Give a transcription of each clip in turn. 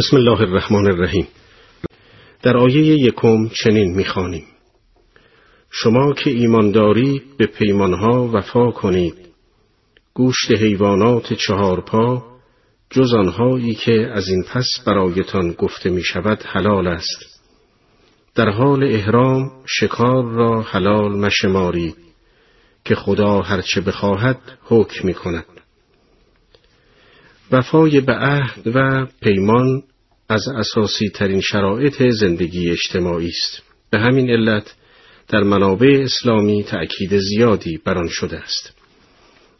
بسم الله الرحمن الرحیم. در آیه یکم چنین می‌خوانیم. شما که ایمان دارید به پیمانها وفا کنید. گوشت حیوانات چهار پا جز آنهایی که از این پس برایتان گفته می شود حلال است. در حال احرام شکار را حلال مشمارید که خدا هرچه بخواهد حکم می کند وفای به عهد و پیمان از اساسی ترین شرایط زندگی اجتماعی است. به همین علت در منابع اسلامی تأکید زیادی بر آن شده است.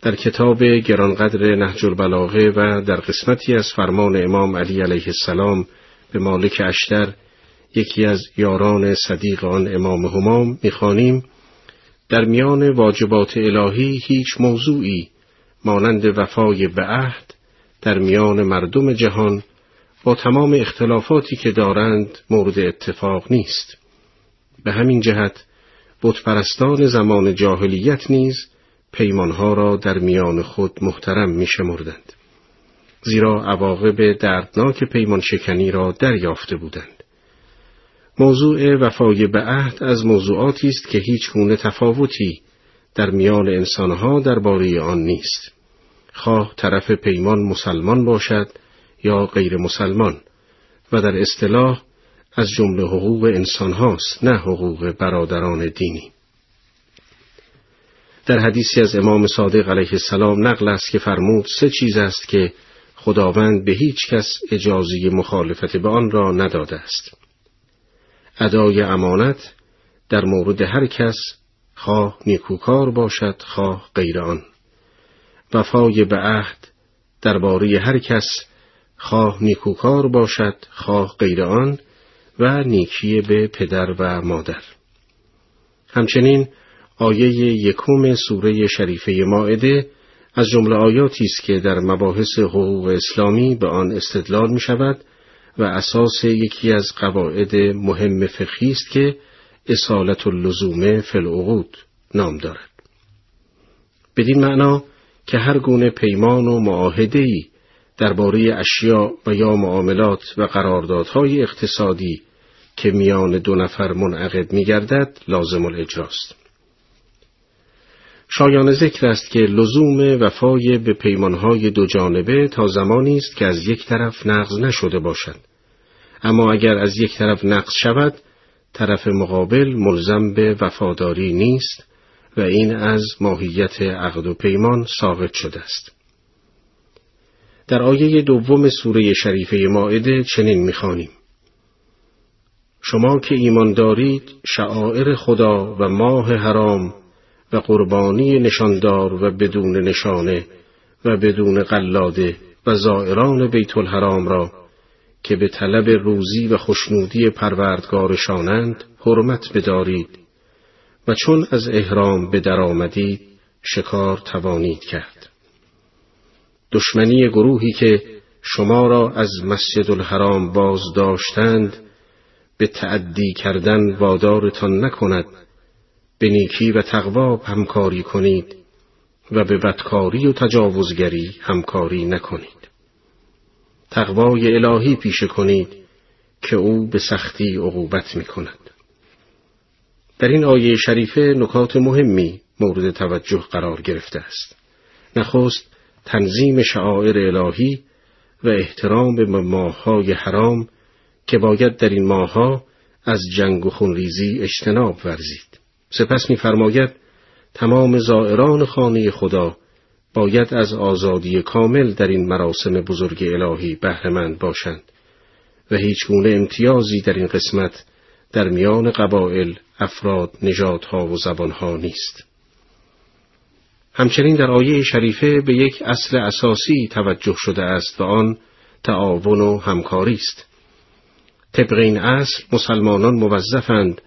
در کتاب گرانقدر نهج البلاغه و در قسمتی از فرمان امام علی علیه السلام به مالک اشتر یکی از یاران صدیق آن امام همام می‌خوانیم در میان واجبات الهی هیچ موضوعی مانند وفای به عهد در میان مردم جهان با تمام اختلافاتی که دارند مورد اتفاق نیست. به همین جهت بتپرستان زمان جاهلیت نیز پیمانها را در میان خود محترم می شمردند. زیرا عواقب دردناک پیمان شکنی را دریافته بودند. موضوع وفای به عهد از موضوعاتی است که هیچ گونه تفاوتی در میان انسانها درباره آن نیست. خواه طرف پیمان مسلمان باشد یا غیر مسلمان و در اصطلاح از جمله حقوق انسان هاست نه حقوق برادران دینی. در حدیثی از امام صادق علیه السلام نقل است که فرمود سه چیز است که خداوند به هیچ کس اجازه مخالفت به آن را نداده است. ادای امانت در مورد هر کس خواه نیکوکار باشد خواه غیر آن. وفای به عهد درباره هر کس خواه نیکوکار باشد خواه غیر آن و نیکی به پدر و مادر. همچنین آیه یکم سوره شریفه ماعده از جمله آیاتی است که در مباحث حقوق اسلامی به آن استدلال می شود و اساس یکی از قواعد مهم فقهی است که اصالت اللزوم فی العقود نام دارد. بدین معنا که هر گونه پیمان و معاهده‌ای درباره اشیا و یا معاملات و قراردادهای اقتصادی که میان دو نفر منعقد می گردد لازم الاجراست. شایان ذکر است که لزوم وفای به پیمانهای دو جانبه تا زمانی است که از یک طرف نقض نشده باشد. اما اگر از یک طرف نقض شود، طرف مقابل ملزم به وفاداری نیست و این از ماهیت عقد و پیمان ثابت شده است. در آیه دوم سوره شریفه ماعده چنین می‌خوانیم. شما که ایمان دارید شعائر خدا و ماه حرام و قربانی نشاندار و بدون نشانه و بدون قلاده و زائران بیت الحرام را که به طلب روزی و خوشنودی پروردگارشانند حرمت بدارید و چون از احرام به در آمدید شکار توانید کرد. دشمنی گروهی که شما را از مسجد الحرام باز داشتند به تعدی کردن وادارتان نکند به نیکی و تقوا همکاری کنید و به بدکاری و تجاوزگری همکاری نکنید تقوای الهی پیشه کنید که او به سختی عقوبت می کند. در این آیه شریفه نکات مهمی مورد توجه قرار گرفته است. نخست تنظیم شعائر الهی و احترام به ماههای حرام که باید در این ماهها از جنگ و خونریزی اجتناب ورزید. سپس می‌فرماید تمام زائران خانه خدا باید از آزادی کامل در این مراسم بزرگ الهی بهرهمند باشند و هیچ گونه امتیازی در این قسمت در میان قبایل، افراد، نژادها و زبانها نیست. همچنین در آیه شریفه به یک اصل اساسی توجه شده است و آن تعاون و همکاری است. طبق این اصل مسلمانان موظفند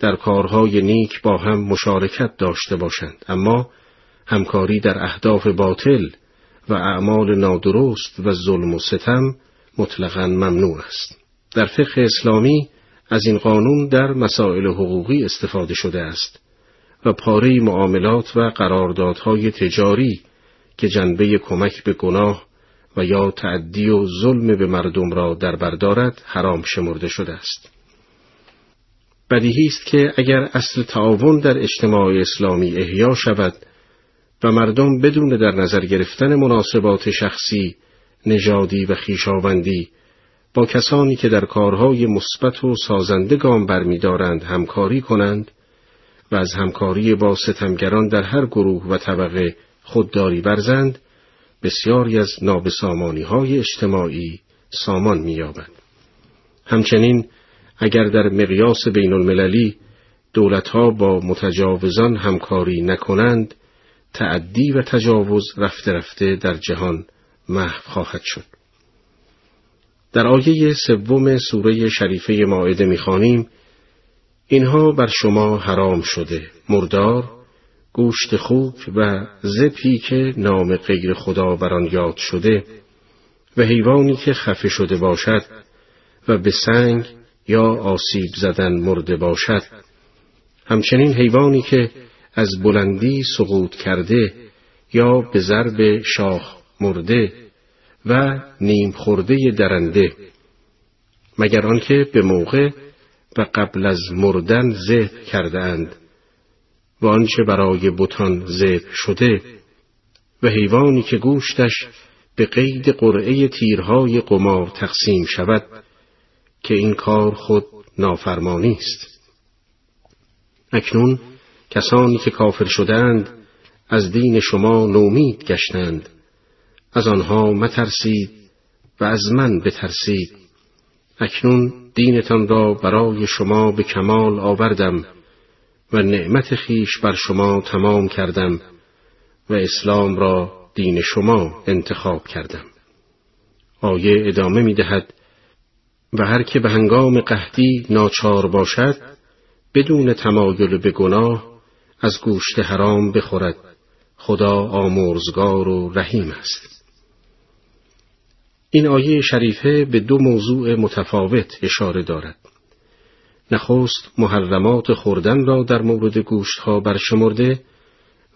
در کارهای نیک با هم مشارکت داشته باشند اما همکاری در اهداف باطل و اعمال نادرست و ظلم و ستم مطلقا ممنوع است. در فقه اسلامی از این قانون در مسائل حقوقی استفاده شده است و پاره معاملات و قراردادهای تجاری که جنبه کمک به گناه و یا تعدی و ظلم به مردم را در بردارد حرام شمرده شده است. بدیهی است که اگر اصل تعاون در اجتماع اسلامی احیا شود و مردم بدون در نظر گرفتن مناسبات شخصی، نژادی و خیشاوندی با کسانی که در کارهای مثبت و سازنده گام برمیدارند همکاری کنند و از همکاری با ستمگران در هر گروه و طبقه خودداری برزند بسیاری از نابسامانی های اجتماعی سامان می‌یابند. همچنین اگر در مقیاس بین المللی دولتها با متجاوزان همکاری نکنند تعدی و تجاوز رفته رفته در جهان محو خواهد شد. در آیه سوم سوره شریفه ماعده می‌خوانیم اینها بر شما حرام شده. مردار گوشت خوب و زپی که نام غیر خدا بر آن یاد شده و حیوانی که خفه شده باشد و به سنگ یا آسیب زدن مرده باشد. همچنین حیوانی که از بلندی سقوط کرده یا به ضرب شاخ مرده و نیم خورده درنده. مگر آنکه به موقع و قبل از مردن ذبح کرده اند و آنچه برای بتان ذبح شده و حیوانی که گوشتش به قید قرعه تیرهای قمار تقسیم شود که این کار خود نافرمانی است. اکنون کسانی که کافر شدند از دین شما نومید گشتند از آنها مترسید و از من بترسید. اکنون دینتان را برای شما به کمال آوردم و نعمت خیش بر شما تمام کردم و اسلام را دین شما انتخاب کردم. آیه ادامه می دهد و هر که به هنگام قحطی ناچار باشد بدون تمایل به گناه از گوشت حرام بخورد. خدا آمرزگار و رحیم است. این آیه شریفه به دو موضوع متفاوت اشاره دارد نخست محرمات خوردن را در مورد گوشتها برشمرده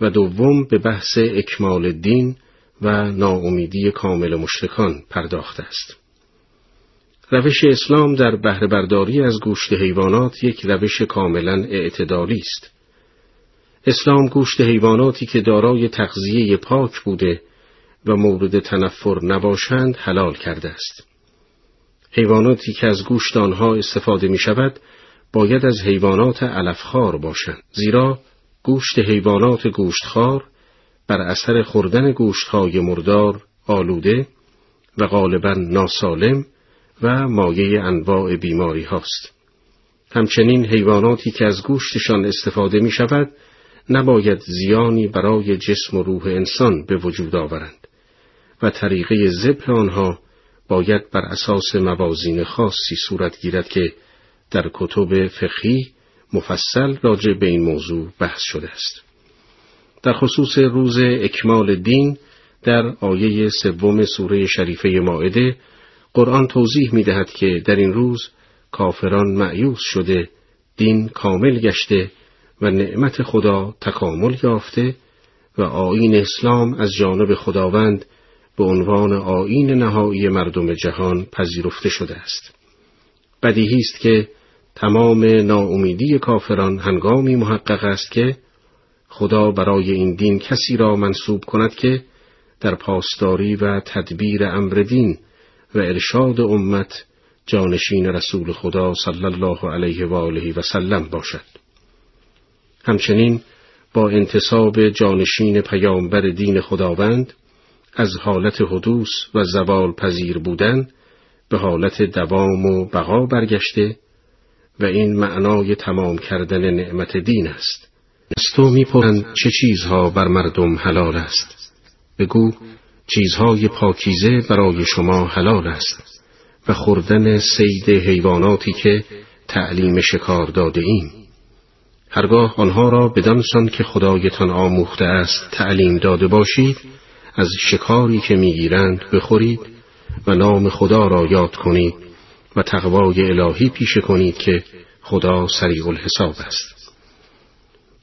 و دوم به بحث اکمال دین و ناامیدی کامل مشرکان پرداخته است. روش اسلام در بهره برداری از گوشت حیوانات یک روش کاملا اعتدالی است. اسلام گوشت حیواناتی که دارای تغذیه پاک بوده و مورد تنفر نباشند حلال کرده است. حیواناتی که از گوشت آنها استفاده می شود باید از حیوانات علفخوار باشند زیرا گوشت حیوانات گوشتخوار بر اثر خوردن گوشتهای مردار آلوده و غالبا ناسالم و مایه انواع بیماری هاست. همچنین حیواناتی که از گوشتشان استفاده می شود نباید زیانی برای جسم و روح انسان به وجود آورند و طریقه ذبح آنها باید بر اساس موازین خاصی صورت گیرد که در کتب فقهی مفصل راجع به این موضوع بحث شده است. در خصوص روز اکمال دین در آیه سوم سوره شریفه ماعده قرآن توضیح می دهد که در این روز کافران معیوس شده دین کامل گشته و نعمت خدا تکامل یافته و آین اسلام از جانب خداوند به عنوان آین نهایی مردم جهان پذیرفته شده است. بدیهی است که تمام ناامیدی کافران هنگامی محقق است که خدا برای این دین کسی را منصوب کند که در پاسداری و تدبیر امر دین و ارشاد امت جانشین رسول خدا صلی الله علیه و آله و سلم باشد همچنین با انتصاب جانشین پیامبر دین خداوند از حالت حدوث و زوال پذیر بودن به حالت دوام و بقا برگشته و این معنای تمام کردن نعمت دین است. از تو چه چیزها بر مردم حلال است. بگو چیزهای پاکیزه برای شما حلال است و خوردن سید حیواناتی که تعلیم شکار داده ایم. هرگاه آنها را بدانسان که خدایتان آموخته است تعلیم داده باشید از شکاری که می‌گیرند بخورید و نام خدا را یاد کنید و تقوای الهی پیشه کنید که خدا سریع الحساب است.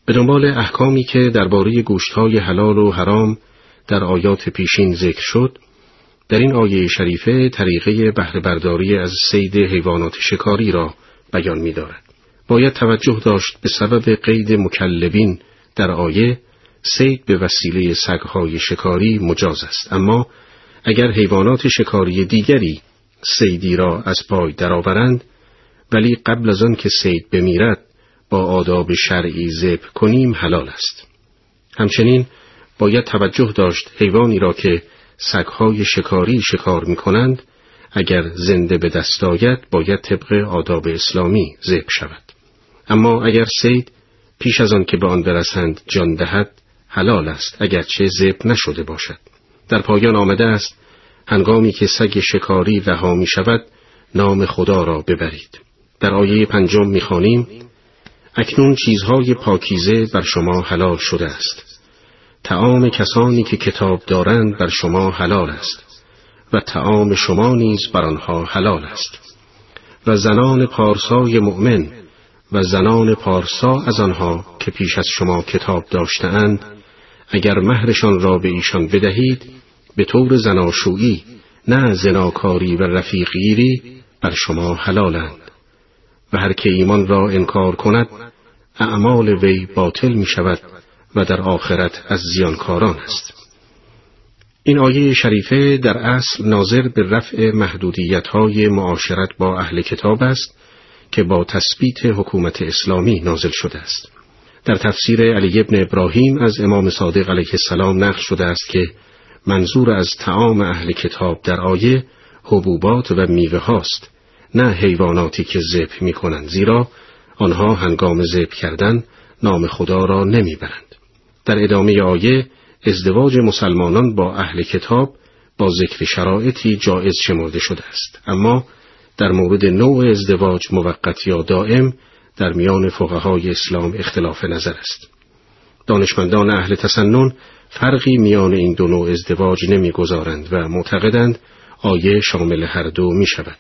به دنبال احکامی که درباره گوشتهای حلال و حرام در آیات پیشین ذکر شد، در این آیه شریفه طریقه بهره برداری از سید حیوانات شکاری را بیان می دارد. باید توجه داشت به سبب قید مکلبین در آیه سید به وسیله سگهای شکاری مجاز است. اما اگر حیوانات شکاری دیگری سیدی را از پای درآورند ولی قبل از آن که سید بمیرد با آداب شرعی ذبح کنیم حلال است. همچنین باید توجه داشت حیوانی را که سگهای شکاری شکار می کنند اگر زنده به دست آید باید طبق آداب اسلامی ذبح شود. اما اگر سید پیش از آن که به آن برسند جان دهد حلال است اگرچه ذبح نشده باشد. در پایان آمده است هنگامی که سگ شکاری رها می شود نام خدا را ببرید. در آیه پنجم می‌خوانیم اکنون چیزهای پاکیزه بر شما حلال شده است. تعام کسانی که کتاب دارند بر شما حلال است و تعام شما نیز بر آنها حلال است. و زنان پارسای مؤمن و زنان پارسا از آنها که پیش از شما کتاب داشتهاند اگر مهرشان را به ایشان بدهید به طور زناشویی نه زناکاری و رفیقیری بر شما حلالند. و هر که ایمان را انکار کند اعمال وی باطل می شود و در آخرت از زیانکاران است. این آیه شریفه در اصل ناظر به رفع محدودیت های معاشرت با اهل کتاب است که با تثبیت حکومت اسلامی نازل شده است. در تفسیر علی ابن ابراهیم از امام صادق علیه السلام نقل شده است که منظور از تعام اهل کتاب در آیه حبوبات و میوه هاست نه حیواناتی که ذبح می کنند زیرا آنها هنگام ذبح کردن نام خدا را نمی‌برند. در ادامه آیه ازدواج مسلمانان با اهل کتاب با ذکر شرایطی جایز شمرده شده است اما در مورد نوع ازدواج موقت یا دائم در میان فقهای اسلام اختلاف نظر است دانشمندان اهل تسنن فرقی میان این دو نوع ازدواج نمی‌گذارند و معتقدند آیه شامل هر دو می شود.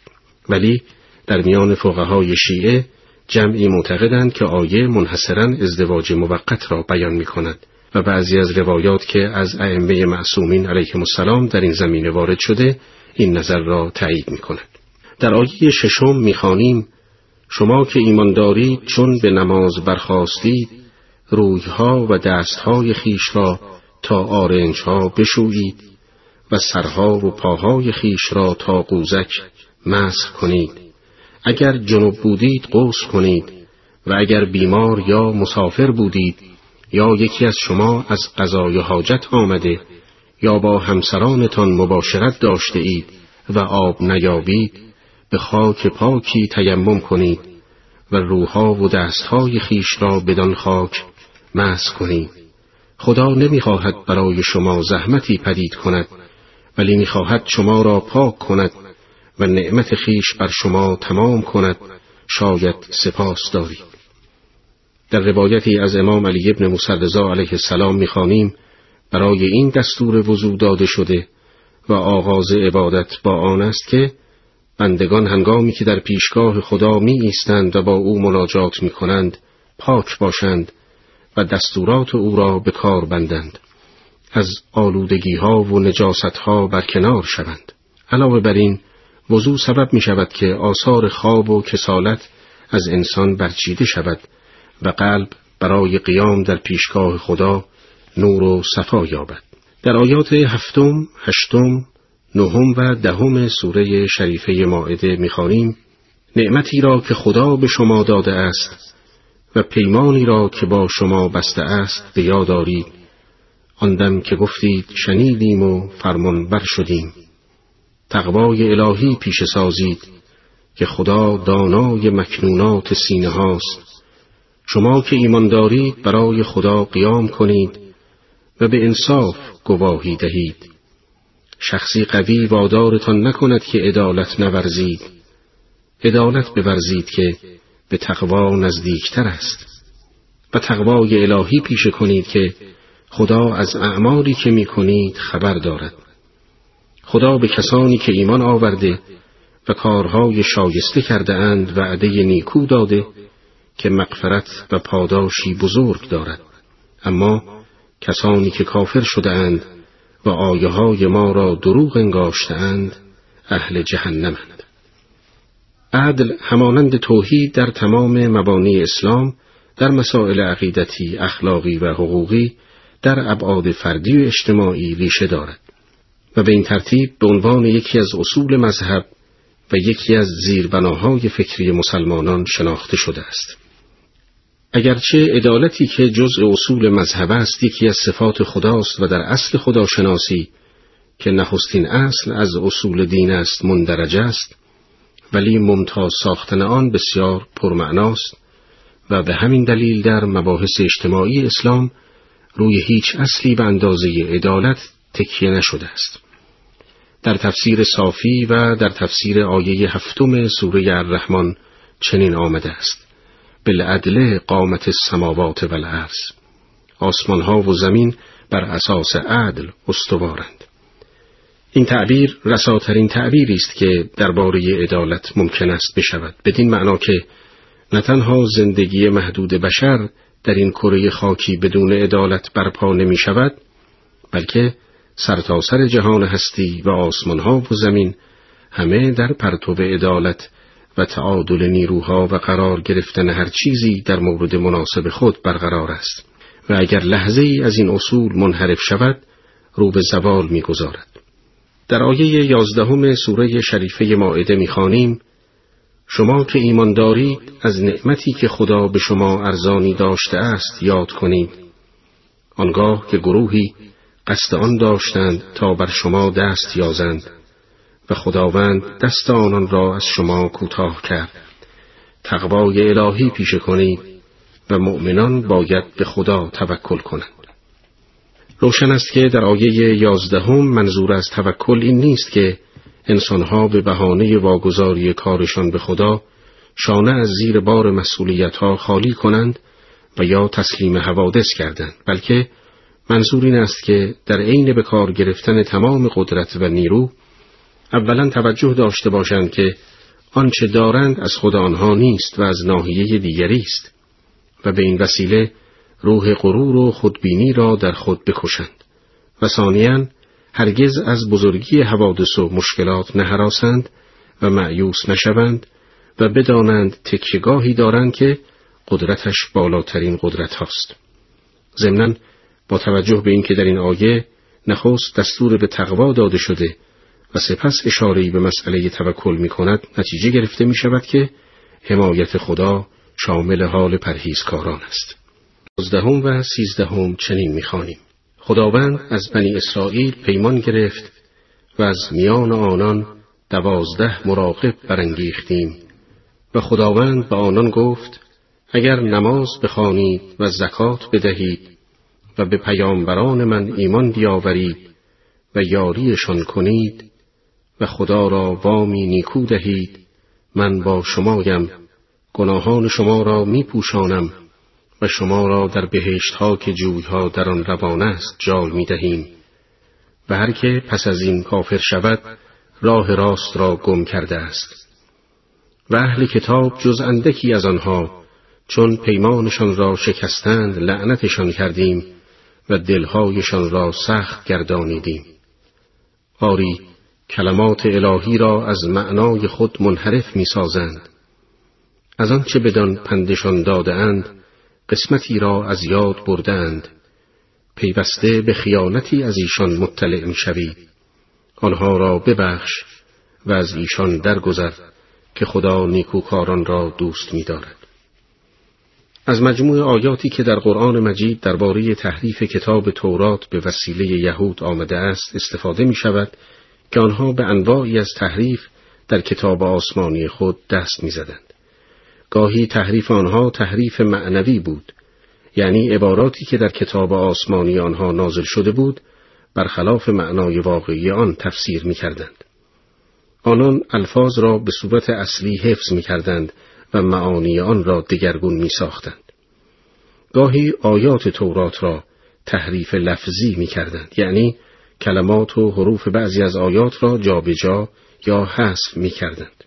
ولی در میان فقهای شیعه جمعی معتقدند که آیه منحصرا ازدواج موقت را بیان می کند و بعضی از روایات که از ائمه معصومین علیهم السلام در این زمینه وارد شده این نظر را تایید می کند. در آیه ششم می‌خوانیم شما که ایمان دارید چون به نماز برخواستید رویها و دستهای خیش را تا آرنجها بشویید و سرها و پاهای خیش را تا قوزک مسح کنید. اگر جنوب بودید قوس کنید و اگر بیمار یا مسافر بودید یا یکی از شما از قضای حاجت آمده یا با همسرانتان مباشرت داشته اید و آب نیابید به خاک پاکی تیمم کنید و روحا و دستهای خیش را بدان خاک مس کنید. خدا نمی‌خواهد برای شما زحمتی پدید کند ولی می‌خواهد شما را پاک کند و نعمت خیش بر شما تمام کند. شاید سپاس دارید. در روایتی از امام علی ابن مسرزا علیه السلام می‌خوانیم برای این دستور وضوع داده شده و آغاز عبادت با آن است که بندگان هنگامی که در پیشگاه خدا می ایستند و با او مناجات می کنند پاک باشند و دستورات او را به کار بندند. از آلودگی ها و نجاست ها برکنار شوند. علاوه بر این وضوع سبب می شود که آثار خواب و کسالت از انسان برچیده شود و قلب برای قیام در پیشگاه خدا نور و صفا یابد. در آیات هفتم، هشتم، نهم و دهم سوره شریفه ماعده می‌خوانیم. نعمتی را که خدا به شما داده است و پیمانی را که با شما بسته است به یاد دارید آن که گفتید شنیدیم و فرمان بر شدیم. تقوای الهی پیش سازید که خدا دانای مکنونات سینه هاست. شما که ایمان دارید برای خدا قیام کنید و به انصاف گواهی دهید. شخصی قوی وادارتان نکند که عدالت نورزید. عدالت بورزید که به تقوا نزدیکتر است. و تقوای الهی پیشه کنید که خدا از اعمالی که می کنید خبر دارد. خدا به کسانی که ایمان آورده و کارهای شایسته کرده اند وعده نیکو داده که مغفرت و پاداشی بزرگ دارد. اما کسانی که کافر شده اند و آیه های ما را دروغ انگاشتند اهل جهنمند عدل همانند توحید در تمام مبانی اسلام در مسائل عقیدتی، اخلاقی و حقوقی در ابعاد فردی و اجتماعی ریشه دارد و به این ترتیب به عنوان یکی از اصول مذهب و یکی از زیربناهای فکری مسلمانان شناخته شده است. اگرچه عدالتی که جزء اصول مذهب است یکی از صفات خداست و در اصل خداشناسی که نخستین اصل از اصول دین است مندرج است ولی ممتاز ساختن آن بسیار پرمعناست و به همین دلیل در مباحث اجتماعی اسلام روی هیچ اصلی به اندازه عدالت تکیه نشده است. در تفسیر صافی و در تفسیر آیه هفتم سوره الرحمن چنین آمده است. بالعدل قامت السماوات و الارض. آسمان ها و زمین بر اساس عدل استوارند. این تعبیر رساترین تعبیری است که درباره عدالت ممکن است بشود بدین معنا که نه تنها زندگی محدود بشر در این کره خاکی بدون عدالت برپا نمی شود بلکه سرتاسر سر جهان هستی و آسمان ها و زمین همه در پرتو عدالت و تعادل نیروها و قرار گرفتن هر چیزی در مورد مناسب خود برقرار است. و اگر لحظه ای از این اصول منحرف شود رو به زوال می‌گذارد. در آیه یازدهم سوره شریفه ماعده می‌خوانیم شما که ایمان دارید از نعمتی که خدا به شما ارزانی داشته است یاد کنید. آنگاه که گروهی قصد آن داشتند تا بر شما دست یازند. و خداوند دست آنان را از شما کوتاه کرد. تقوای الهی پیشه کنید و مؤمنان باید به خدا توکل کنند. روشن است که در آیه یازدهم منظور از توکل این نیست که انسانها به بهانه واگذاری کارشان به خدا شانه از زیر بار مسئولیتها خالی کنند و یا تسلیم حوادث کردند بلکه منظور این است که در عین به کار گرفتن تمام قدرت و نیرو اولا توجه داشته باشند که آنچه دارند از خود آنها نیست و از ناحیه دیگری است و به این وسیله روح غرور و خودبینی را در خود بکشند و ثانیاً هرگز از بزرگی حوادث و مشکلات نهراسند و معیوس نشوند و بدانند تکیگاهی دارند که قدرتش بالاترین قدرت هاست. ضمناً با توجه به اینکه در این آیه نخست دستور به تقوا داده شده و سپس اشارهی به مسئله توکل می کند نتیجه گرفته می شود که حمایت خدا شامل حال پرهیزکاران است. دوازدهم و سیزدهم چنین می‌خوانیم خداوند از بنی اسرائیل پیمان گرفت و از میان آنان دوازده مراقب برانگیختیم و خداوند به آنان گفت اگر نماز بخوانید و زکات بدهید و به پیامبران من ایمان بیاورید و یاریشان کنید و خدا را وامی نیکو دهید. من با شمایم. گناهان شما را می پوشانم و شما را در بهشت ها که جویها در آن روان است جای می دهیم و هر که پس از این کافر شود راه راست را گم کرده است. و اهل کتاب جز اندکی از آنها چون پیمانشان را شکستند لعنتشان کردیم و دلهایشان را سخت گردانیدیم. آری کلمات الهی را از معنای خود منحرف می سازند از آنچه بدان پندشان داده اند قسمتی را از یاد بردند پیوسته به خیانتی از ایشان مطلع می شوید آنها را ببخش و از ایشان درگذر که خدا نیکوکاران را دوست می دارد. از مجموع آیاتی که در قرآن مجید درباره تحریف کتاب تورات به وسیله یهود آمده است استفاده می شود که آنها به انواعی از تحریف در کتاب آسمانی خود دست می زدند. گاهی تحریف آنها تحریف معنوی بود یعنی عباراتی که در کتاب آسمانی آنها نازل شده بود برخلاف معنای واقعی آن تفسیر می کردند. آنان الفاظ را به صورت اصلی حفظ می کردند و معانی آن را دگرگون می ساختند. گاهی آیات تورات را تحریف لفظی می کردند یعنی کلمات و حروف بعضی از آیات را جابجا جا یا حذف می کردند.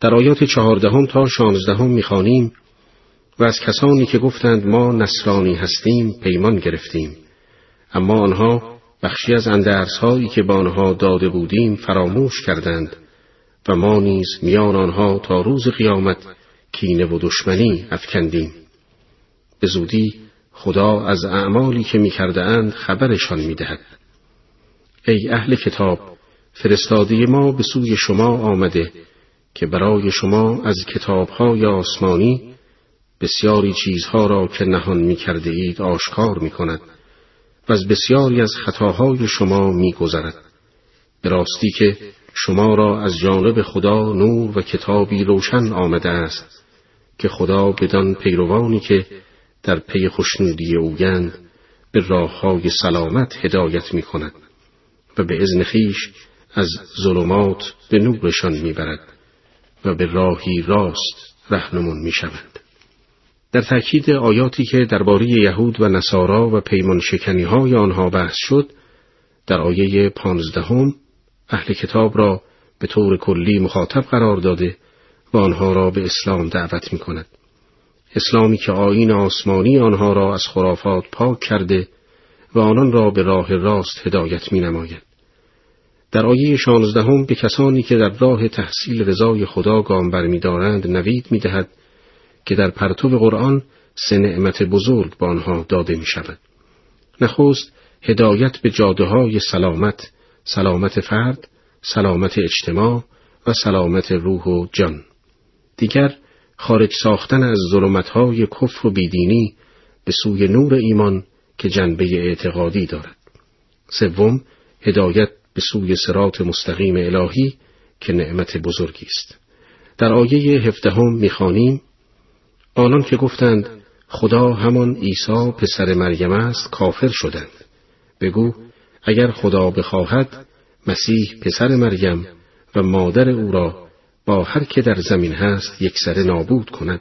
در آیات چهاردهم تا شانزدهم می‌خوانیم و از کسانی که گفتند ما نصرانی هستیم پیمان گرفتیم اما آنها بخشی از اندرس هایی که به آنها داده بودیم فراموش کردند و ما نیز میان آنها تا روز قیامت کینه و دشمنی افکندیم به زودی خدا از اعمالی که می‌کرده اند خبرشان می‌دهد ای اهل کتاب فرستادی ما به سوی شما آمده که برای شما از کتابهای آسمانی بسیاری چیزها را که نهان می کرده اید آشکار می کند و از بسیاری از خطاهای شما می گذرد. به راستی که شما را از جانب خدا نور و کتابی روشن آمده است که خدا بدان پیروانی که در پی خوشنودی اوگند به راه های سلامت هدایت می کند و به ازن خیش از ظلمات به نورشان می برد و به راهی راست رهنمون می شود. در تأکید آیاتی که درباره یهود و نصارا و پیمان شکنی های آنها بحث شد در آیه پانزدهم اهل کتاب را به طور کلی مخاطب قرار داده و آنها را به اسلام دعوت می کند. اسلامی که آین آسمانی آنها را از خرافات پاک کرده و آنان را به راه راست هدایت می نماید. در آیه شانزدهم به کسانی که در راه تحصیل رضای خدا گام برمیدارند نوید می دهد که در پرتو قرآن سه نعمت بزرگ با آنها داده می شود. نخست هدایت به جاده های سلامت، سلامت فرد، سلامت اجتماع و سلامت روح و جان. دیگر خارج ساختن از ظلمتهای کفر و بیدینی به سوی نور ایمان که جنبه اعتقادی دارد. سوم هدایت به سوی سرات مستقیم الهی که نعمت بزرگی است. در آیه هفدهم می‌خوانیم آنان که گفتند خدا همان عیسی پسر مریم است کافر شدند بگو اگر خدا بخواهد مسیح پسر مریم و مادر او را هر که در زمین هست یک سر نابود کند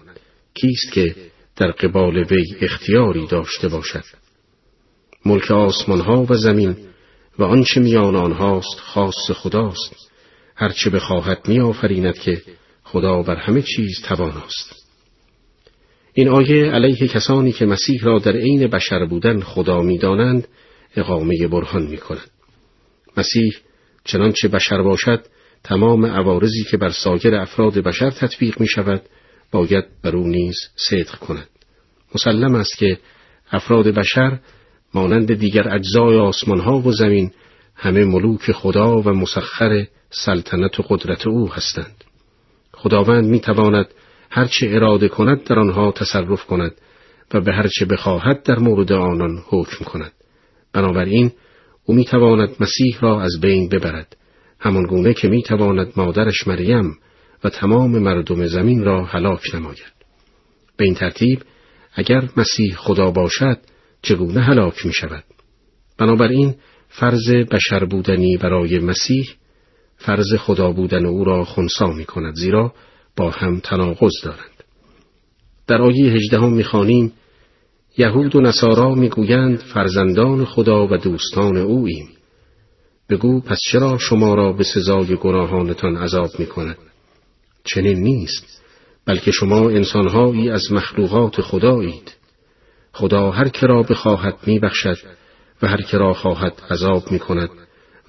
کیست که در قبال وی اختیاری داشته باشد؟ ملک آسمان ها و زمین و آنچه میان آنهاست خاص خداست. هرچه بخواهد میآفریند که خدا بر همه چیز تواناست. این آیه علیه کسانی که مسیح را در عین بشر بودن خدا می‌دانند اقامه برهان می کند. مسیح چنانچه بشر باشد تمام عوارضی که بر ساگر افراد بشر تطبیق می شود باید بر او نیز صدق کند. مسلم است که افراد بشر مانند دیگر اجزای آسمان ها و زمین همه ملوک خدا و مسخر سلطنت و قدرت او هستند. خداوند می تواند هرچه اراده کند در آنها تصرف کند و به هرچه بخواهد در مورد آنان حکم کند. بنابراین او می تواند مسیح را از بین ببرد همان گونه که می تواند مادرش مریم و تمام مردم زمین را هلاک نماید. به این ترتیب اگر مسیح خدا باشد چگونه هلاک می شود؟ بنابراین فرض بشر بودنی برای مسیح فرض خدا بودن او را خونسا می کند زیرا با هم تناقض دارند. در آیه هجدهم می‌خوانیم یهود و نصارا می‌گویند فرزندان خدا و دوستان اوییم. بگو پس چرا شما را به سزای گناهانتان عذاب می کند؟ چنین نیست بلکه شما انسانهایی از مخلوقات خدایید خدا هر که را بخواهد می بخشد و هر که را خواهد عذاب می کند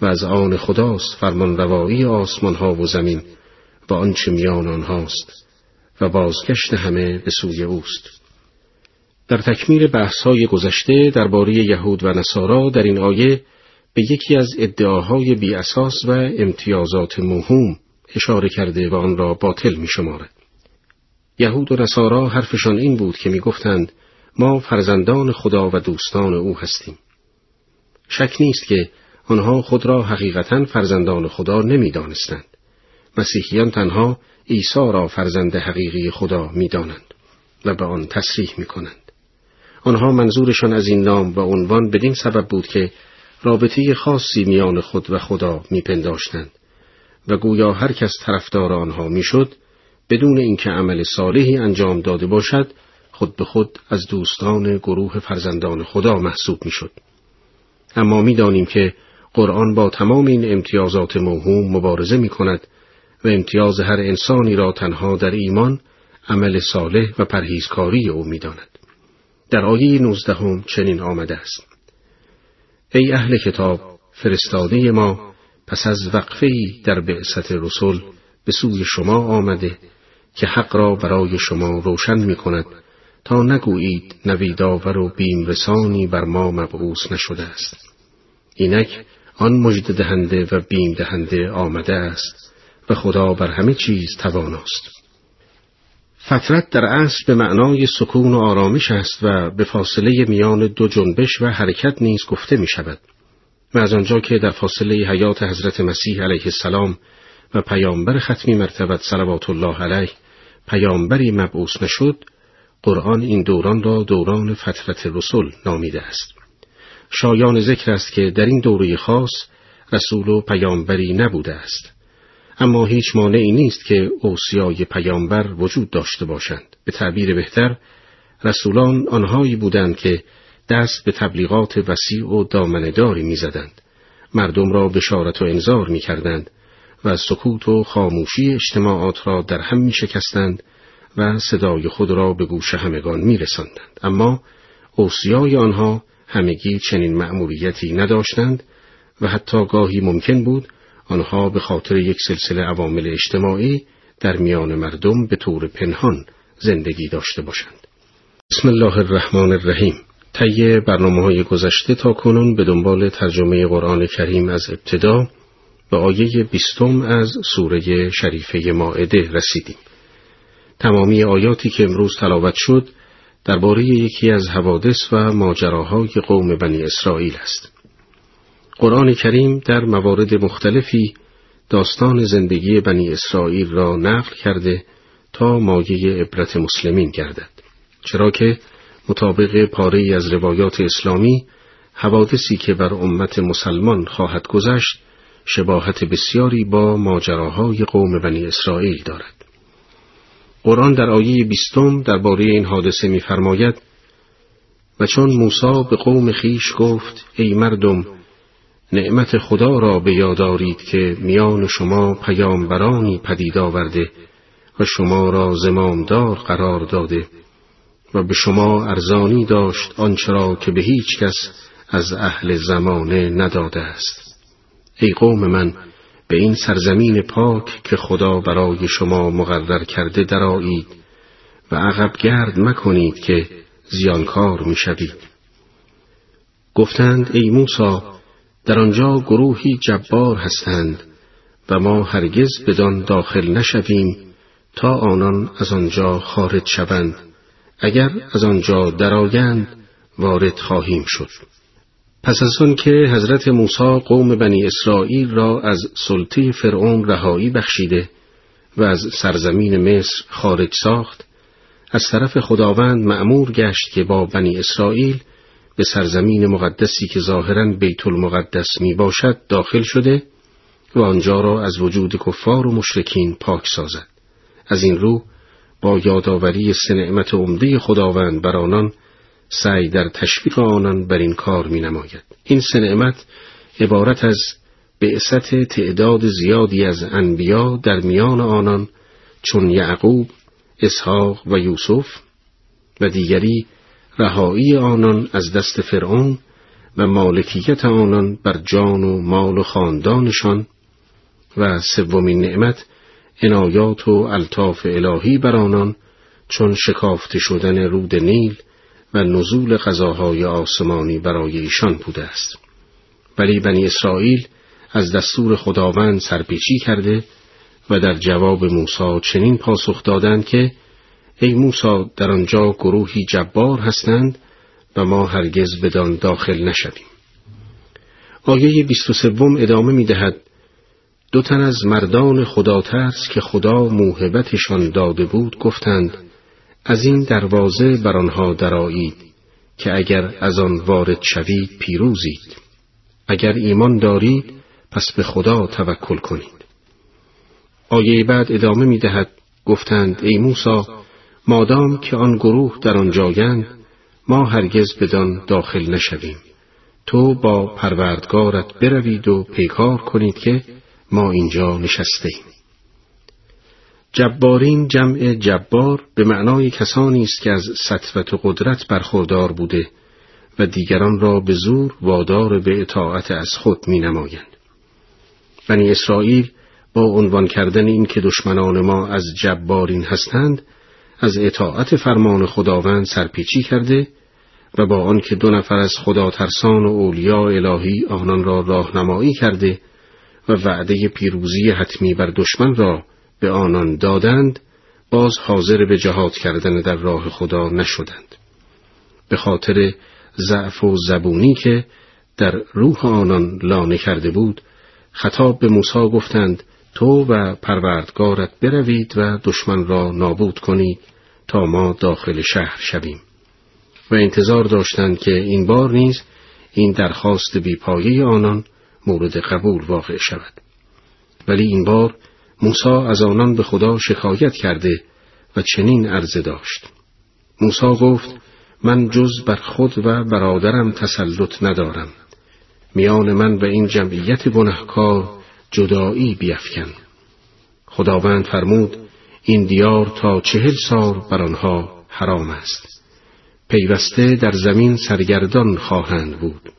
و از آن خداست فرمان روایی آسمان ها و زمین و آنچه میان آنهاست و بازگشت همه به سوی اوست. در تکمیل بحث‌های گذشته درباره یهود و نصارا در این آیه به یکی از ادعاهای بی اساس و امتیازات مهم اشاره کرده و آن را باطل می شمارد. یهود و نصارا حرفشان این بود که می گفتند ما فرزندان خدا و دوستان او هستیم. شک نیست که آنها خود را حقیقتا فرزندان خدا نمی دانستند. مسیحیان تنها عیسی را فرزند حقیقی خدا می دانند و به آن تصریح می کنند. آنها منظورشان از این نام و عنوان بدین سبب بود که رابطه خاصی میان خود و خدا میپنداشتند و گویا هر کس طرفدار آنها می‌شد بدون اینکه عمل صالحی انجام داده باشد خود به خود از دوستان گروه فرزندان خدا محسوب می‌شد اما می‌دانیم که قرآن با تمام این امتیازات موهوم مبارزه می کند و امتیاز هر انسانی را تنها در ایمان عمل صالح و پرهیزکاری او می‌داند. در آیه نوزدهم چنین آمده است. ای اهل کتاب فرستاده ما پس از وقفه در بعثت رسول به سوی شما آمده که حق را برای شما روشن می کند تا نگویید نویداور و بیم رسانی بر ما مبعوث نشده است. اینک آن مجد دهنده و بیم دهنده آمده است و خدا بر همه چیز تواناست. فترت در اصل به معنای سکون و آرامش است و به فاصله میان دو جنبش و حرکت نیز گفته می شود. و از آنجا که در فاصله حیات حضرت مسیح علیه السلام و پیامبر ختمی مرتبت صلوات الله علیه پیامبری مبعوث نشد قرآن این دوران را دوران فترت رسول نامیده است شایان ذکر است که در این دوره خاص رسول و پیامبری نبوده است اما هیچ مانعی نیست که اوسیای پیامبر وجود داشته باشند به تعبیر بهتر رسولان آنهایی بودند که دست به تبلیغات وسیع و دامنداری می‌زدند مردم را بشارت و انذار می‌کردند و سکوت و خاموشی اجتماعات را در هم می شکستند و صدای خود را به گوش همگان می رسندند. اما اوسیای آنها همگی چنین مأموریتی نداشتند و حتی گاهی ممکن بود آنها به خاطر یک سلسله عوامل اجتماعی در میان مردم به طور پنهان زندگی داشته باشند. بسم الله الرحمن الرحیم طی برنامه های گذشته تا کنون به دنبال ترجمه قرآن کریم از ابتدا به آیه بیستم از سوره شریفه ماعده رسیدیم. تمامی آیاتی که امروز تلاوت شد درباره یکی از حوادث و ماجراهای قوم بنی اسرائیل است. قرآن کریم در موارد مختلفی داستان زندگی بنی اسرائیل را نقل کرده تا مایه عبرت مسلمین گردد. چرا که مطابق پاره از روایات اسلامی حوادثی که بر امت مسلمان خواهد گذشت شباهت بسیاری با ماجراهای قوم بنی اسرائیل دارد. قرآن در آیه بیستم درباره این حادثه می‌فرماید و چون موسی به قوم خیش گفت ای مردم نعمت خدا را به یاد که میان شما پیامبرانی پدید آورده و شما را زمامدار قرار داده و به شما ارزانی داشت آنچرا که به هیچ کس از اهل زمانه نداده است. ای قوم من به این سرزمین پاک که خدا برای شما مقرر کرده درایید و عقب گرد مکنید که زیانکار می‌شوید. گفتند ای موسی در آنجا گروهی جبار هستند و ما هرگز بدان داخل نشویم تا آنان از آنجا خارج شوند. اگر از آنجا درآیند وارد خواهیم شد. پس از آن که حضرت موسی قوم بنی اسرائیل را از سلطه فرعون رهایی بخشیده و از سرزمین مصر خارج ساخت از طرف خداوند معمور گشت که با بنی اسرائیل به سرزمین مقدسی که ظاهرا بیت المقدس می باشد داخل شده و آنجا را از وجود کفار و مشرکین پاک سازد از این رو با یادآوری سه نعمت عمده خداوند بر آنان سعی در تشویق آنان بر این کار می نماید. این سه عبارت از بعثت تعداد زیادی از انبیا در میان آنان چون یعقوب، اسحاق و یوسف و دیگری رهایی آنان از دست فرعون و مالکیت آنان بر جان و مال و خاندانشان و سومین نعمت عنایات و الطاف الهی بر آنان چون شکافته شدن رود نیل و نزول غذاهای آسمانی برای ایشان بوده است. ولی بنی اسرائیل از دستور خداوند سرپیچی کرده و در جواب موسی چنین پاسخ دادند که ای موسی در آنجا گروهی جبار هستند و ما هرگز بدان داخل نشویم. آیه بیست و سوم ادامه می دهد دو تن از مردان خدا ترس که خدا موهبتشان داده بود گفتند از این دروازه بر آنها درایید که اگر از آن وارد شوید پیروزید. اگر ایمان دارید پس به خدا توکل کنید. آیه بعد ادامه می دهد گفتند ای موسی مادام که آن گروه در آن جایند ما هرگز بدان داخل نشویم تو با پروردگارت بروید و پیکار کنید که ما اینجا نشسته ایم. جبارین جمع جبار به معنای کسانی است که از سطوت و قدرت برخوردار بوده و دیگران را به زور وادار به اطاعت از خود می نمایند. بنی اسرائیل با عنوان کردن این که دشمنان ما از جبارین هستند از اطاعت فرمان خداوند سرپیچی کرده و با آنکه دو نفر از خدا ترسان و اولیاء الهی آنان را راهنمایی کرده و وعده پیروزی حتمی بر دشمن را به آنان دادند باز حاضر به جهاد کردن در راه خدا نشدند. به خاطر ضعف و زبونی که در روح آنان لانه کرده بود خطاب به موسی گفتند تو و پروردگارت بروید و دشمن را نابود کنید تا ما داخل شهر شویم. و انتظار داشتند که این بار نیز این درخواست بیپایه آنان مورد قبول واقع شود. ولی این بار موسی از آنان به خدا شکایت کرده و چنین عرضه داشت. موسی گفت من جز بر خود و برادرم تسلط ندارم. میان من و این جمعیت گنهکار جدایی بیفکن. خداوند فرمود این دیار تا چهل سال بر آنها حرام است. پیوسته در زمین سرگردان خواهند بود.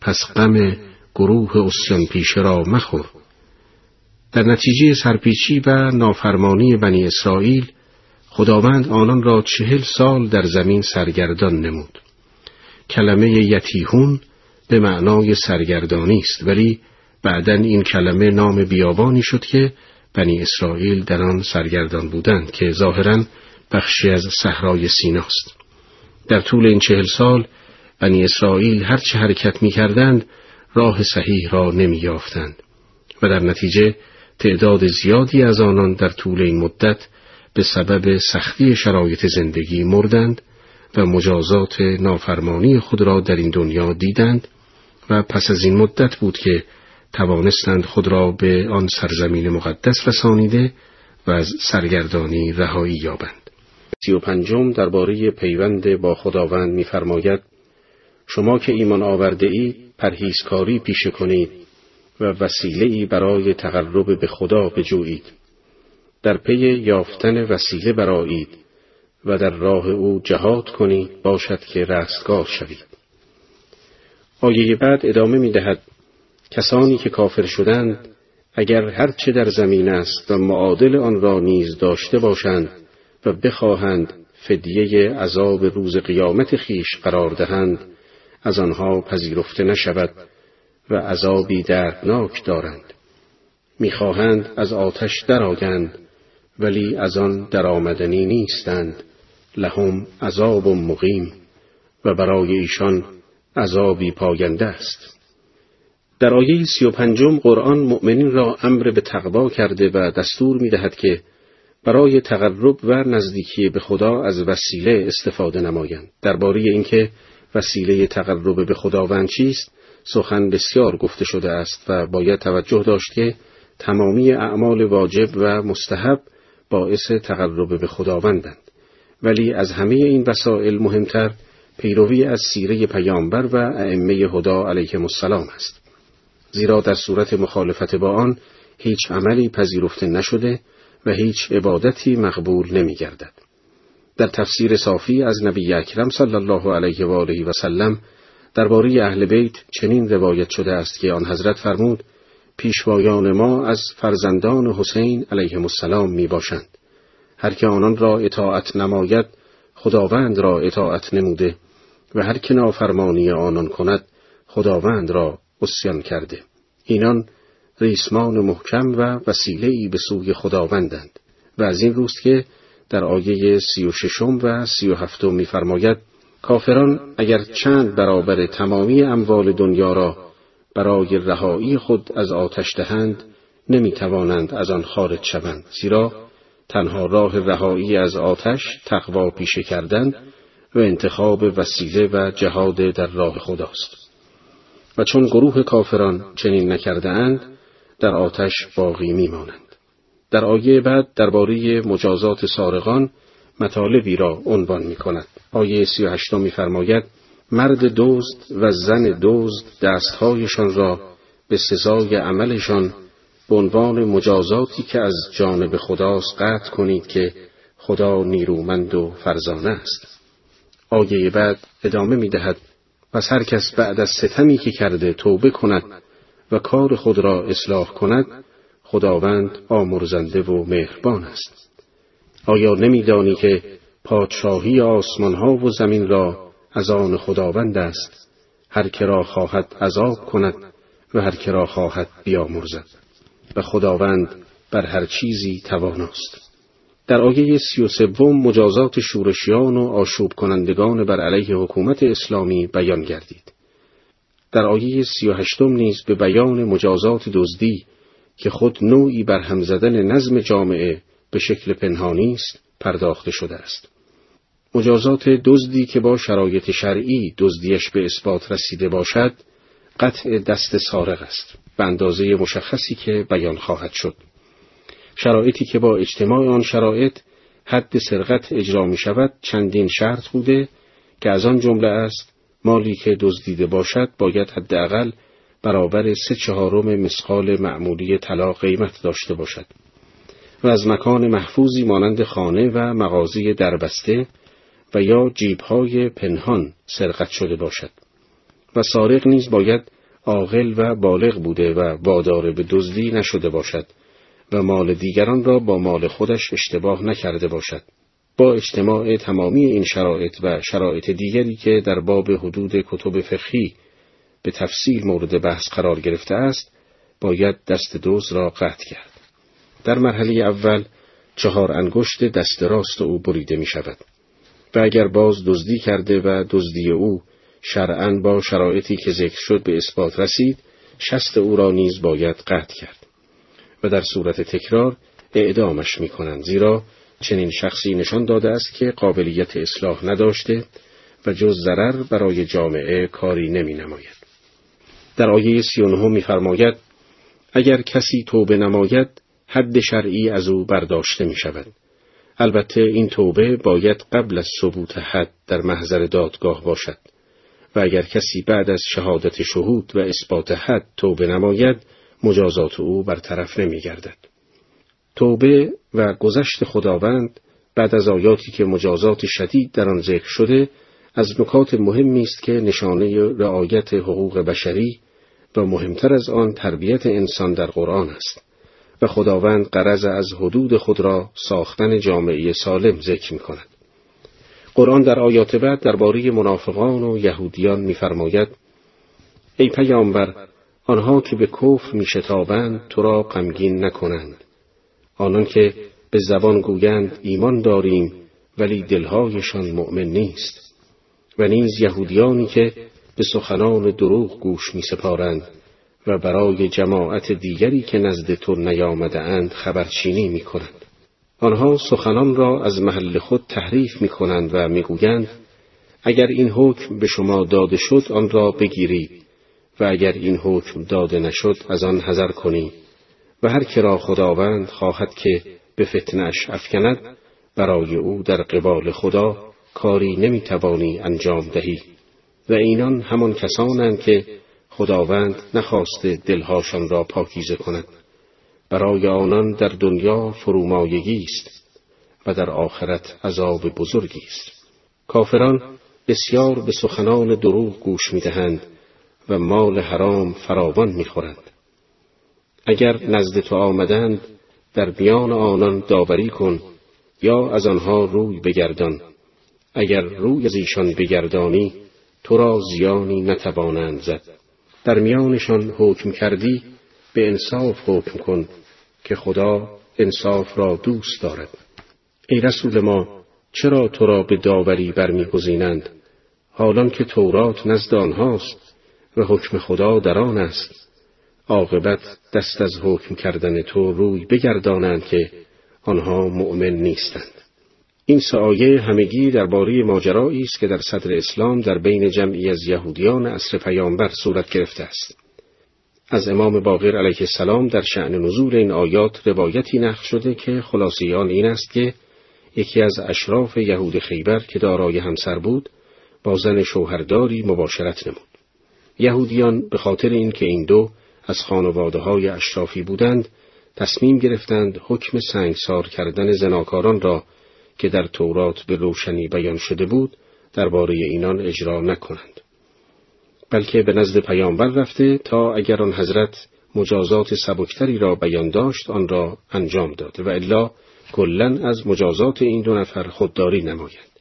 پس غم گروه اسیان پیشه را مخور. در نتیجه سرپیچی و نافرمانی بنی اسرائیل خداوند آنان را چهل سال در زمین سرگردان نمود. کلمه یتیهون به معنای سرگردانی است ولی بعدا این کلمه نام بیابانی شد که بنی اسرائیل در آن سرگردان بودند که ظاهرا بخشی از صحرای سیناست. در طول این چهل سال بنی اسرائیل هرچه حرکت می کردند راه صحیح را نمی یافتند و در نتیجه تعداد زیادی از آنان در طول این مدت به سبب سختی شرایط زندگی مردند و مجازات نافرمانی خود را در این دنیا دیدند و پس از این مدت بود که توانستند خود را به آن سرزمین مقدس رسانیده و از سرگردانی رهایی یابند. سی و پنجم درباره پیوند با خداوند می‌فرماید شما که ایمان آورده ای پرهیزکاری پیشه کنید و وسیله ای برای تقرب به خدا بجویید. در پی یافتن وسیله برایید و در راه او جهاد کنید باشد که رستگار شوید. آیه بعد ادامه می دهد کسانی که کافر شدند اگر هرچه در زمین است و معادل آن را نیز داشته باشند و بخواهند فدیه عذاب روز قیامت خیش قرار دهند از آنها پذیرفته نشود و عذابی دردناک دارند. می‌خواهند از آتش درآیند ولی از آن درآمدنی نیستند. لهم عذاب مقیم و برای ایشان عذابی پاینده است. در آیه سی و پنجم قرآن مؤمنین را امر به تقوا کرده و دستور می دهد که برای تقرب و نزدیکی به خدا از وسیله استفاده نمایند. درباره اینکه وسیله تقرب به خداوند چیست سخن بسیار گفته شده است و باید توجه داشت که تمامی اعمال واجب و مستحب باعث تقرب به خداوندند ولی از همه این وسائل مهمتر پیروی از سیره پیامبر و ائمه هدا علیهم السلام است زیرا در صورت مخالفت با آن هیچ عملی پذیرفته نشده و هیچ عبادتی مقبول نمی گردد. در تفسیر صافی از نبی اکرم صلی الله علیه و آله و سلم درباره اهل بیت چنین روایت شده است که آن حضرت فرمود پیشوایان ما از فرزندان حسین علیه السلام می باشند. هر که آنان را اطاعت نماید خداوند را اطاعت نموده و هر که نافرمانی آنان کند خداوند را اسیان کرده. اینان ریسمان محکم و وسیله به سوی خداوندند و از این روست که در آیه سی و ششم و سی و هفتم میفرماید کافران اگر چند برابر تمامی اموال دنیا را برای رهایی خود از آتش دهند نمی توانند از آن خارج شوند. زیرا تنها راه رهایی از آتش تقوا پیشه کردن و انتخاب وسیله و جهاد در راه خداست. و چون گروه کافران چنین نکرده اند در آتش باقی میمانند در آیه بعد درباره مجازات سارقان مطالبی را عنوان می کند. آیه سی و میفرماید مرد دزد و زن دزد دستهایشان را به سزای عملشان به عنوان مجازاتی که از جانب خداست قطع کنید که خدا نیرومند و فرزانه است. آیه بعد ادامه می دهد پس هر کس بعد از ستمی که کرده توبه کند و کار خود را اصلاح کند خداوند آمرزنده و مهربان است. آیا نمیدانی که پادشاهی آسمان ها و زمین را از آن خداوند است؟ هر که را خواهد عذاب کند و هر که را خواهد بیامرزد. و خداوند بر هر چیزی تواناست. در آیه سی و سوم مجازات شورشیان و آشوب کنندگان بر علیه حکومت اسلامی بیان گردید. در آیه سی و هشتم نیز به بیان مجازات دزدی که خود نوعی بر هم زدن نظم جامعه به شکل پنهانی است پرداخته شده است. مجازات دزدی که با شرایط شرعی دزدیش به اثبات رسیده باشد قطع دست سارق است به اندازه مشخصی که بیان خواهد شد. شرایطی که با اجتماع آن شرایط حد سرقت اجرا می شود چندین شرط بوده که از آن جمله است مالی که دزدیده باشد باید حداقل برابر سه چهارم مسقال معمولی طلا قیمت داشته باشد. و از مکان محفوظی مانند خانه و مغازی دربسته و یا جیبهای پنهان سرقت شده باشد. و سارق نیز باید عاقل و بالغ بوده و وادار به دزدی نشده باشد. و مال دیگران را با مال خودش اشتباه نکرده باشد. با اجتماع تمامی این شرایط و شرایط دیگری که در باب حدود کتب فقهی به تفصیل مورد بحث قرار گرفته است، باید دست دوز را قطع کرد. در مرحله اول چهار انگشت دست راست او بریده می شود. و اگر باز دزدی کرده و دزدی او شرعا با شرایطی که ذکر شد به اثبات رسید، شست او را نیز باید قطع کرد. و در صورت تکرار اعدامش می کنند زیرا چنین شخصی نشان داده است که قابلیت اصلاح نداشته و جز ضرر برای جامعه کاری نمی نماید. در آیه سی و میفرماید اگر کسی توبه نماید حد شرعی از او برداشته می شود. البته این توبه باید قبل از ثبوت حد در محضر دادگاه باشد و اگر کسی بعد از شهادت شهود و اثبات حد توبه نماید مجازات او برطرف نمی گردد. توبه و گذشت خداوند بعد از آیاتی که مجازات شدید در آن ذکر شده از نکات مهمی است که نشانه رعایت حقوق بشری و مهمتر از آن تربیت انسان در قرآن است و خداوند قرض از حدود خود را ساختن جامعه سالم ذکر می کند. قرآن در آیات بعد درباره منافقان و یهودیان می‌فرماید ای پیامبر آنها که به کفر میشتابند تو را غمگین نکنند. آنان که به زبان گویند ایمان داریم ولی دلهایشان مؤمن نیست. و نیز یهودیانی که به سخنان دروغ گوش می سپارند و برای جماعت دیگری که نزد تو نیامده اند خبرچینی می کنند. آنها سخنان را از محل خود تحریف می کنند و می گویند اگر این حکم به شما داده شد آن را بگیرید. و اگر این حکم داده نشد از آن حذر کنی. و هر که را خداوند خواهد که به فتنش افکند برای او در قبال خدا کاری نمی‌توانی انجام دهی. و اینان همان کسانند که خداوند نخواسته دلهاشان را پاکیزه کند. برای آنان در دنیا فرومایگی است و در آخرت عذاب بزرگی است. کافران بسیار به سخنان دروغ گوش می‌دهند. و مال حرام فراوان می‌خورند اگر نزد تو آمدند در میان آنان داوری کن یا از آنها روی بگردان. اگر روی از ایشان بگردانی تو را زیانی نتوانند زد. در میانشان حکم کردی به انصاف حکم کن که خدا انصاف را دوست دارد. ای رسول ما چرا تو را به داوری برمیگزینند؟ حالان که تورات نزد آنهاست و حکم خدا در آن است. عاقبت دست از حکم کردن تو روی بگردانند که آنها مؤمن نیستند. این سایه همگی درباره ماجرایی است که در صدر اسلام در بین جمعی از یهودیان عصر پیامبر صورت گرفته است. از امام باقر علیه السلام در شعن نزول این آیات روایتی نقل شده که خلاصیان این است که یکی از اشراف یهود خیبر که دارای همسر بود با زن شوهرداری مباشرت نمود. یهودیان به خاطر اینکه این دو از خانواده های اشرافی بودند تصمیم گرفتند حکم سنگسار کردن زناکاران را که در تورات به روشنی بیان شده بود درباره اینان اجرا نکنند. بلکه به نزد پیامبر رفته تا اگر آن حضرت مجازات سبکتری را بیان داشت آن را انجام داد و الا کلا از مجازات این دو نفر خودداری نمایند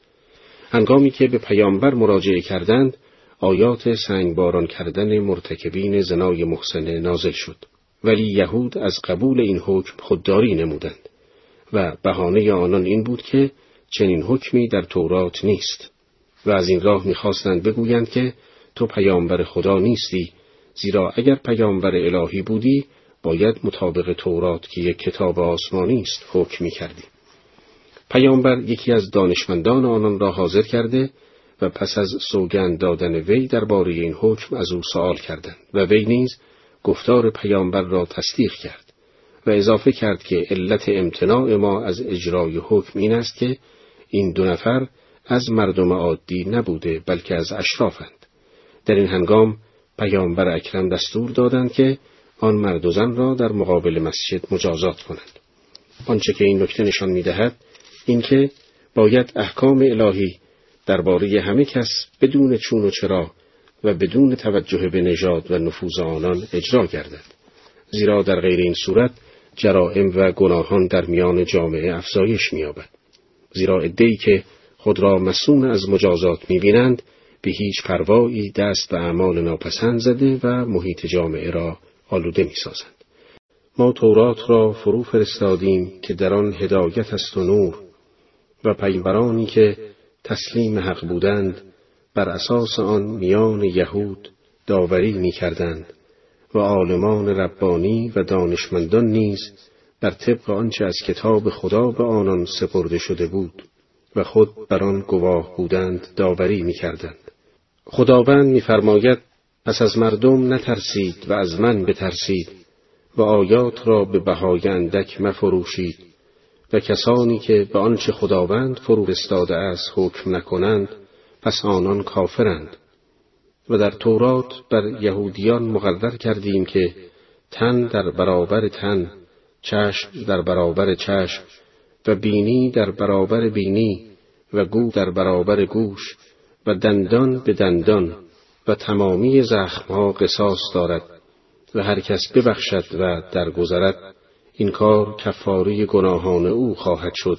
هنگامی که به پیامبر مراجعه کردند آیات سنگباران کردن مرتکبین زنای محسنه نازل شد ولی یهود از قبول این حکم خودداری نمودند و بهانه آنان این بود که چنین حکمی در تورات نیست و از این راه می‌خواستند بگویند که تو پیامبر خدا نیستی زیرا اگر پیامبر الهی بودی باید مطابق تورات که یک کتاب آسمانی است حکم کردی. پیامبر یکی از دانشمندان آنان را حاضر کرده و پس از سوگند دادن وی درباره این حکم از او سوال کردند و وی نیز گفتار پیامبر را تصدیق کرد و اضافه کرد که علت امتناع ما از اجرای حکم این است که این دو نفر از مردم عادی نبوده بلکه از اشرافند. در این هنگام پیامبر اکرم دستور دادند که آن مرد و زن را در مقابل مسجد مجازات کنند. آنچه که این نکته نشان می‌دهد اینکه باید احکام الهی درباره همه کس بدون چون و چرا و بدون توجه به نژاد و نفوذ آنان اجرا گردد. زیرا در غیر این صورت جرائم و گناهان در میان جامعه افزایش مییابد. زیرا عدهای که خود را مسون از مجازات می‌بینند به هیچ پروایی دست به اعمال ناپسند زده و محیط جامعه را آلوده می‌سازند. ما تورات را فرو فرستادیم که در آن هدایت است و نور و پیمبرانی که تسلیم حق بودند بر اساس آن میان یهود داوری می کردند و عالمان ربانی و دانشمندان نیز بر طبق آنچه از کتاب خدا به آنان سپرده شده بود و خود بر آن گواه بودند داوری می کردند. خداوند میفرماید پس از مردم نترسید و از من بترسید و آیات را به بهای اندک مفروشید و کسانی که به آنچه خداوند فرستاده است حکم نکنند پس آنان کافرند. و در تورات بر یهودیان مقرر کردیم که تن در برابر تن چشم در برابر چشم و بینی در برابر بینی و گو در برابر گوش و دندان به دندان و تمامی زخمها قصاص دارد و هر کس ببخشد و درگذرد. این کار کفاری گناهان او خواهد شد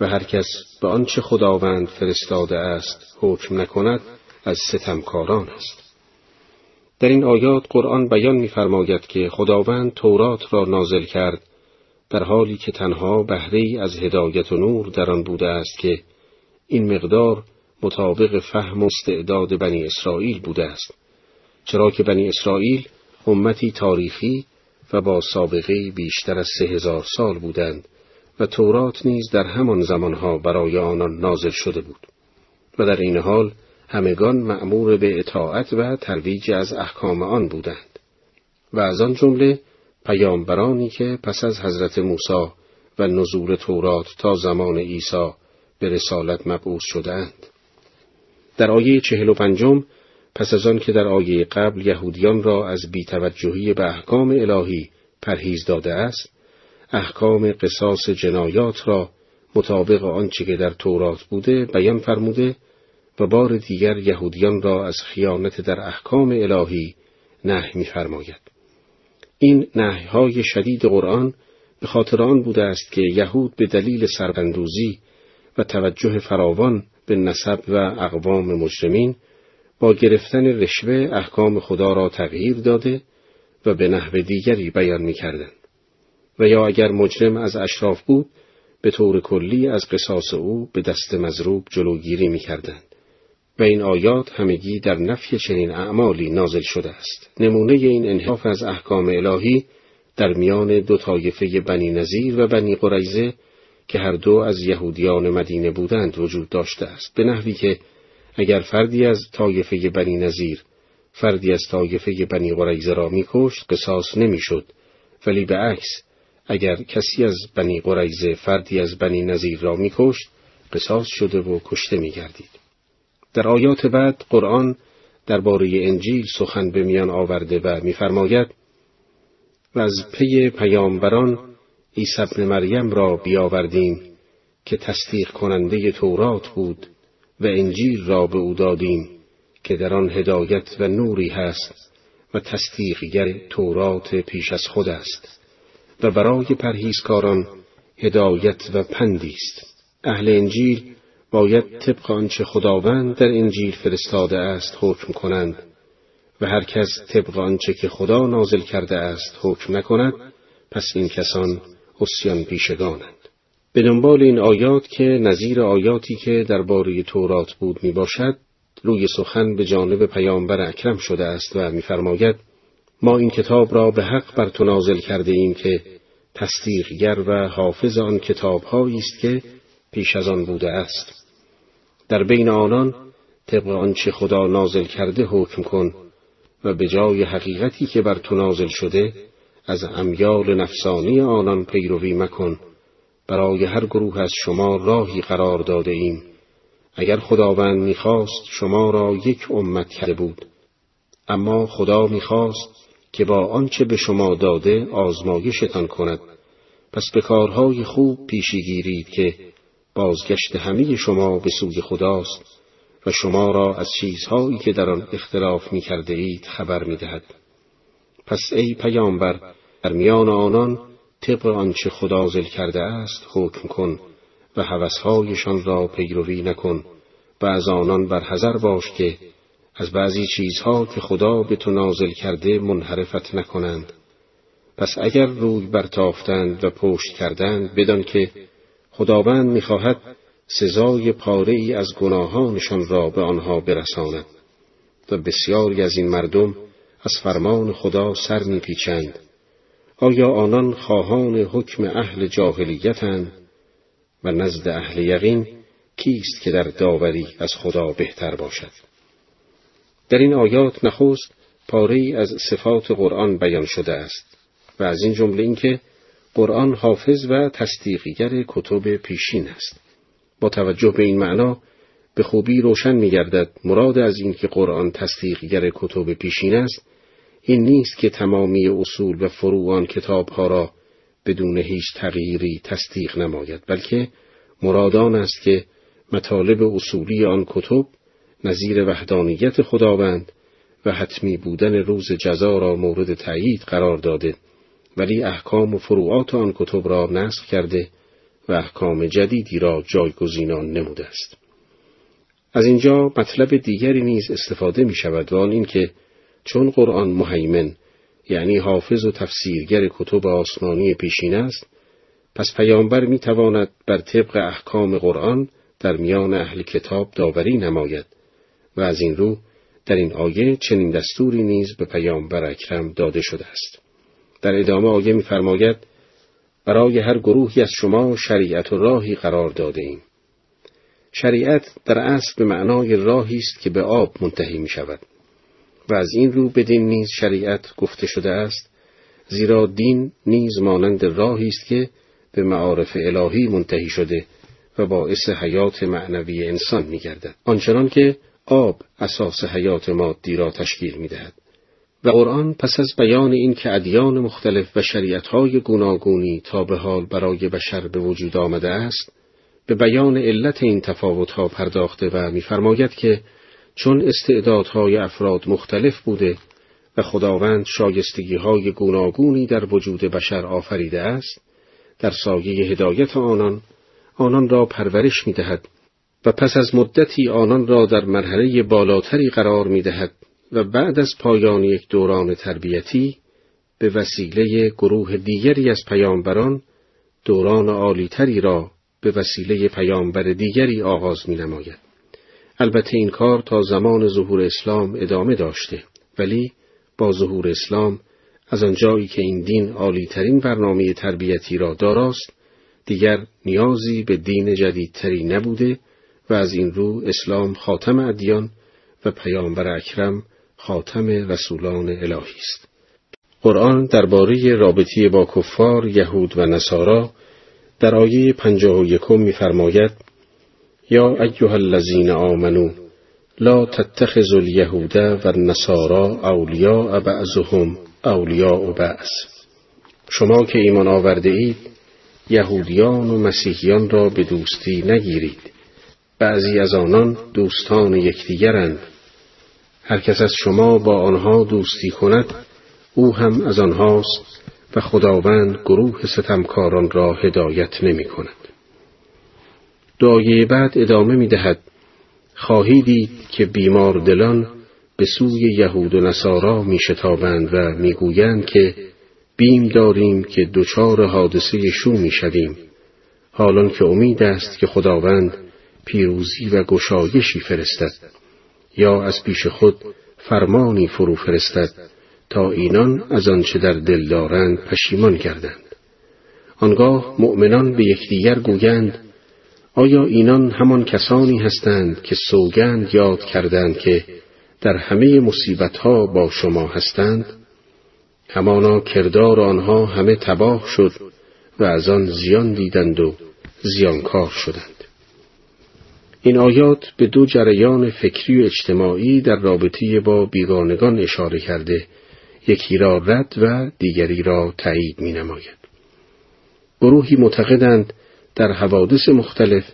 و هر کس به آنچه خداوند فرستاده است حکم نکند از ستمکاران است. در این آیات قرآن بیان می‌فرماید که خداوند تورات را نازل کرد در حالی که تنها بهره از هدایت و نور در آن بوده است که این مقدار مطابق فهم و استعداد بنی اسرائیل بوده است چرا که بنی اسرائیل امتی تاریخی و با سابقه بیشتر از سه هزار سال بودند و تورات نیز در همان زمانها برای آنان نازل شده بود. و در این حال همگان مأمور به اطاعت و ترویج از احکام آن بودند. و از آن جمله پیامبرانی که پس از حضرت موسی و نزول تورات تا زمان عیسی به رسالت مبعوث شدند در آیه چهل و پنجم پس از آن که در آیه قبل یهودیان را از بیتوجهی به احکام الهی پرهیز داده است احکام قصاص جنایات را مطابق آنچه که در تورات بوده بیان فرموده و بار دیگر یهودیان را از خیانت در احکام الهی نهی می‌فرماید. این های شدید قرآن به خاطر آن بوده است که یهود به دلیل سربندوزی و توجه فراوان به نسب و اقوام مجرمین با گرفتن رشوه احکام خدا را تغییر داده و به نحو دیگری بیان می کردن. و یا اگر مجرم از اشراف بود به طور کلی از قصاص او به دست مضروب جلوگیری می کردن. و این آیات همگی در نفی چنین اعمالی نازل شده است. نمونه این انحاف از احکام الهی در میان دو طایفه بنی نظیر و بنی قریزه که هر دو از یهودیان مدینه بودند وجود داشته است به نحوی که اگر فردی از طایفه بنی نظیر فردی از طایفه بنی قریزه را میکشت قصاص نمی‌شد. ولی به عکس اگر کسی از بنی قریزه فردی از بنی نظیر را میکشت قصاص شده و کشته میگردید. در آیات بعد قرآن درباره انجیل سخن به میان آورده و میفرماید و از پی پیامبران عیسی ابن مریم را بیاوردیم که تصدیق کننده تورات بود و انجیل را به او دادیم که در آن هدایت و نوری هست و تصدیقگر تورات پیش از خود است و برای پرهیزکاران هدایت و پندی است. اهل انجیل باید طبق آنچه خداوند در انجیل فرستاده است حکم کنند و هر کس طبق آنچه که خدا نازل کرده است حکم نکند پس این کسان حسیان پیشگانند به دنبال این آیات که نظیر آیاتی که درباره تورات بود می باشد روی سخن به جانب پیامبر اکرم شده است و میفرماید ما این کتاب را به حق بر تو نازل کرده ایم که تصدیقگر و حافظ آن کتاب است که پیش از آن بوده است. در بین آنان طبق آنچه خدا نازل کرده حکم کن و به جای حقیقتی که بر تو نازل شده از امیال نفسانی آنان پیروی مکن. برای هر گروه از شما راهی قرار داده ایم. اگر خداوند می‌خواست شما را یک امت کرده بود. اما خدا می‌خواست که با آنچه به شما داده آزمایشتان کند. پس به کارهای خوب پیشی گیرید که بازگشت همه شما به سوی خداست و شما را از چیزهایی که در آن اختلاف می اید خبر می دهد. پس ای پیامبر در میان آنان طبق آنچه خدا زل کرده است حکم کن و هوسهایشان را پیروی نکن و از آنان بر حذر باش که از بعضی چیزها که خدا به تو نازل کرده منحرفت نکنند. پس اگر روی برتافتند و پشت کردند بدان که خداوند می‌خواهد سزای پاره ای از گناهانشان را به آنها برساند. و بسیاری از این مردم از فرمان خدا سر میپیچند. آیا آنان خواهان حکم اهل جاهلیتند و نزد اهل یقین کیست که در داوری از خدا بهتر باشد؟ در این آیات نخست پاره از صفات قرآن بیان شده است و از این جمله اینکه قرآن حافظ و تصدیقیگر کتب پیشین است. با توجه به این معنا به خوبی روشن می گردد مراد از این که قرآن تصدیقگر کتب پیشین است این نیست که تمامی اصول و فروع آن کتابها را بدون هیچ تغییری تصدیق نماید بلکه مرادان است که مطالب اصولی آن کتب نظیر وحدانیت خداوند و حتمی بودن روز جزا را مورد تأیید قرار داده ولی احکام و فروعات آن کتب را نسخ کرده و احکام جدیدی را جایگزینان نموده است. از اینجا مطلب دیگری نیز استفاده می شود و آن اینکه چون قرآن مهیمن یعنی حافظ و تفسیرگر کتب آسمانی پیشین است پس پیامبر می تواند بر طبق احکام قرآن در میان اهل کتاب داوری نماید و از این رو در این آیه چنین دستوری نیز به پیامبر اکرم داده شده است در ادامه آیه می‌فرماید برای هر گروهی از شما شریعت و راهی قرار داده ایم. شریعت در اصل به معنای راهی است که به آب منتهی می شود و از این رو بدین نیز شریعت گفته شده است زیرا دین نیز مانند راهی است که به معارف الهی منتهی شده و باعث حیات معنوی انسان می گردد. آنچنان که آب اساس حیات مادی را تشکیل می دهد. و قرآن پس از بیان این که ادیان مختلف و شریعتهای گوناگونی تا به حال برای بشر به وجود آمده است به بیان علت این تفاوتها پرداخته و می‌فرماید که چون استعدادهای افراد مختلف بوده و خداوند شایستگیهای گوناگونی در وجود بشر آفریده است در سایه هدایت آنان آنان را پرورش می دهد و پس از مدتی آنان را در مرحله بالاتری قرار می دهد و بعد از پایان یک دوران تربیتی به وسیله گروه دیگری از پیامبران دوران عالیتری را به وسیله پیامبر دیگری آغاز می نماید. البته این کار تا زمان ظهور اسلام ادامه داشته ولی با ظهور اسلام از آنجایی که این دین عالیترین برنامه تربیتی را داراست دیگر نیازی به دین جدیدتری نبوده و از این رو اسلام خاتم ادیان و پیامبر اکرم خاتم رسولان الهی است. قرآن درباره رابطی با کفار یهود و نصارا در آیه پنجاه و یکم می‌فرماید یا ایها الذین آمنو لا تتخذوا اليهود و النصارا اولیاء بعضهم اولیاء بعض. شما که ایمان آورده اید یهودیان و مسیحیان را به دوستی نگیرید. بعضی از آنان دوستان یکدیگرند. هر کس از شما با آنها دوستی کند او هم از آنهاست و خداوند گروه ستمکاران را هدایت نمی کند. دعای بعد ادامه می دهد خواهی دید که بیمار دلان به سوی یهود و نصارا می شتابند و می گویند که بیم داریم که دچار حادثه شو می شویم حالان که امید است که خداوند پیروزی و گشایشی فرستد. یا از پیش خود فرمانی فرو فرستد تا اینان از آنچه در دل دارند پشیمان گردند. آنگاه مؤمنان به یکدیگر گویند آیا اینان همان کسانی هستند که سوگند یاد کردند که در همه مصیبتها با شما هستند همانا کردار آنها همه تباه شد و از آن زیان دیدند و زیانکار شدند این آیات به دو جریان فکری و اجتماعی در رابطه با بیگانگان اشاره کرده یکی را رد و دیگری را تایید می نماید. گروهی معتقدند در حوادث مختلف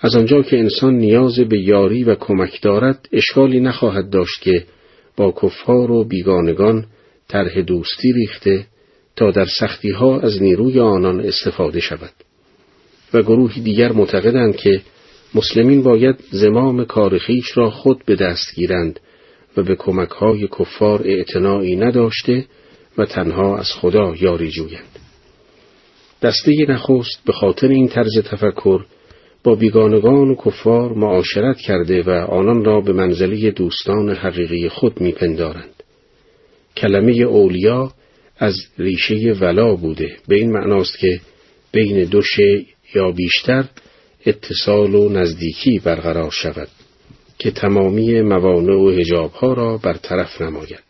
از آنجا که انسان نیاز به یاری و کمک دارد اشکالی نخواهد داشت که با کفار و بیگانگان طرح دوستی ریخته تا در سختی ها از نیروی آنان استفاده شود و گروهی دیگر معتقدند که مسلمین باید زمام کار را خود به دست گیرند و به کمک های کفار اعتنایی نداشته و تنها از خدا یاری جویند. دسته نخست به خاطر این طرز تفکر با بیگانگان و کفار معاشرت کرده و آنان را به منزله دوستان حقیقی خود میپندارند. کلمه اولیا از ریشه ولا بوده به این معناست که بین دو شی یا بیشتر اتصال و نزدیکی برقرار شود که تمامی موانع و هجابها را برطرف نماید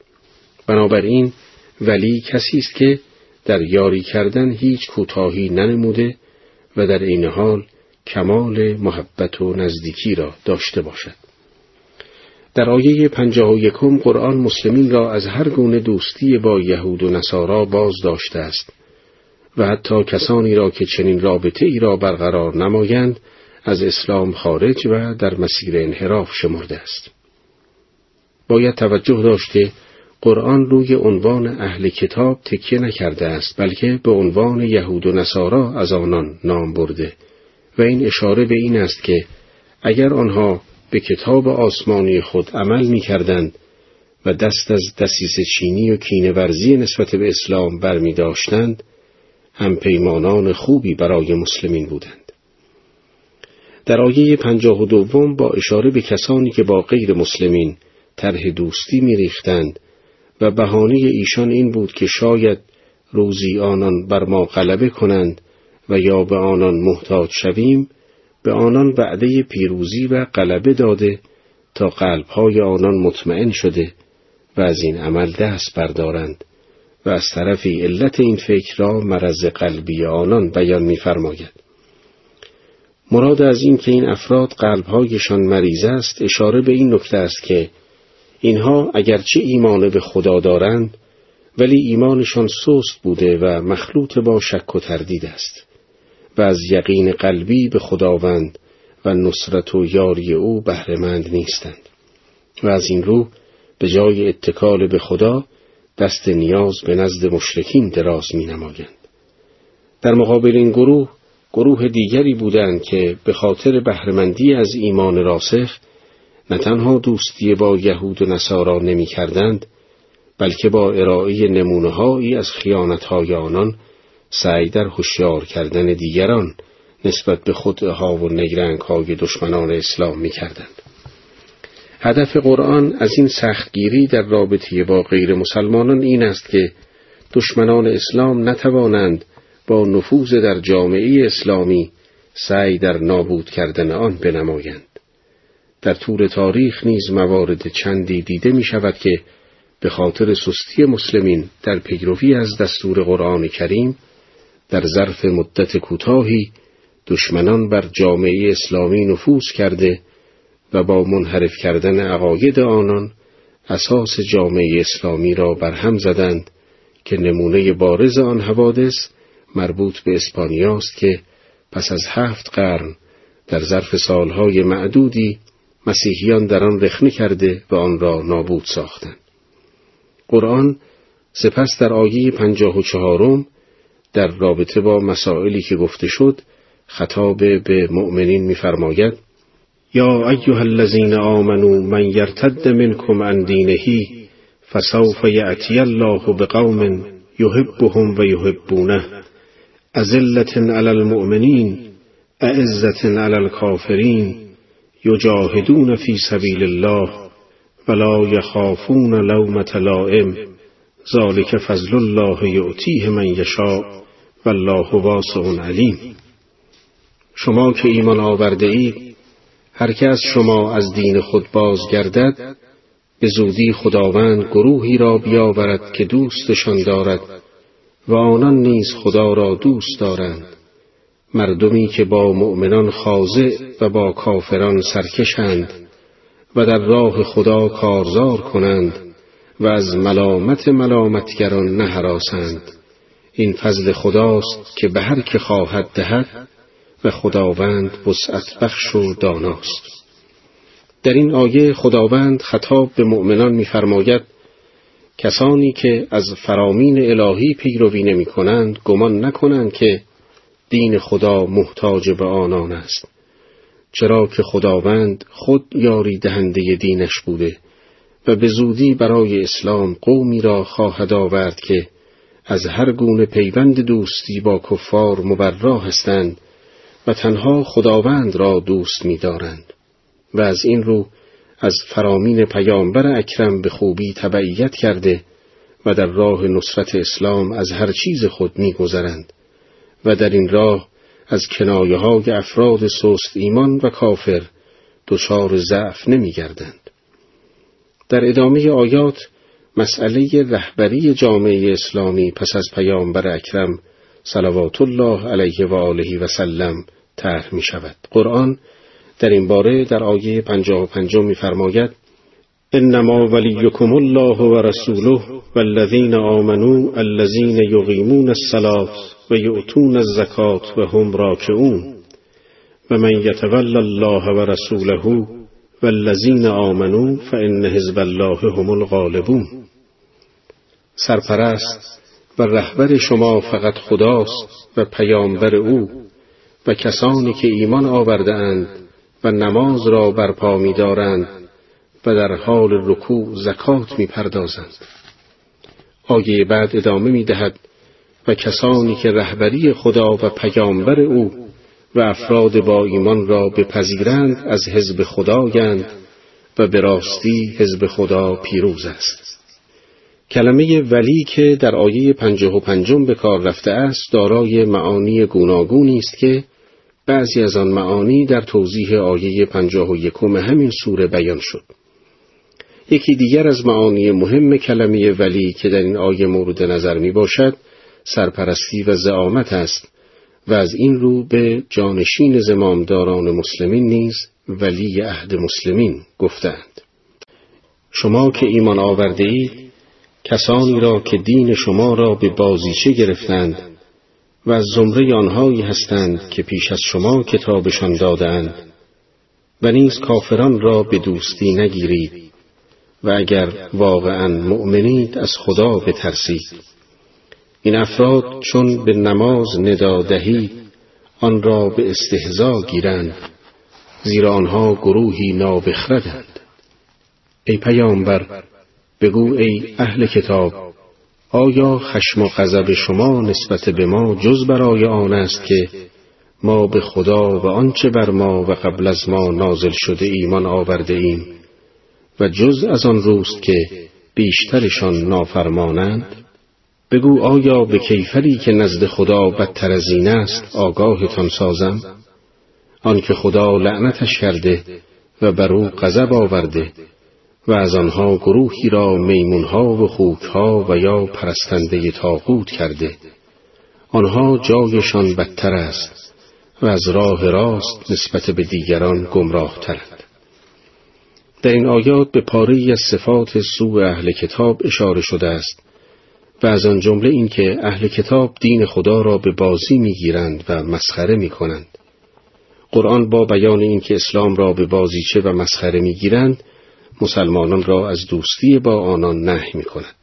بنابراین ولی کسی است که در یاری کردن هیچ کوتاهی ننموده و در این حال کمال محبت و نزدیکی را داشته باشد در آیه پنجاه و یکم قرآن مسلمین را از هر گونه دوستی با یهود و نصارا باز داشته است و حتی کسانی را که چنین رابطه ای را برقرار نمایند از اسلام خارج و در مسیر انحراف شمرده است. باید توجه داشته قرآن روی عنوان اهل کتاب تکیه نکرده است بلکه به عنوان یهود و نصارا از آنان نام برده و این اشاره به این است که اگر آنها به کتاب آسمانی خود عمل می کردند و دست از دسیس چینی و کینورزی نسبت به اسلام برمی داشتند هم پیمانان خوبی برای مسلمین بودند. در آیه پنجاه و دوم با اشاره به کسانی که با غیر مسلمین طرح دوستی میریختند و بهانه ایشان این بود که شاید روزی آنان بر ما غلبه کنند و یا به آنان محتاج شویم به آنان وعده پیروزی و غلبه داده تا قلبهای آنان مطمئن شده و از این عمل دست بردارند و از طرفی علت این فکر را مرض قلبی آنان بیان می‌فرماید. مراد از این که این افراد قلبهایشان مریض است اشاره به این نکته است که اینها اگرچه ایمان به خدا دارند ولی ایمانشان سست بوده و مخلوط با شک و تردید است و از یقین قلبی به خداوند و نصرت و یاری او بهرهمند نیستند و از این رو به جای اتکال به خدا دست نیاز به نزد مشرکین دراز می نمایند. در مقابل این گروه گروه دیگری بودند که به خاطر بهرهمندی از ایمان راسخ نه تنها دوستی با یهود و نصارا نمی کردند بلکه با ارائه نمونههایی از خیانتهای آنان سعی در هوشیار کردن دیگران نسبت به خودها و نگرنگ های دشمنان اسلام می کردند. هدف قرآن از این سختگیری در رابطه با غیر مسلمانان این است که دشمنان اسلام نتوانند با نفوذ در جامعه اسلامی سعی در نابود کردن آن بنمایند. در طول تاریخ نیز موارد چندی دیده می شود که به خاطر سستی مسلمین در پیروی از دستور قرآن کریم در ظرف مدت کوتاهی دشمنان بر جامعه اسلامی نفوذ کرده و با منحرف کردن عقاید آنان اساس جامعه اسلامی را برهم زدند که نمونه بارز آن حوادث مربوط به اسپانیاست که پس از هفت قرن در ظرف سالهای معدودی مسیحیان در آن رخنه کرده و آن را نابود ساختند قرآن سپس در آیه پنجاه و چهارم در رابطه با مسائلی که گفته شد خطاب به مؤمنین می‌فرماید یا ایها الذین آمنوا من یرتد منکم عن دینه فسوف یأتی الله بقوم یحبهم و یحبونه. ازلة علی المؤمنین اعزة علی الکافرین. یجاهدون فی سبیل الله ولا یخافون لومة لائم ذلك فضل الله یعطیه من یشاء والله واسع علیم. شما که ایمان آورده اید هر از شما از دین خود بازگردد به زودی خداوند گروهی را بیاورد که دوستشان دارد و آنان نیز خدا را دوست دارند. مردمی که با مؤمنان خاضع و با کافران سرکشند و در راه خدا کارزار کنند و از ملامت ملامتگران نهراسند. این فضل خداست که به هر که خواهد دهد و خداوند وسعت بخش و داناست. در این آیه خداوند خطاب به مؤمنان می‌فرماید کسانی که از فرامین الهی پیروی نمی کنند گمان نکنند که دین خدا محتاج به آنان است. چرا که خداوند خود یاری دهنده دینش بوده و به زودی برای اسلام قومی را خواهد آورد که از هر گونه پیوند دوستی با کفار مبرا هستند و تنها خداوند را دوست می‌دارند. و از این رو از فرامین پیامبر اکرم به خوبی تبعیت کرده و در راه نصرت اسلام از هر چیز خود میگذرند. و در این راه از کنایه های افراد سست ایمان و کافر دچار ضعف نمیگردند. در ادامه آیات مسئله رهبری جامعه اسلامی پس از پیامبر اکرم صلوات الله علیه و آله و سلم طرح می شود. قرآن در این باره در آیه پنجاه و پنجم می فرماید انما ولیکم الله و رسوله والذین آمنوا الذین یقیمون الصلاة و یؤتون الزکات و هم راکعون و من یتول الله و رسوله والذین آمنوا فان حزب الله هم الغالبون سرپرست و رهبر شما فقط خداست و پیامبر او و کسانی که ایمان آورده اند و نماز را برپا می دارند و در حال رکوع زکات می پردازند. آیه بعد ادامه می دهد و کسانی که رهبری خدا و پیامبر او و افراد با ایمان را بپذیرند از حزب خدایند و به راستی حزب خدا پیروز است. کلمه ولی که در آیه پنجه و پنجم به کار رفته است دارای معانی گوناگونی است که بعضی از آن معانی در توضیح آیه پنجاه و یکم همین سوره بیان شد. یکی دیگر از معانی مهم کلمه ولی که در این آیه مورد نظر می باشد سرپرستی و زعامت است و از این رو به جانشین زمامداران مسلمین نیز ولی عهد مسلمین گفتند. شما که ایمان آورده اید کسانی را که دین شما را به بازیچه گرفتند و از زمره آنهایی هستند که پیش از شما کتابشان دادند و نیز کافران را به دوستی نگیرید و اگر واقعا مؤمنید از خدا بترسید این افراد چون به نماز ندا دهید آن را به استهزا گیرند زیرا آنها گروهی نابخردند. ای پیامبر بگو ای اهل کتاب آیا خشم و غضب شما نسبت به ما جز برای آن است که ما به خدا و آنچه بر ما و قبل از ما نازل شده ایمان آورده ایم و جز از آن روست که بیشترشان نافرمانند؟ بگو آیا به کیفری که نزد خدا بدتر از این است آگاهتان سازم آنکه خدا لعنتش کرده و بر او غضب آورده و از آنها گروهی را میمونها و خوکها و یا پرستنده تاغوت کرده آنها جایشان بدتر است و از راه راست نسبت به دیگران گمراه ترند. در این آیات به پاره از صفات سوء اهل کتاب اشاره شده است و از آن جمله اینکه اهل کتاب دین خدا را به بازی می‌گیرند و مسخره می‌کنند قرآن با بیان اینکه اسلام را به بازیچه و مسخره می‌گیرند مسلمانان را از دوستی با آنان نهی می کند.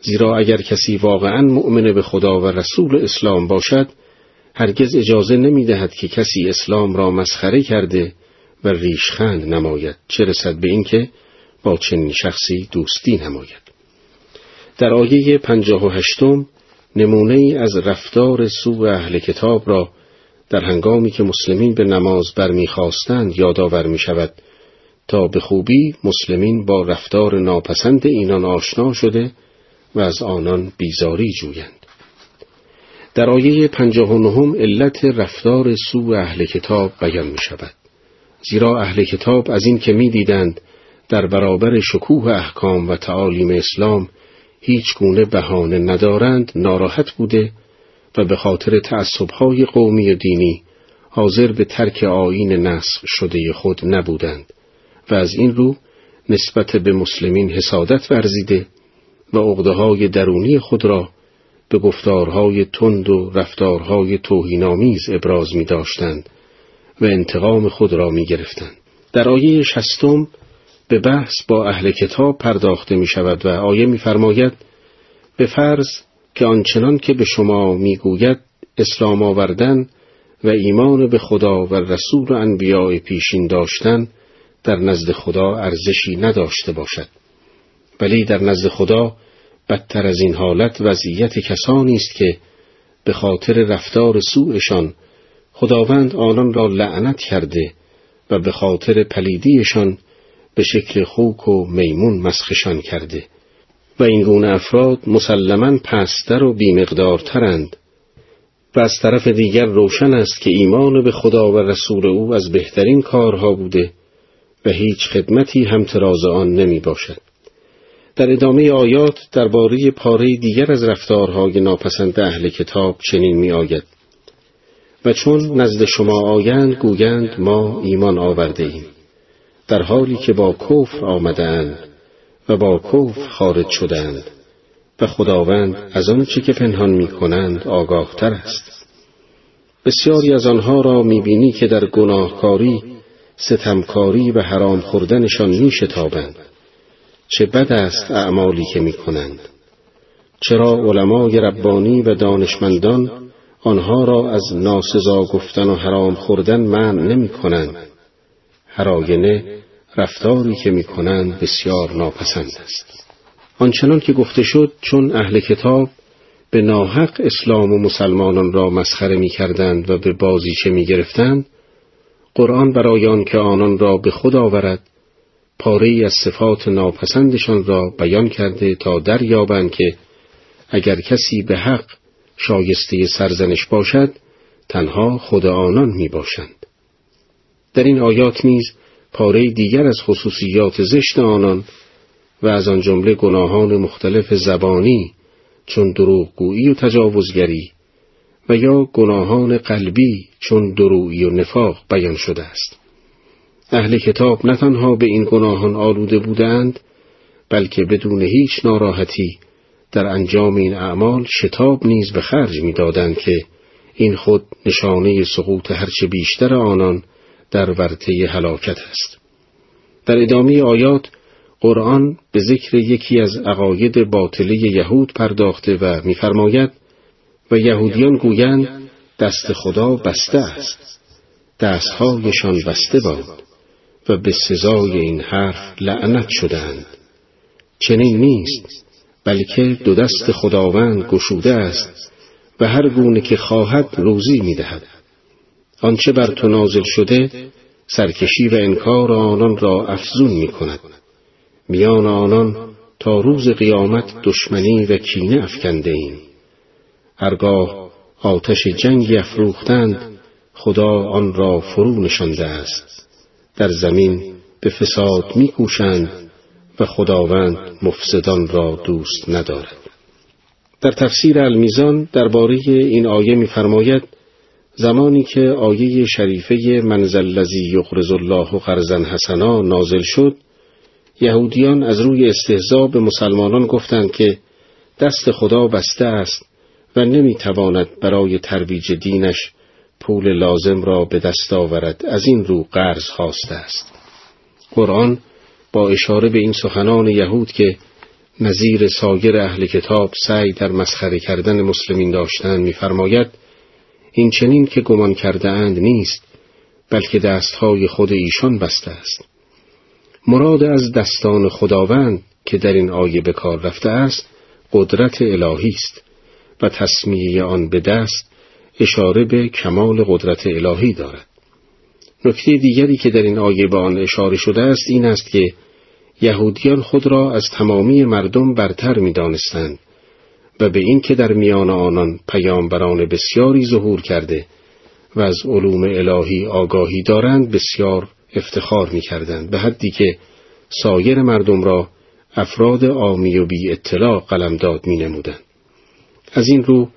زیرا اگر کسی واقعا مؤمن به خدا و رسول اسلام باشد هرگز اجازه نمی دهد که کسی اسلام را مسخره کرده و ریشخند نماید چه رسد به اینکه با چنین شخصی دوستی نماید در آیه پنجاه و هشتم نمونه ای از رفتار سو اهل کتاب را در هنگامی که مسلمین به نماز برمیخواستند یادآور می شود تا به خوبی مسلمین با رفتار ناپسند اینان آشنا شده و از آنان بیزاری جویند. در آیه پنجاه و نهم علت رفتار سو اهل کتاب بیان می شود. زیرا اهل کتاب از این که می دیدند در برابر شکوه احکام و تعالیم اسلام هیچ گونه بهانه ندارند ناراحت بوده و به خاطر تعصبهای قومی و دینی حاضر به ترک آین نصف شده خود نبودند و از این رو نسبت به مسلمین حسادت ورزیده و عقده درونی خود را به گفتارهای تند و رفتارهای توهینآمیز ابراز می داشتند و انتقام خود را می گرفتند. در آیه شستم به بحث با اهل کتاب پرداخته می شود و آیه می فرماید به فرض که آنچنان که به شما می گوید اسلام آوردن و ایمان به خدا و رسول و انبیاء پیشین داشتن در نزد خدا ارزشی نداشته باشد. ولی در نزد خدا بدتر از این حالت وضعیت کسانی است که به خاطر رفتار سوءشان خداوند آنان را لعنت کرده و به خاطر پلیدیشان به شکل خوک و میمون مسخشان کرده و این گونه افراد مسلما پستر و بیمقدارترند و از طرف دیگر روشن است که ایمان به خدا و رسول او از بهترین کارها بوده و هیچ خدمتی همتراز آن نمی باشد. در ادامه آیات درباره پاره دیگر از رفتارهای ناپسند اهل کتاب چنین می آید. و چون نزد شما آیند گویند ما ایمان آورده ایم در حالی که با کفر آمدند و با کفر خارج شدند و خداوند از آنچه که پنهان می کنند آگاه تر است. بسیاری از آنها را می بینی که در گناهکاری ستمکاری و حرام خوردنشان می شتابند چه بد است اعمالی که می کنند چرا علمای ربانی و دانشمندان آنها را از ناسزا گفتن و حرام خوردن منع نمی کنند هر رفتاری که می کنند بسیار ناپسند است آنچنان که گفته شد چون اهل کتاب به ناحق اسلام و مسلمانان را مسخره می کردند و به بازیچه می گرفتند قرآن برای آن که آنان را به خود آورد پاره از صفات ناپسندشان را بیان کرده تا دریابند که اگر کسی به حق شایسته سرزنش باشد تنها خود آنان می باشند. در این آیات نیز پاره دیگر از خصوصیات زشت آنان و از آن جمله گناهان مختلف زبانی چون دروغگویی و تجاوزگری و یا گناهان قلبی چون درویی و نفاق بیان شده است. اهل کتاب نه تنها به این گناهان آلوده بودند بلکه بدون هیچ ناراحتی در انجام این اعمال شتاب نیز به خرج می‌دادند که این خود نشانه سقوط هرچه بیشتر آنان در ورطه هلاکت است. در ادامه آیات قرآن به ذکر یکی از عقاید باطله یهود پرداخته و می‌فرماید و یهودیان گویند دست خدا بسته است دستهایشان بسته باد و به سزای این حرف لعنت شدند چنین نیست بلکه دو دست خداوند گشوده است و هر گونه که خواهد روزی می‌دهد آنچه بر تو نازل شده سرکشی و انکار آنان را افزون می کند میان آنان تا روز قیامت دشمنی و کینه افکنده ایم هرگاه آتش جنگی افروختند خدا آن را فرو نشانده است. در زمین به فساد میکوشند و خداوند مفسدان را دوست ندارد. در تفسیر المیزان درباره این آیه میفرماید زمانی که آیه شریفه منزل لذی یقرز الله قرضا حسنا نازل شد یهودیان از روی استهزا به مسلمانان گفتند که دست خدا بسته است و نمی‌تواند برای ترویج دینش پول لازم را به دست آورد. از این رو قرض خواسته است. قرآن با اشاره به این سخنان یهود که نظیر سایر اهل کتاب سعی در مسخره کردن مسلمین داشتند می‌فرماید این چنین که گمان کرده اند نیست بلکه دستهای خود ایشان بسته است. مراد از دستان خداوند که در این آیه به کار رفته است قدرت الهی است و تصمیه آن به دست اشاره به کمال قدرت الهی دارد. نکته دیگری که در این آیه به آن اشاره شده است این است که یهودیان خود را از تمامی مردم برتر می دانستند و به این که در میان آنان پیامبران بسیاری ظهور کرده و از علوم الهی آگاهی دارند بسیار افتخار می کردند به حدی که سایر مردم را افراد آمی و بی اطلاع قلمداد می نمودند. از این رو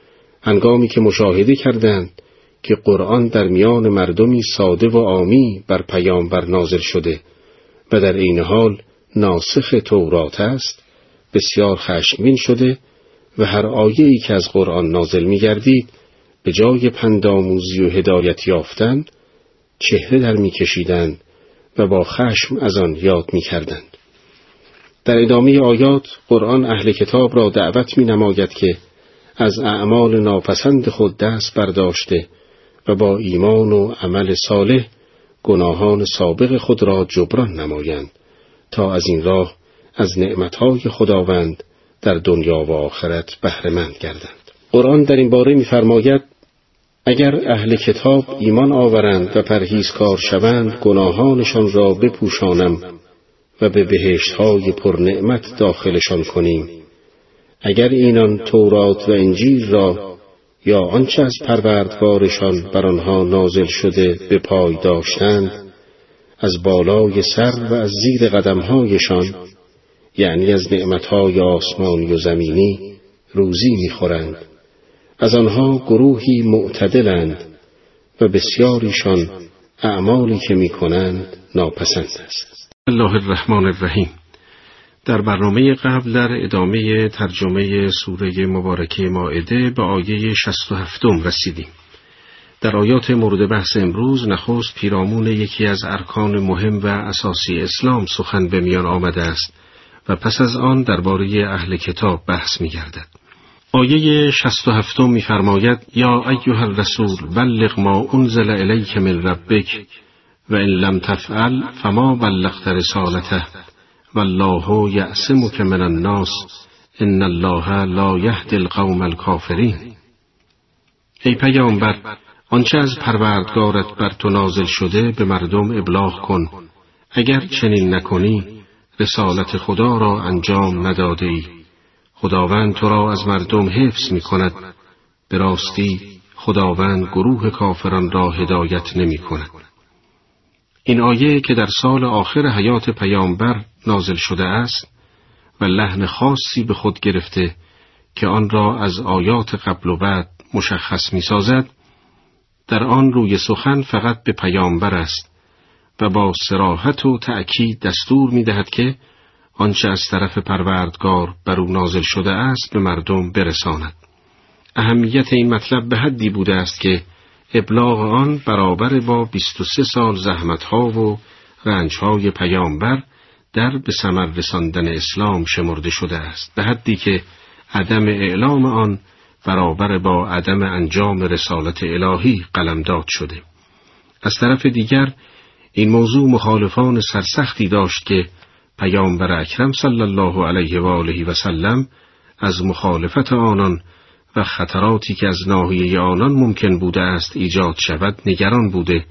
هنگامی که مشاهده کردند که قرآن در میان مردمی ساده و آمی بر پیامبر نازل شده و در این حال ناسخ تورات است بسیار خشمگین شده و هر آیه‌ای که از قرآن نازل می گردید به جای پنداموزی و هدایت یافتن چهره در می کشیدند و با خشم از آن یاد می کردند. در ادامه آیات قرآن اهل کتاب را دعوت می نماید که از اعمال ناپسند خود دست برداشته و با ایمان و عمل صالح گناهان سابق خود را جبران نمایند تا از این راه از نعمتهای خداوند در دنیا و آخرت بهرهمند گردند. قرآن در این باره می‌فرماید اگر اهل کتاب ایمان آورند و پرهیزکار شوند گناهانشان را بپوشانم و به بهشتهای پرنعمت داخلشان کنیم. اگر اینان تورات و انجیل را یا آنچه از پروردگارشان بر آنها نازل شده به پای داشتند از بالای سر و از زیر قدمهایشان یعنی از نعمتهای آسمانی و زمینی روزی می‌خورند. از آنها گروهی معتدلند و بسیاریشان اعمالی که می‌کنند ناپسند است. الله الرحمن الرحیم. در برنامه قبل در ادامه ترجمه سوره مبارکه ماعده به آیه 67 رسیدیم. در آیات مورد بحث امروز نخست پیرامون یکی از ارکان مهم و اساسی اسلام سخن به میان آمده است. و پس از آن درباره اهل کتاب بحث می گردد. آیه 67 میفرماید یا ایها الرسول بلغ ما انزل الیک من ربک و ان لم تفعل فما بلغت رسالته والله یعصمک من الناس ان الله لا یهدی القوم الکافرین ای پیامبر آنچه از پروردگارت بر تو نازل شده به مردم ابلاغ کن اگر چنین نکنی رسالت خدا را انجام نداده ای خداوند تو را از مردم حفظ می کند به راستی خداوند گروه کافران را هدایت نمی کند این آیه که در سال آخر حیات پیامبر نازل شده است و لحن خاصی به خود گرفته که آن را از آیات قبل و بعد مشخص می سازد در آن روی سخن فقط به پیامبر است. و با سراحت و تأکید دستور می دهد که آنچه از طرف پروردگار بر او نازل شده است به مردم برساند. اهمیت این مطلب به حدی بوده است که ابلاغ آن برابر با 23 سال زحمتها و رنجهای پیامبر در به ثمر رساندن اسلام شمرده شده است به حدی که عدم اعلام آن برابر با عدم انجام رسالت الهی قلمداد شده از طرف دیگر این موضوع مخالفان سرسختی داشت که پیامبر اکرم صلی الله علیه و آله و سلم از مخالفت آنان و خطراتی که از ناحیه آنان ممکن بوده است ایجاد شود نگران بوده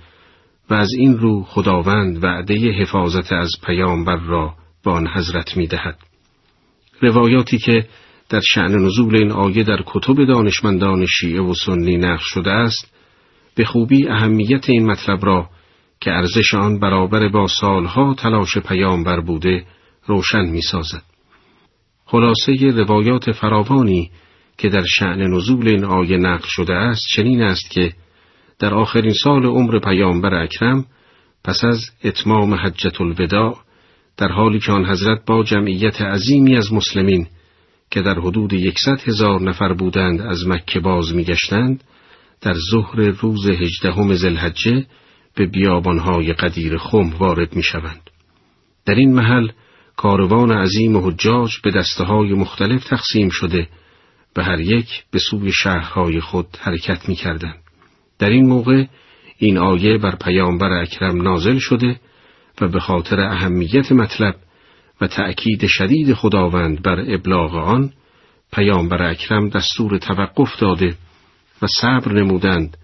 و از این رو خداوند وعده حفاظت از پیامبر را به آن حضرت می دهد. روایاتی که در شعن نزول این آیه در کتب دانشمندان شیعه و سنی نقش شده است به خوبی اهمیت این مطلب را که ارزش آن برابر با سالها تلاش پیامبر بوده روشن می سازد. خلاصه روایات فراوانی که در شعن نزول این آیه نقل شده است چنین است که در آخرین سال عمر پیامبر اکرم پس از اتمام حجت الوداع در حالی که آن حضرت با جمعیت عظیمی از مسلمین که در حدود یکصد هزار نفر بودند از مکه باز میگشتند در ظهر روز هجدهم زلحجه به بیابانهای قدیر خم وارد می شوند. در این محل کاروان عظیم و حجاج به دسته های مختلف تقسیم شده و هر یک به سوی شهرهای خود حرکت می کردن. در این موقع این آیه بر پیامبر اکرم نازل شده و به خاطر اهمیت مطلب و تأکید شدید خداوند بر ابلاغ آن پیامبر اکرم دستور توقف داده و صبر نمودند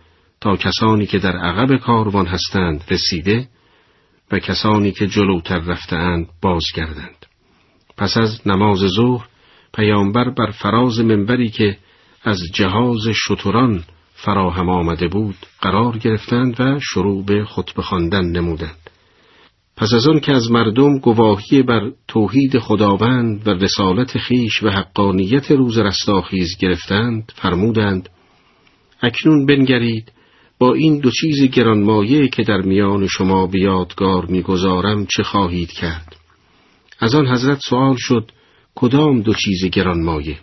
کسانی که در عقب کاروان هستند رسیده و کسانی که جلوتر رفتهاند بازگردند. پس از نماز ظهر پیامبر بر فراز منبری که از جهاز شتران فراهم آمده بود قرار گرفتند و شروع به خطبه خواندن نمودند. پس از آن که از مردم گواهی بر توحید خداوند و رسالت خیش و حقانیت روز رستاخیز گرفتند فرمودند اکنون بنگرید با این دو چیز گرانمایه که در میان شما بیادگار می‌گذارم چه خواهید کرد از آن حضرت سوال شد کدام دو چیز گرانمایه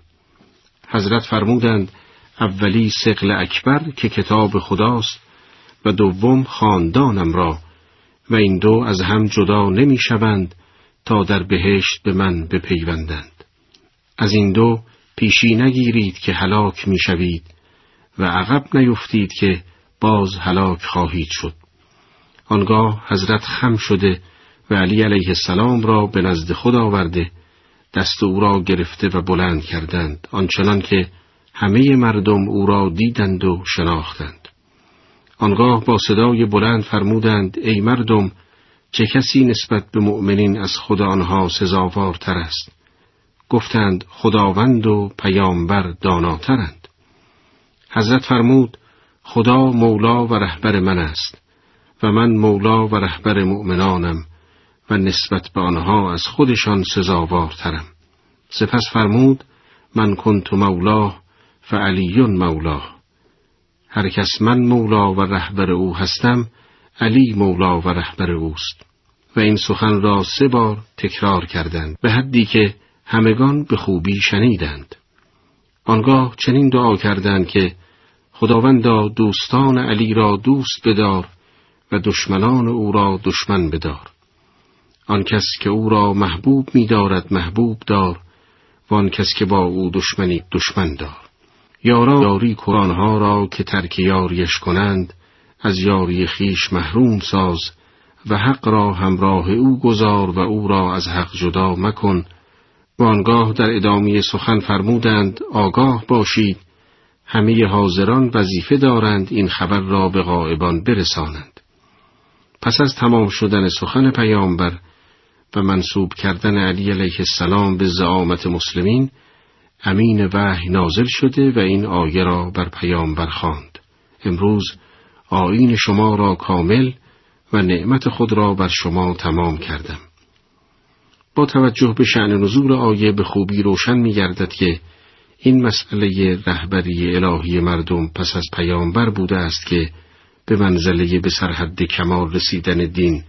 حضرت فرمودند اولی سقل اکبر که کتاب خداست و دوم خاندانم را و این دو از هم جدا نمی شوند تا در بهشت به من بپیوندند. از این دو پیشی نگیرید که هلاک می شوید و عقب نیفتید که باز هلاک خواهید شد. آنگاه حضرت خم شده و علی علیه السلام را به نزد خود آورده دست او را گرفته و بلند کردند آنچنان که همه مردم او را دیدند و شناختند. آنگاه با صدای بلند فرمودند ای مردم چه کسی نسبت به مؤمنین از خدا آنها سزاوارتر است گفتند خداوند و پیامبر داناترند حضرت فرمود خدا مولا و رهبر من است و من مولا و رهبر مؤمنانم و نسبت به آنها از خودشان سزاوارترم. سپس فرمود من کنت مولاه فعلیون مولاه. هر کس من مولا و رهبر او هستم علی مولا و رهبر اوست. و این سخن را سه بار تکرار کردند به حدی که همگان به خوبی شنیدند. آنگاه چنین دعا کردند که خداوندا دوستان علی را دوست بدار و دشمنان او را دشمن بدار. آن کس که او را محبوب می دارد محبوب دار و آن کس که با او دشمنی دشمن دار. یارا یاری ها را که ترک یاریش کنند از یاری خیش محروم ساز و حق را همراه او گذار و او را از حق جدا مکن. و آنگاه در ادامه سخن فرمودند آگاه باشید. همه حاضران وظیفه دارند این خبر را به غائبان برسانند پس از تمام شدن سخن پیامبر و منصوب کردن علی علیه السلام به زعامت مسلمین امین وحی نازل شده و این آیه را بر پیامبر خواند. امروز آیین شما را کامل و نعمت خود را بر شما تمام کردم. با توجه به شعن نزول آیه به خوبی روشن می گردد که این مسئله رهبری الهی مردم پس از پیامبر بوده است که به منزله به سرحد کمال رسیدن دین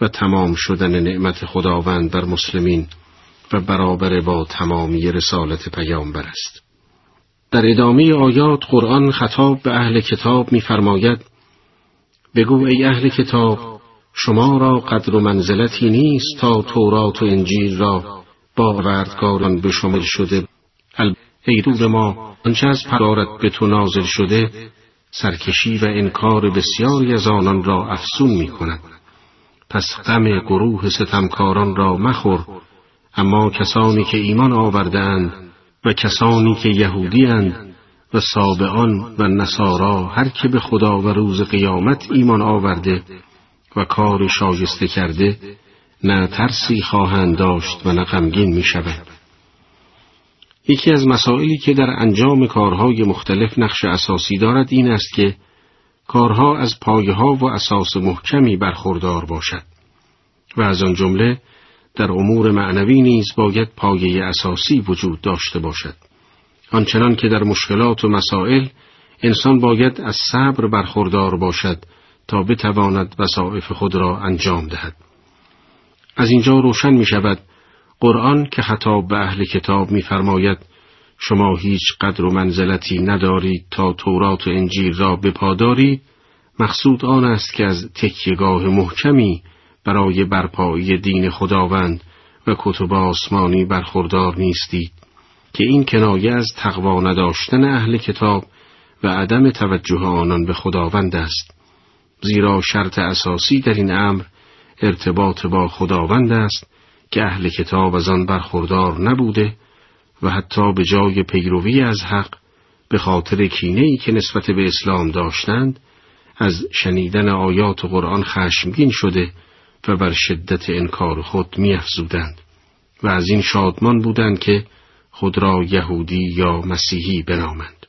و تمام شدن نعمت خداوند بر مسلمین و برابر با تمامی رسالت پیامبر است. در ادامه آیات قرآن خطاب به اهل کتاب می‌فرماید بگو ای اهل کتاب شما را قدر و منزلتی نیست تا تورات و انجیل را با وردگاران به شما شده ای دور ما آنچه از پرارت به تو نازل شده سرکشی و انکار بسیاری از آنان را افسون می کند. پس غم گروه ستمکاران را مخور اما کسانی که ایمان آوردهاند و کسانی که یهودیاند و سابعان و نصارا هر که به خدا و روز قیامت ایمان آورده و کار شایسته کرده نه ترسی خواهند داشت و نه غمگین می شود. یکی از مسائلی که در انجام کارهای مختلف نقش اساسی دارد این است که کارها از پایه ها و اساس محکمی برخوردار باشد و از آن جمله در امور معنوی نیز باید پایه اساسی وجود داشته باشد. آنچنان که در مشکلات و مسائل انسان باید از صبر برخوردار باشد تا بتواند وظایف خود را انجام دهد. از اینجا روشن می شود قرآن که خطاب به اهل کتاب می‌فرماید شما هیچ قدر و منزلتی ندارید تا تورات و انجیل را بپادارید مقصود آن است که از تکیگاه محکمی برای برپایی دین خداوند و کتب آسمانی برخوردار نیستید که این کنایه از تقوا نداشتن اهل کتاب و عدم توجه آنان به خداوند است. زیرا شرط اساسی در این امر ارتباط با خداوند است که اهل کتاب از آن برخوردار نبوده و حتی به جای پیروی از حق به خاطر کینه ای که نسبت به اسلام داشتند از شنیدن آیات قرآن خشمگین شده و بر شدت انکار خود میافزودند و از این شادمان بودند که خود را یهودی یا مسیحی بنامند.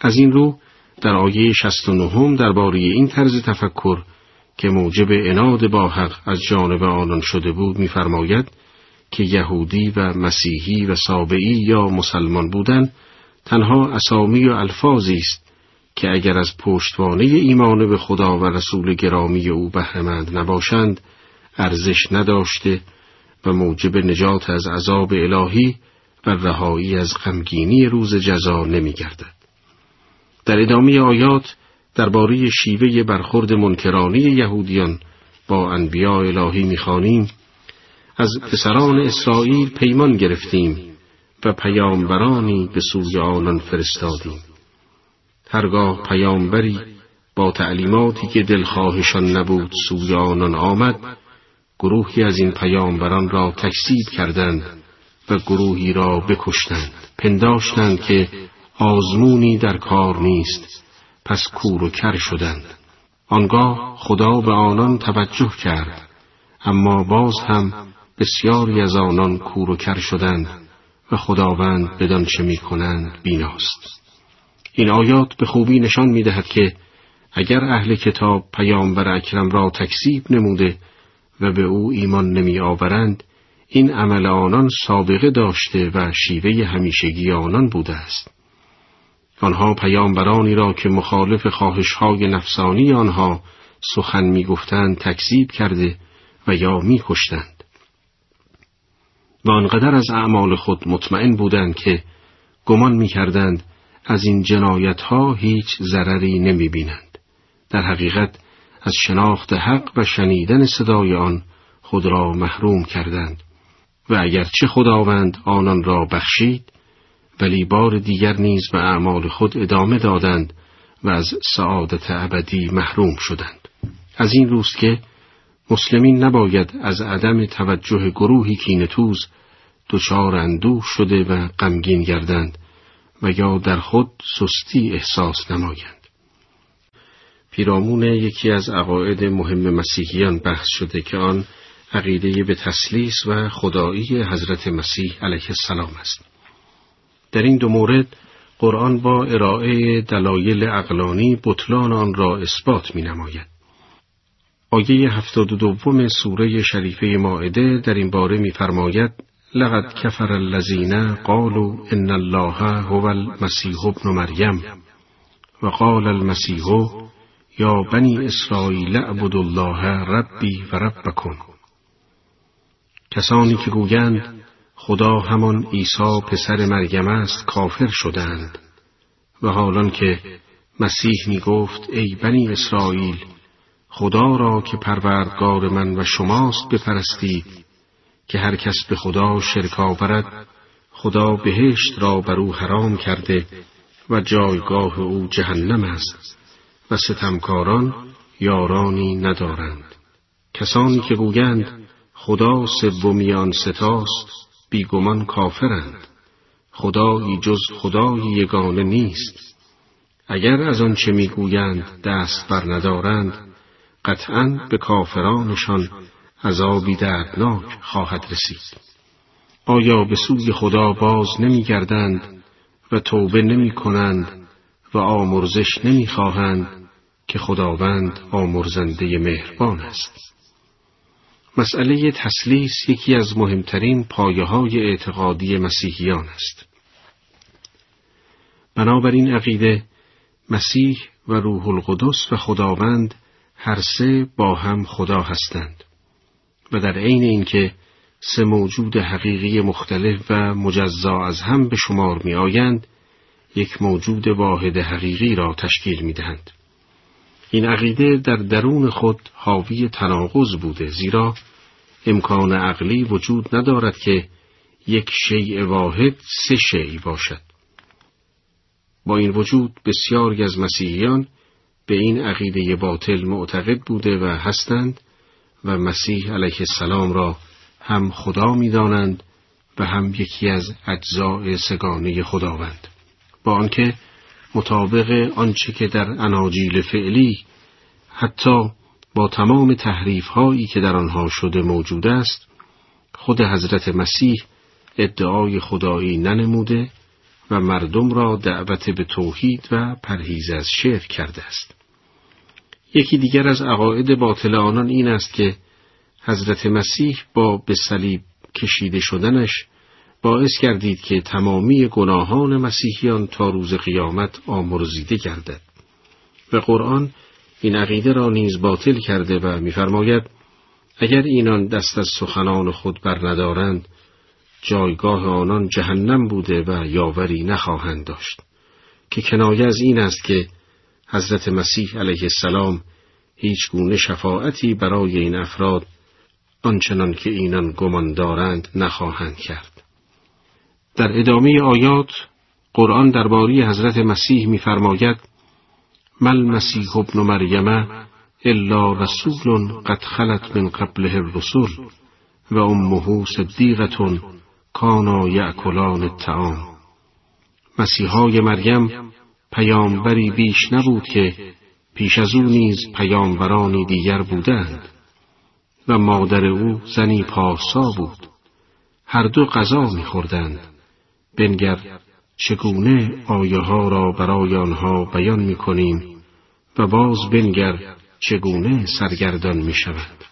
از این رو در آیه 69 درباره این طرز تفکر که موجب اناد با حق از جانب آنان شده بود می‌فرماید که یهودی و مسیحی و سابعی یا مسلمان بودن تنها اسامی و الفاظی است که اگر از پشتوانه ایمان به خدا و رسول گرامی او بهرهمند نباشند ارزش نداشته و موجب نجات از عذاب الهی و رهایی از غمگینی روز جزا نمیگردد. در ادامه آیات درباره شیوه برخورد منکرانی یهودیان با انبیاء الهی می‌خوانیم. از پسران اسرائیل پیمان گرفتیم و پیامبرانی به سوی آنان فرستادیم. هرگاه پیامبری با تعلیماتی که دلخواهشان نبود سوی آنان آمد گروهی از این پیامبران را تکسیب کردند و گروهی را بکشتند پنداشتند که آزمونی در کار نیست. پس کور و کر شدند. آنگاه خدا به آنان توجه کرد. اما باز هم بسیاری از آنان کور و کر شدند و خداوند بدان چه می کنند بیناست. این آیات به خوبی نشان می دهد که اگر اهل کتاب پیامبر اکرم را تکسیب نموده و به او ایمان نمی آورند این عمل آنان سابقه داشته و شیوه همیشگی آنان بوده است. آنها پیامبرانی را که مخالف خواهشهای نفسانی آنها سخن می‌گفتند تکذیب کرده و یا میکشتند و آنقدر از اعمال خود مطمئن بودند که گمان می‌کردند از این جنایت ها هیچ ضرری نمی بینند. در حقیقت از شناخت حق و شنیدن صدای آن خود را محروم کردند و اگرچه خداوند آنان را بخشید ولی بار دیگر نیز به اعمال خود ادامه دادند و از سعادت ابدی محروم شدند از این روست که مسلمین نباید از عدم توجه گروهی کینتوز دچار اندوه شده و غمگین گردند و یا در خود سستی احساس نمایند پیرامون یکی از عقاید مهم مسیحیان بحث شده که آن عقیده به تسلیس و خدایی حضرت مسیح علیه السلام است. در این دو مورد قرآن با ارائه دلایل اقلانی بطلان آن را اثبات می نماید. آیه هفتاد و دوم سوره شریفه ماعده در این باره می‌فرماید لقد کفر الذین قالوا ان الله هو المسیح ابن مریم و قال المسیح یا بنی اسرائیل اعبدوا الله ربی و ربکم کسانی که گویند خدا همان عیسی پسر مریم است کافر شدند. و حالان که مسیح می گفت ای بنی اسرائیل خدا را که پروردگار من و شماست بپرستید که هر کس به خدا شرک آورد خدا بهشت را بر او حرام کرده و جایگاه او جهنم است و ستمکاران یارانی ندارند. کسانی که گویند خدا سومی آن ستاست بیگمان کافرند. خدایی جز خدای یگانه نیست. اگر از آن چه می‌گویند دست بر ندارند قطعا به کافرانشان عذابی دردناک خواهد رسید. آیا به سوی خدا باز نمیگردند و توبه نمی کنند و آمرزش نمی خواهند که خداوند آمرزنده مهربان است؟ مسئله تسلیس یکی از مهمترین پایه های اعتقادی مسیحیان است. بنابراین عقیده مسیح و روح القدس و خداوند هر سه با هم خدا هستند و در عین اینکه سه موجود حقیقی مختلف و مجزا از هم به شمار می آیند یک موجود واحد حقیقی را تشکیل می دهند. این عقیده در درون خود حاوی تناقض بوده زیرا امکان عقلی وجود ندارد که یک شیء واحد سه شیء باشد. با این وجود بسیاری از مسیحیان به این عقیده باطل معتقد بوده و هستند و مسیح علیه السلام را هم خدا می‌دانند و هم یکی از اجزاء سگانه خداوند با آنکه مطابق آنچه که در اناجیل فعلی حتی با تمام تحریف هایی که در آنها شده موجود است خود حضرت مسیح ادعای خدایی ننموده و مردم را دعوت به توحید و پرهیز از شرک کرده است. یکی دیگر از عقاید باطل آنان این است که حضرت مسیح با به صلیب کشیده شدنش باعث گردید که تمامی گناهان مسیحیان تا روز قیامت آمرزیده گردد. و قرآن این عقیده را نیز باطل کرده و می‌فرماید اگر اینان دست از سخنان خود بر ندارند جایگاه آنان جهنم بوده و یاوری نخواهند داشت که کنایه از این است که حضرت مسیح علیه السلام هیچ گونه شفاعتی برای این افراد آنچنان که اینان گمان دارند نخواهند کرد. در ادامه آیات قرآن درباره حضرت مسیح می‌فرماید مل مسیح ابن مریم الا رسول قد خلت من قبله الرسل و امه صدیقه کانا یأکلان الطعام۔ مسیحای مریم پیامبری بیش نبود که پیش از او نیز پیامبرانی دیگر بودند و مادر او زنی پارسا بود هر دو غذا میخوردند بنگر چگونه آیه ها را برای آنها بیان می‌کنیم و باز بنگر چگونه سرگردان می‌شوند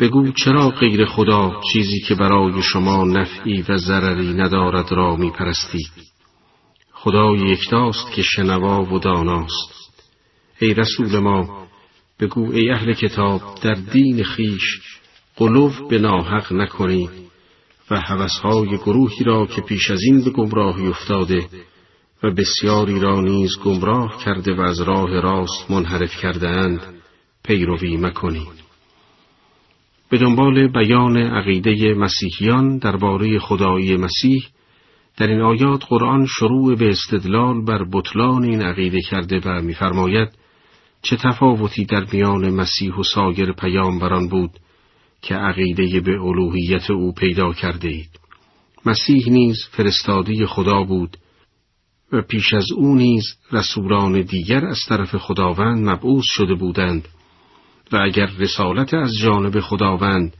بگو چرا غیر خدا چیزی که برای شما نفعی و ضرری ندارد را میپرستید خدای یکتاست که شنوا و داناست. ای رسول ما بگو ای اهل کتاب در دین خیش قلوب به ناحق نکنید و حوثهای گروهی را که پیش از این به گمراهی افتاده و بسیاری را نیز گمراه کرده و از راه راست منحرف کرده اند پیروی مکنید. به دنبال بیان عقیده مسیحیان درباره خدایی مسیح در این آیات قرآن شروع به استدلال بر بطلان این عقیده کرده و می‌فرماید چه تفاوتی در میان مسیح و سایر پیامبران بود که عقیده به الوهیت او پیدا کرده اید. مسیح نیز فرستادی خدا بود و پیش از او نیز رسولان دیگر از طرف خداوند مبعوث شده بودند و اگر رسالت از جانب خداوند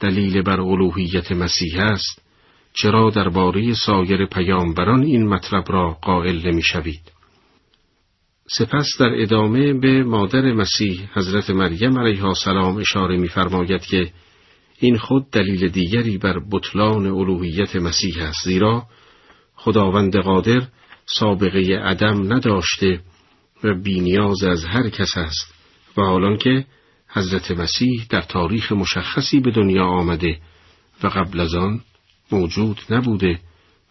دلیل بر الوهیت مسیح است چرا درباره سایر پیامبران این مطلب را قائل نمی‌شوید سپس در ادامه به مادر مسیح حضرت مریم علیها السلام اشاره می‌فرماید که این خود دلیل دیگری بر بطلان الوهیت مسیح است زیرا خداوند قادر سابقه عدم نداشته و بینیاز از هر کس است و حالان که حضرت مسیح در تاریخ مشخصی به دنیا آمده و قبل از آن موجود نبوده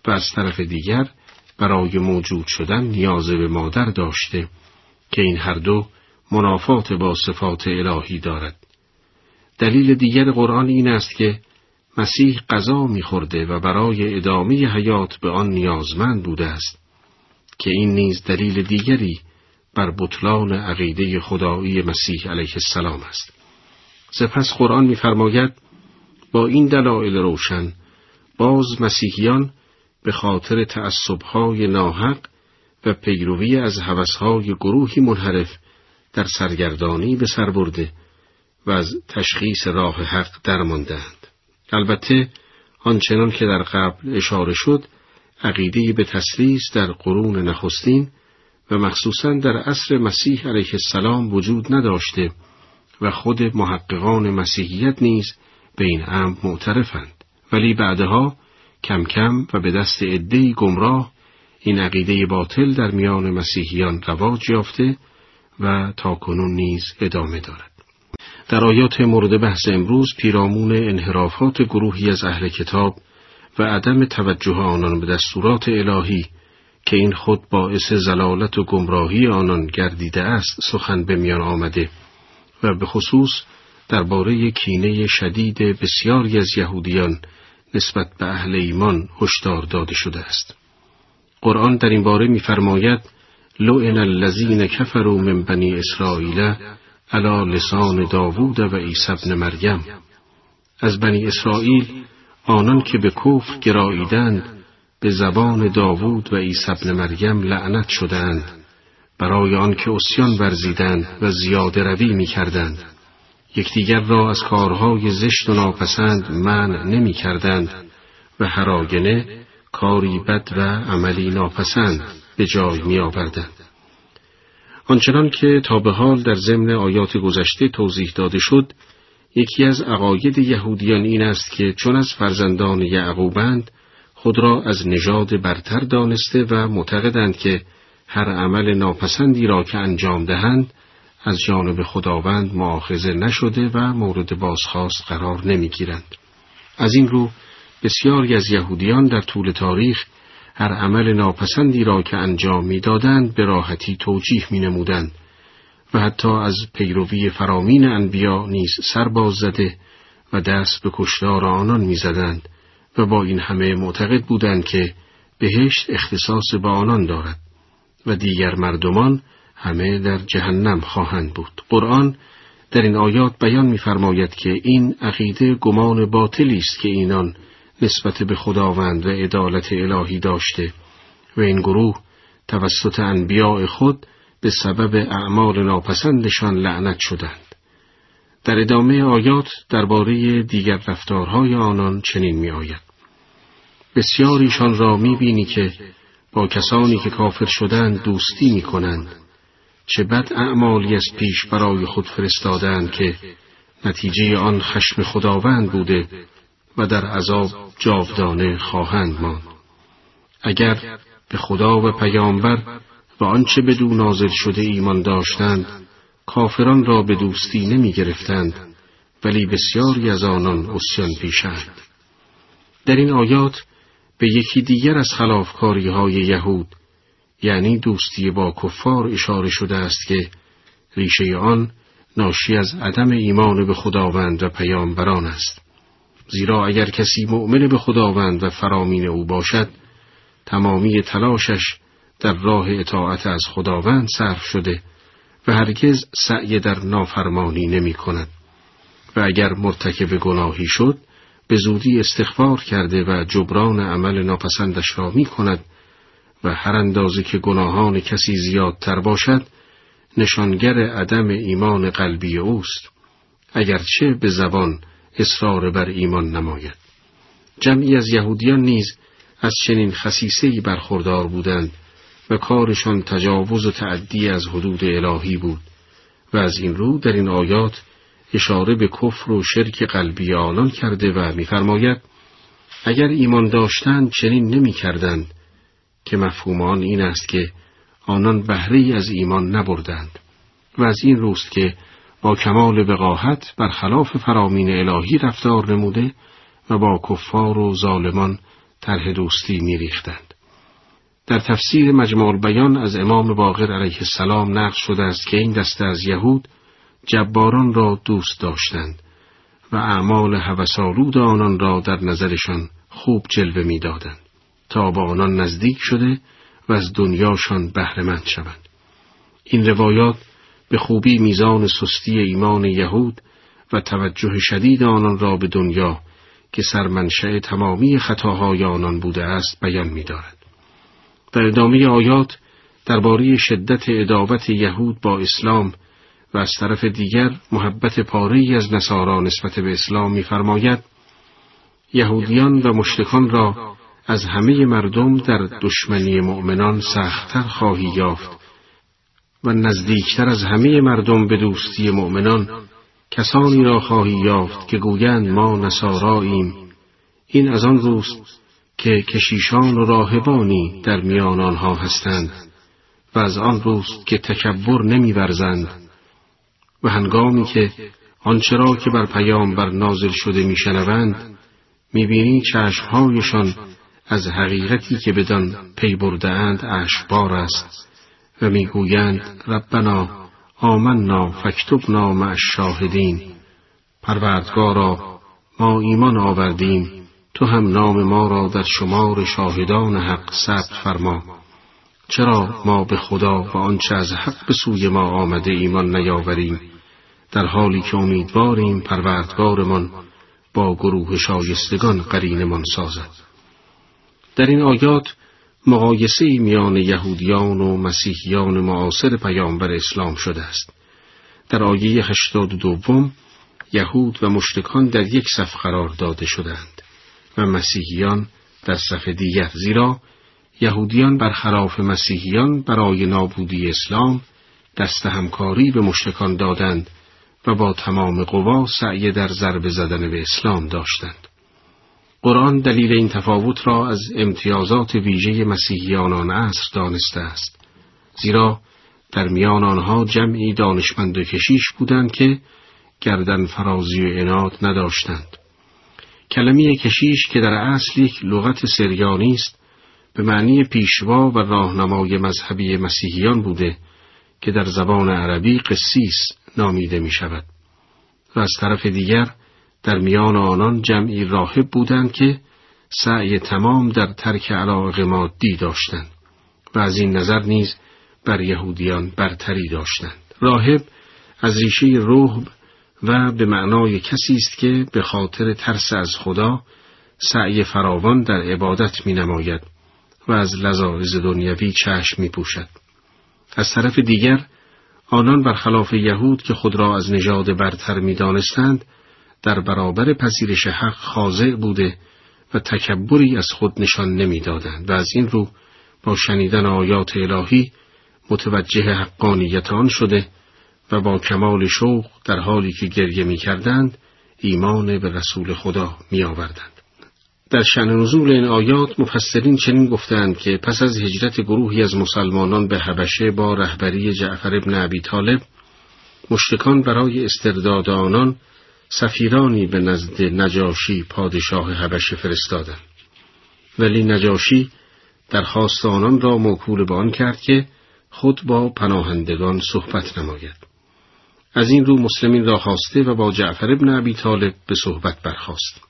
و از طرف دیگر برای موجود شدن نیاز به مادر داشته که این هر دو منافات با صفات الهی دارد. دلیل دیگر قرآن این است که مسیح غذا میخورده و برای ادامه حیات به آن نیازمند بوده است که این نیز دلیل دیگری بر بطلان عقیده خدایی مسیح علیه السلام است. سپس قرآن می‌فرماید با این دلایل روشن باز مسیحیان به خاطر تعصبهای ناحق و پیروی از هوسهای گروهی منحرف در سرگردانی به سر برده و از تشخیص راه حق درماندند. البته آنچنان که در قبل اشاره شد عقیده به تسلیس در قرون نخستین و مخصوصا در عصر مسیح علیه السلام وجود نداشته و خود محققان مسیحیت نیز به این امر معترفند ولی بعدها کم کم و به دست عدهای گمراه این عقیده باطل در میان مسیحیان رواج یافته و تا کنون نیز ادامه دارد. در آیات مورد بحث امروز پیرامون انحرافات گروهی از اهل کتاب و عدم توجه آنان به دستورات الهی که این خود باعث زلالت و گمراهی آنان گردیده است سخن به میان آمده و به خصوص درباره کینه شدید بسیاری از یهودیان نسبت به اهل ایمان هشدار داده شده است. قرآن در این باره می‌فرماید لئن الذین کفروا من بنی اسرائیل علی لسان داوود و عیسی ابن مریم از بنی اسرائیل آنان که به کفر گراییدند به زبان داوود و عیسی ابن مریم لعنت شدند برای آنکه اسیان ورزیدند و زیاده روی می کردند. یکدیگر را از کارهای زشت و ناپسند منع نمی کردند و هراگنه کاری بد و عملی ناپسند به جای می آوردند. آنچنان که تا به حال در ضمن آیات گذشته توضیح داده شد یکی از عقاید یهودیان این است که چون از فرزندان یعقوبند خود را از نژاد برتر دانسته و معتقدند که هر عمل ناپسندی را که انجام دهند از جانب خداوند معاخذه نشده و مورد بازخواست قرار نمی‌گیرند. از این رو بسیاری از یهودیان در طول تاریخ هر عمل ناپسندی را که انجام می‌دادند به راحتی توجیه می نمودند و حتی از پیروی فرامین انبیا نیز سر باز زده و دست به کشتار آنان می‌زدند و با این همه معتقد بودند که بهشت اختصاص به آنان دارد و دیگر مردمان همه در جهنم خواهند بود. قرآن در این آیات بیان می‌فرماید که این عقیده گمان باطلی است که اینان نسبت به خداوند و عدالت الهی داشته و این گروه توسط انبیاء خود به سبب اعمال ناپسندشان لعنت شدند. در ادامه آیات درباره دیگر رفتارهای آنان چنین می آید. بسیاریشان را می بینی که با کسانی که کافر شدند دوستی می کنند. چه بد اعمالی از پیش برای خود فرستادند که نتیجه آن خشم خداوند بوده و در عذاب جاودانه خواهند ماند. اگر به خدا و پیامبر و آنچه بدو نازل شده ایمان داشتند کافران را به دوستی نمی گرفتند ولی بسیاری از آنان اسیان پیشند در این آیات به یکی دیگر از خلافکاری های یهود یعنی دوستی با کفار اشاره شده است که ریشه آن ناشی از عدم ایمان به خداوند و پیامبران است. زیرا اگر کسی مؤمن به خداوند و فرامین او باشد تمامی تلاشش در راه اطاعت از خداوند صرف شده و هرگز سعی در نافرمانی نمی کند. و اگر مرتکب گناهی شد به زودی استغفار کرده و جبران عمل ناپسندش را می کند و هر اندازه که گناهان کسی زیادتر باشد نشانگر عدم ایمان قلبی اوست اگرچه به زبان اصرار بر ایمان نماید. جمعی از یهودیان نیز از چنین خصیصه‌ای برخوردار بودند و کارشان تجاوز و تعدی از حدود الهی بود و از این رو در این آیات اشاره به کفر و شرک قلبی آنان کرده و می‌فرماید اگر ایمان داشتند چنین نمی کردند که مفهوم آن این است که آنان بهره از ایمان نبردند و از این روست که با کمال وقاحت برخلاف فرامین الهی رفتار نموده و با کفار و ظالمان طرح دوستی میریختند. در تفسیر مجموع بیان از امام باقر علیه السلام نقل شده است که این دسته از یهود جباران را دوست داشتند و اعمال هوسالود آنان را در نظرشان خوب جلوه می‌دادند تا با آنان نزدیک شده و از دنیاشان بهرهمند شوند. این روایات به خوبی میزان سستی ایمان یهود و توجه شدید آنان را به دنیا که سرمنشأ تمامی خطاهای آنان بوده است بیان می‌دارد. در ادامه آیات درباره شدت ادابت یهود با اسلام و از طرف دیگر محبت پاره از نصارا نسبت به اسلام می‌فرماید یهودیان و مشتکان را از همه مردم در دشمنی مؤمنان سختتر خواهی یافت و نزدیکتر از همه مردم به دوستی مؤمنان کسانی را خواهی یافت که گویند ما نصاراییم این از آن روست که کشیشان و راهبانی در میان آنها هستند و از آن روست که تکبر نمیورزند و هنگامی که آنچه را که بر پیام بر نازل شده میشنوند می‌بینی چشمهایشان از حقیقتی که بدان پی اند اشبار است و می‌گویند ربنا آمنا فکتبنا مع الشاهدین. پروردگارا ما ایمان آوردیم تو هم نام ما را در شمار شاهدان حق ثبت فرما. چرا ما به خدا و آنچه از حق به سوی ما آمده ایمان نیاوریم؟ در حالی که امیدواریم پروردگارمان با گروه شایستگان قرینمان سازد. در این آیات مقایسه میان یهودیان و مسیحیان معاصر پیامبر اسلام شده است در آیه هشتاد دوم یهود و مشتکان در یک صف قرار داده شدند و مسیحیان در صف دیگر زیرا یهودیان برخلاف مسیحیان برای نابودی اسلام دست همکاری به مشتکان دادند و با تمام قوا سعی در ضرب زدن به اسلام داشتند. قرآن دلیل این تفاوت را از امتیازات ویژه مسیحیان آن عصر دانسته است. زیرا در میان آنها جمعی دانشمند و کشیش بودند که گردن فرازی و اناد نداشتند. کلمی کشیش که در اصل یک لغت سریانی است به معنی پیشوا و راهنمای مذهبی مسیحیان بوده که در زبان عربی قسیس نامیده می شود و از طرف دیگر در میان آنان جمعی راهب بودند که سعی تمام در ترک علاق مادی داشتند و از این نظر نیز بر یهودیان برتری داشتند راهب از ریشه روح و به معنای کسی است که به خاطر ترس از خدا سعی فراوان در عبادت می نماید و از لذاذ دنیوی چشم می پوشد. از طرف دیگر آنان برخلاف یهود که خود را از نژاد برتر می دانستند در برابر پذیرش حق خاضع بوده و تکبری از خود نشان نمی‌دادند و از این رو با شنیدن آیات الهی متوجه حقانیت آن شده و با کمال شوق در حالی که گریه می کردند ایمان به رسول خدا می آوردند. در شن نزول این آیات مفسرین چنین گفتند که پس از هجرت گروهی از مسلمانان به حبشه با رهبری جعفر ابن ابی طالب مشتکان برای استرداد آنان سفیرانی به نزد نجاشی پادشاه حبشه فرستادند ولی نجاشی درخواست آنان را موکول به آن کرد که خود با پناهندگان صحبت نماید از این رو مسلمین را خواسته و با جعفر ابن ابی طالب به صحبت برخواست.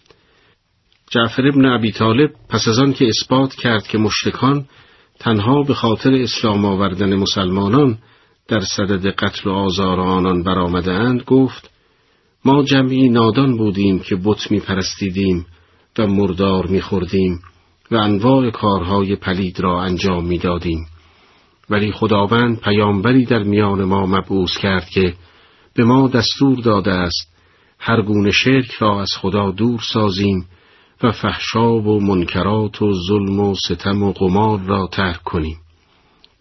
جعفر ابن ابی طالب پس از آن که اثبات کرد که مشتکان تنها به خاطر اسلام آوردن مسلمانان در صدد قتل و آزار آنان برآمده اند گفت ما جمعی نادان بودیم که بت می پرستیدیم و مردار می خوردیم و انواع کارهای پلید را انجام می دادیم. ولی خداوند پیامبری در میان ما مبعوث کرد که به ما دستور داده است هر گونه شرک را از خدا دور سازیم و فحشا و منکرات و ظلم و ستم و قمار را ترک کنیم.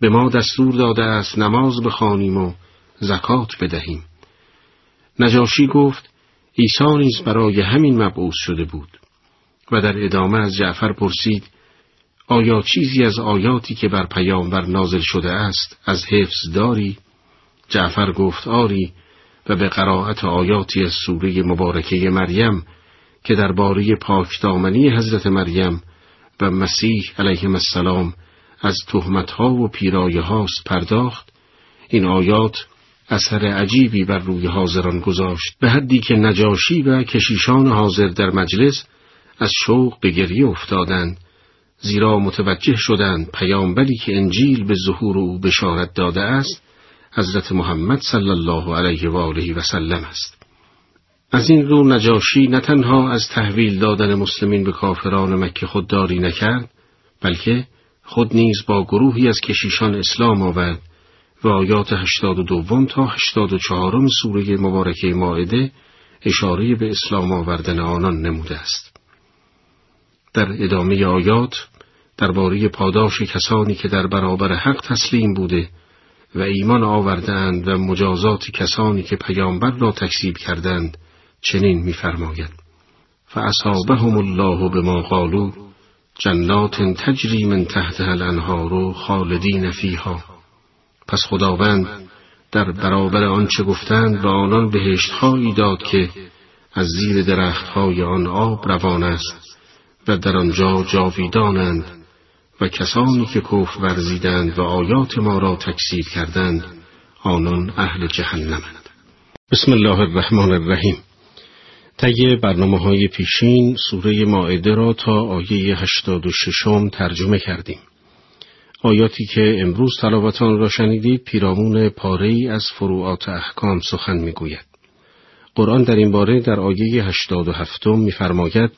به ما دستور داده است نماز بخوانیم و زکات بدهیم. نجاشی گفت عیسی نیز برای همین مبعوث شده بود و در ادامه از جعفر پرسید آیا چیزی از آیاتی که بر پیامبر نازل شده است از حفظ داری؟ جعفر گفت آری و به قرائت آیاتی از سوره مبارکه مریم که درباره پاکدامنی حضرت مریم و مسیح علیه السلام از تهمتها و پیرایه هاست پرداخت این آیات اثر عجیبی بر روی حاضران گذاشت به حدی که نجاشی و کشیشان حاضر در مجلس از شوق به گریه افتادند زیرا متوجه شدند پیامبری که انجیل به ظهور او بشارت داده است حضرت محمد صلی الله علیه و آله و سلم است. از این رو نجاشی نه تنها از تحویل دادن مسلمین به کافران مکه خودداری نکرد بلکه خود نیز با گروهی از کشیشان اسلام آورد. و آیات هشتاد و دوم تا هشتاد و چهارم سوره مبارکه ماعده اشاره به اسلام آوردن آنان نموده است. در ادامه آیات درباره پاداش کسانی که در برابر حق تسلیم بوده و ایمان آوردند و مجازات کسانی که پیامبر را تکذیب کردند چنین می‌فرماید فاصابهم الله بما قالوا جنات تجری من تحتها الانهار خالدین فیها پس خداوند در برابر آنچه گفتند و آنان بهشت هایی داد که از زیر درخت های آن آب روان است و در آنجا جاویدانند و کسانی که کف ورزیدند و آیات ما را تکسیر کردند آنان اهل جهنمند بسم الله الرحمن الرحیم طی برنامه های پیشین سوره ماعده را تا آیه 86 ترجمه کردیم. آیاتی که امروز تلاوتان را شنیدید پیرامون پاره ای از فروعات احکام سخن می‌گوید. قرآن در این باره در آیه 87 میفرماید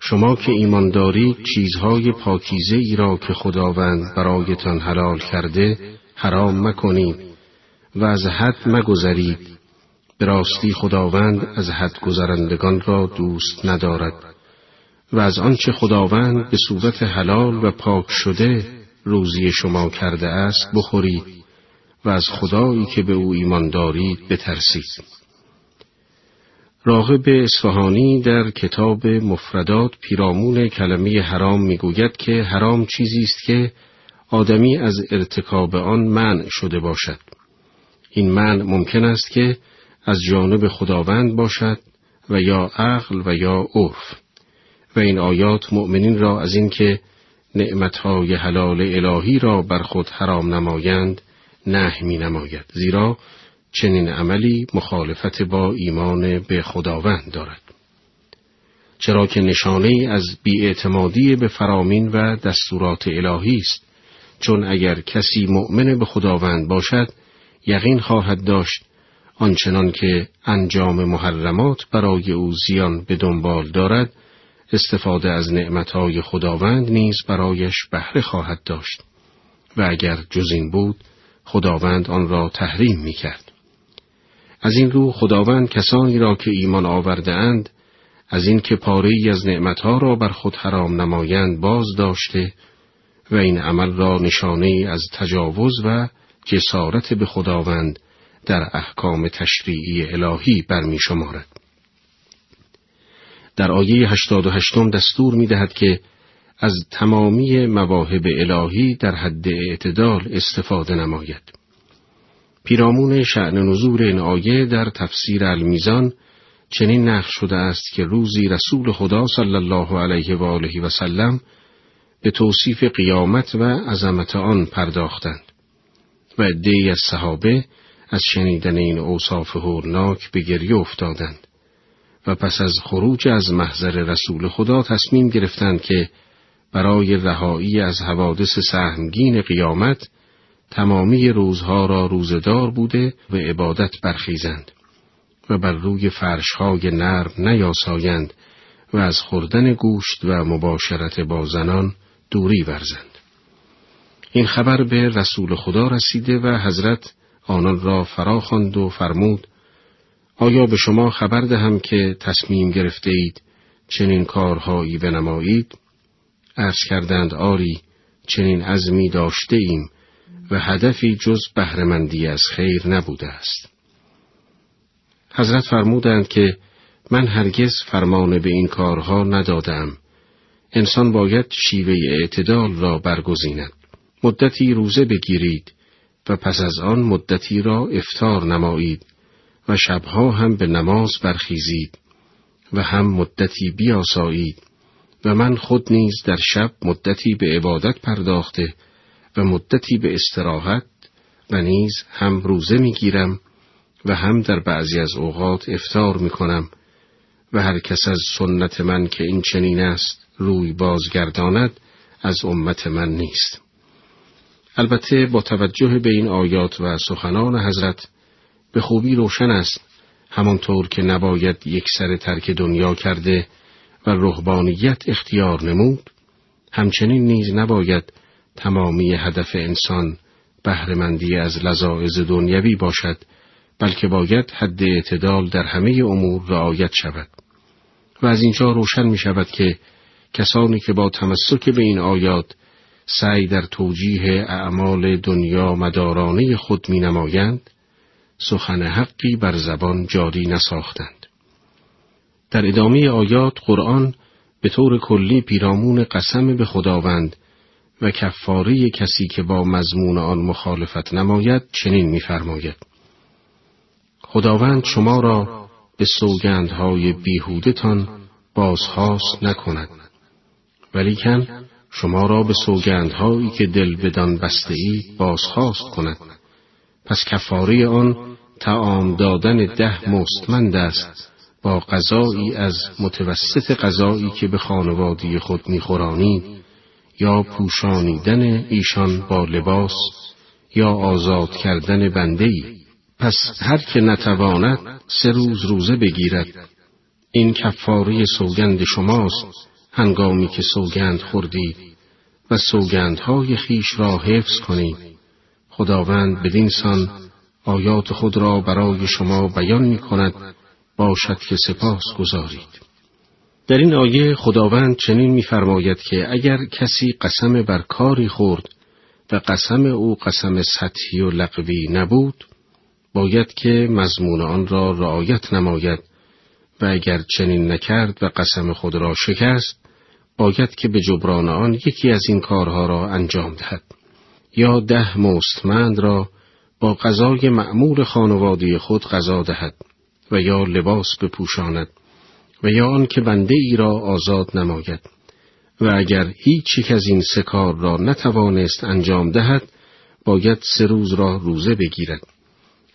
شما که ایمان دارید چیزهای پاکیزه ای را که خداوند برایتان حلال کرده حرام مکنید و از حد مگذرید به راستی خداوند از حد گذرندگان را دوست ندارد و از آنچه خداوند به صورت حلال و پاک شده روزی شما کرده است بخورید و از خدایی که به او ایمان دارید بترسید. راغب اصفهانی در کتاب مفردات پیرامون کلمه حرام می‌گوید که حرام چیزی است که آدمی از ارتکاب آن منع شده باشد. این منع ممکن است که از جانب خداوند باشد و یا عقل و یا عرف. و این آیات مؤمنین را از اینکه نعمتهای حلال الهی را بر خود حرام نمایند نه می نماید. زیرا چنین عملی مخالفت با ایمان به خداوند دارد. چرا که نشانه از بیاعتمادی به فرامین و دستورات الهی است. چون اگر کسی مؤمن به خداوند باشد یقین خواهد داشت آنچنان که انجام محرمات برای او زیان به دنبال دارد استفاده از نعمتهای خداوند نیز برایش بهره خواهد داشت و اگر جز این بود خداوند آن را تحریم می کرد. از این رو خداوند کسانی را که ایمان آورده اند از این که پاره از نعمتها را بر خود حرام نمایند باز داشته و این عمل را نشانه از تجاوز و جسارت به خداوند در احکام تشریعی الهی برمی شمارد. در آیه 88 دستور می دهد که از تمامی مواهب الهی در حد اعتدال استفاده نماید. پیرامون شعن نزول این آیه در تفسیر المیزان چنین نقش شده است که روزی رسول خدا صلی الله علیه و آله و سلم به توصیف قیامت و عظمت آن پرداختند و عدهای از صحابه از شنیدن این اوصاف هولناک به گریه افتادند و پس از خروج از محضر رسول خدا تصمیم گرفتند که برای رهایی از حوادث سهمگین قیامت تمامی روزها را روزدار بوده و عبادت برخیزند و بر روی فرشهای نرم نیاسایند و از خوردن گوشت و مباشرت با زنان دوری ورزند. این خبر به رسول خدا رسیده و حضرت آنان را فرا خواند و فرمود آیا به شما خبر دهم که تصمیم گرفته اید چنین کارهایی بنمایید؟ عرض کردند آری چنین عزمی داشته ایم و هدفی جز بهرهمندی از خیر نبوده است. حضرت فرمودند که من هرگز فرمان به این کارها ندادم. انسان باید شیوه اعتدال را برگزیند. مدتی روزه بگیرید و پس از آن مدتی را افتار نمایید. و شبها هم به نماز برخیزید و هم مدتی بیاسایید و من خود نیز در شب مدتی به عبادت پرداخته و مدتی به استراحت و نیز هم روزه می‌گیرم و هم در بعضی از اوقات افتار می کنم و هر کس از سنت من که این چنین است روی بازگرداند از امت من نیست. البته با توجه به این آیات و سخنان حضرت به خوبی روشن است همانطور که نباید یک سر ترک دنیا کرده و رهبانیت اختیار نمود همچنین نیز نباید تمامی هدف انسان بهرهمندی از لذاعز دنیوی باشد بلکه باید حد اعتدال در همه امور رعایت شود. و از اینجا روشن می شود که کسانی که با تمسک به این آیات سعی در توجیه اعمال دنیا مدارانه خود می نمایند سخن حقی بر زبان جاری نساختند. در ادامه آیات قرآن به طور کلی پیرامون قسم به خداوند و کفاره کسی که با مضمون آن مخالفت نماید چنین می‌فرماید. خداوند شما را به سوگندهای بیهودتان بازخواست نکند. ولیکن شما را به سوگندهایی که دل بدان بسته ای بازخواست کند. پس کفاره آن تعام دادن ده مستمند است با غذایی از متوسط غذایی که به خانوادی خود میخورانید یا پوشانیدن ایشان با لباس یا آزاد کردن بنده ای پس هر که نتواند سه روز روزه بگیرد. این کفاره سوگند شماست هنگامی که سوگند خوردید و سوگندهای خیش را حفظ کنید خداوند بدین سان آیات خود را برای شما بیان می کند باشد که سپاس گذارید. در این آیه خداوند چنین می‌فرماید که اگر کسی قسم بر کاری خورد و قسم او قسم سطحی و لقوی نبود باید که مضمون آن را رعایت نماید و اگر چنین نکرد و قسم خود را شکست باید که به جبران آن یکی از این کارها را انجام دهد. یا ده مستمند را با غذای معمول خانواده خود غذا دهد و یا لباس بپوشاند و یا آن که بنده ای را آزاد نماید. و اگر هیچ یک از این سه کار را نتوانست انجام دهد باید سه روز را روزه بگیرد.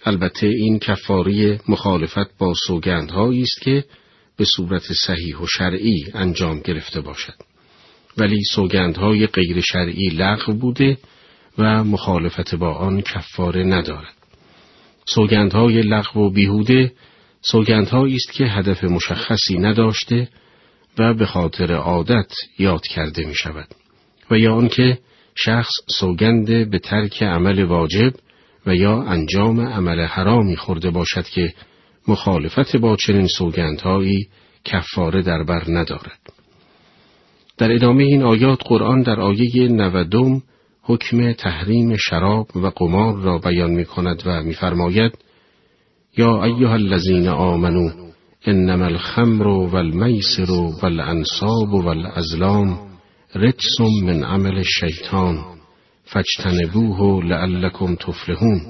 البته این کفاری مخالفت با سوگندهایی است که به صورت صحیح و شرعی انجام گرفته باشد. ولی سوگندهای غیر شرعی لغو بوده و مخالفت با آن کفاره ندارد سوگندهای لغو و بیهوده سوگندهایی است که هدف مشخصی نداشته و به خاطر عادت یاد کرده می شود و یا آنکه شخص سوگند به ترک عمل واجب و یا انجام عمل حرامی خورده باشد که مخالفت با چنین سوگندهایی کفاره در بر ندارد. در ادامه این آیات قرآن در آیه نودم حکم تحریم شراب و قمار را بیان می کند و میفرماید یا ایها الذین آمنو انما الخمر والمیسر والانصاب والازلام رجس من عمل الشیطان فاجتنبوه لعلکم تفلحون.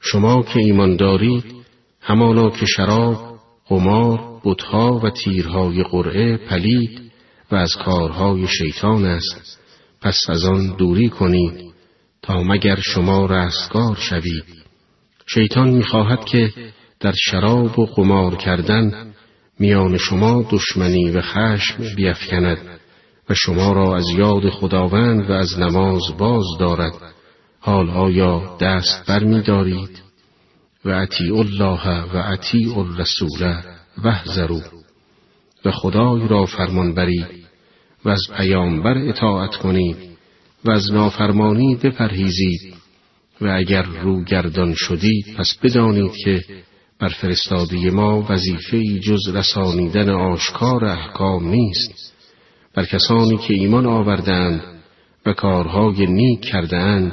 شما که ایمان دارید همانا که شراب قمار بتها و تیرهای قرعه پلید و از کارهای شیطان است. پس از آن دوری کنید تا مگر شما رستگار شوید شیطان می‌خواهد که در شراب و قمار کردن میان شما دشمنی و خشم بیفکند و شما را از یاد خداوند و از نماز باز دارد. حال آیا دست بر می دارید و اطیع الله و اطیع الرسول و و خدای را فرمان برید و از پیامبر اطاعت کنید و از نافرمانی بپرهیزید و اگر رو گردان شدید پس بدانید که بر فرستادی ما وظیفه جز رسانیدن آشکار احکام نیست. بر کسانی که ایمان آوردند و کارهای نیک کردهاند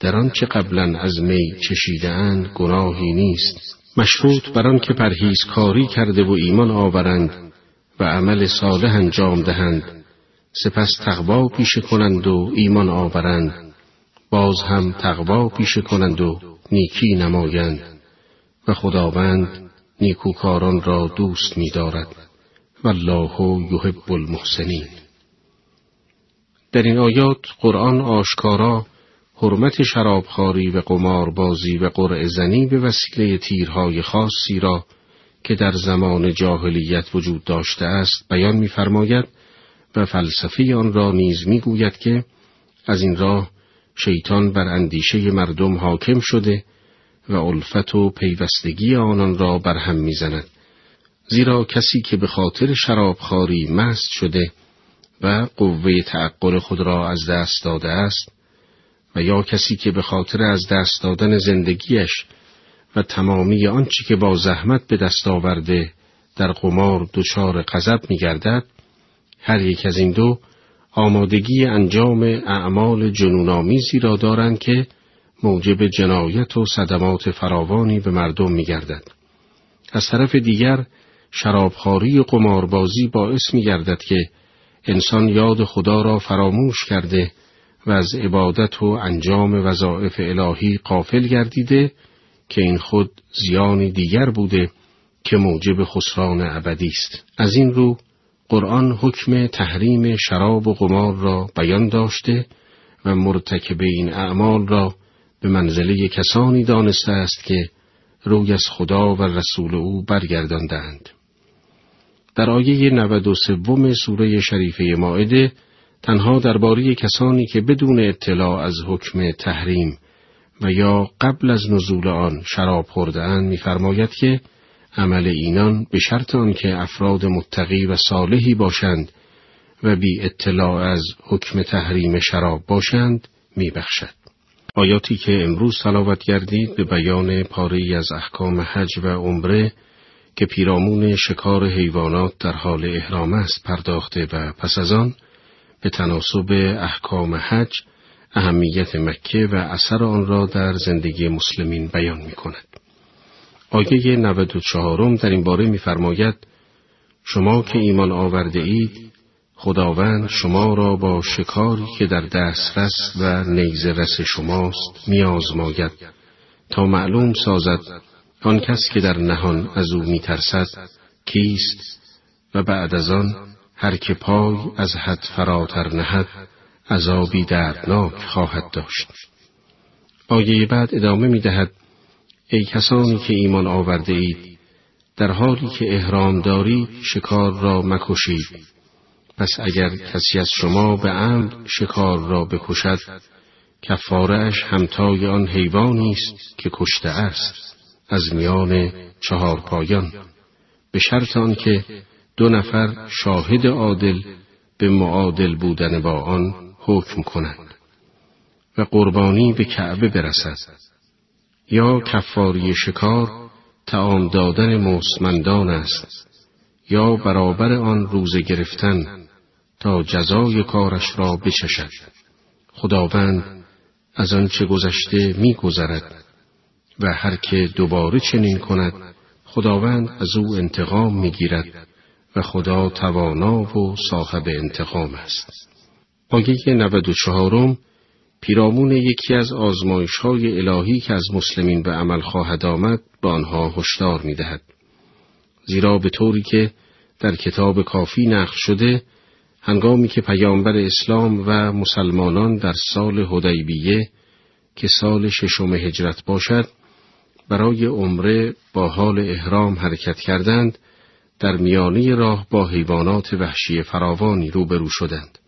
در آنچه قبلا از می چشیدهاند گناهی نیست. مشروط بر آنکه پرهیز کاری کرده و ایمان آورند و عمل صالح انجام دهند. سپس تقوا پیشه کنند و ایمان آورند. باز هم تقوا پیشه کنند و نیکی نمایند. و خداوند نیکوکاران را دوست می دارد والله یحب المحسنین. در این آیات قرآن آشکارا حرمت شرابخواری و قماربازی و قرع زنی به وسیله تیرهای خاصی را که در زمان جاهلیت وجود داشته است بیان می‌فرماید. و فلسفه آن را نیز می‌گوید که از این راه شیطان بر اندیشه مردم حاکم شده و الفت و پیوستگی آنان را برهم می‌زند. زیرا کسی که به خاطر شرابخواری مست شده و قوه تعقل خود را از دست داده است و یا کسی که به خاطر از دست دادن زندگیش و تمامی آنچه که با زحمت به دست آورده در قمار دچار غضب میگردد هر یک از این دو آمادگی انجام اعمال جنونآمیزی را دارند که موجب جنایت و صدمات فراوانی به مردم میگردد. از طرف دیگر شرابخواری و قماربازی باعث می گردد که انسان یاد خدا را فراموش کرده و از عبادت و انجام وظایف الهی قافل گردیده که این خود زیانی دیگر بوده که موجب خسران ابدی است. از این رو قرآن حکم تحریم شراب و قمار را بیان داشته و مرتکب این اعمال را به منزله کسانی دانسته است که روی از خدا و رسول او برگرداندند. در آیه 93 سوره شریفه ماعده تنها درباره کسانی که بدون اطلاع از حکم تحریم و یا قبل از نزول آن شراب خوردهاند می‌فرماید که عمل اینان به شرط آنکه افراد متقی و صالحی باشند و بی اطلاع از حکم تحریم شراب باشند میبخشد. آیاتی که امروز تلاوت گردید به بیان پاره از احکام حج و عمره که پیرامون شکار حیوانات در حال احرام است پرداخته و پس از آن به تناسب احکام حج اهمیت مکه و اثر آن را در زندگی مسلمین بیان می کند. آیه 94 در این باره می‌فرماید شما که ایمان آورده اید خداوند شما را با شکاری که در دسترس و نیز رس شماست میآزماید تا معلوم سازد آن کس که در نهان از او میترسد کیست و بعد از آن هر که پای از حد فراتر نهد عذابی دردناک خواهد داشت. آیه بعد ادامه می دهد ای کسانی که ایمان آورده اید در حالی که احرام دارید شکار را مکشید. پس اگر کسی از شما به عمد شکار را بکشد کفارش همتای آن حیوانی است که کشته است از میان چهار پایان. به شرط آنکه دو نفر شاهد عادل به معادل بودن با آن حکم کنند و قربانی به کعبه برسد. یا کفاری شکار تعام دادن مستمندان است یا برابر آن روزه گرفتن تا جزای کارش را بچشد. خداوند از آنچه گذشته میگذرد و هر که دوباره چنین کند خداوند از او انتقام می‌گیرد و خدا توانا و صاحب انتقام است. آیه 94 پیرامون یکی از آزمایش های الهی که از مسلمین به عمل خواهد آمد به آنها هشدار می دهد. زیرا به طوری که در کتاب کافی نقل شده هنگامی که پیامبر اسلام و مسلمانان در سال هدیبیه که سال ششم هجرت باشد برای عمره با حال احرام حرکت کردند در میانی راه با حیوانات وحشی فراوانی روبرو شدند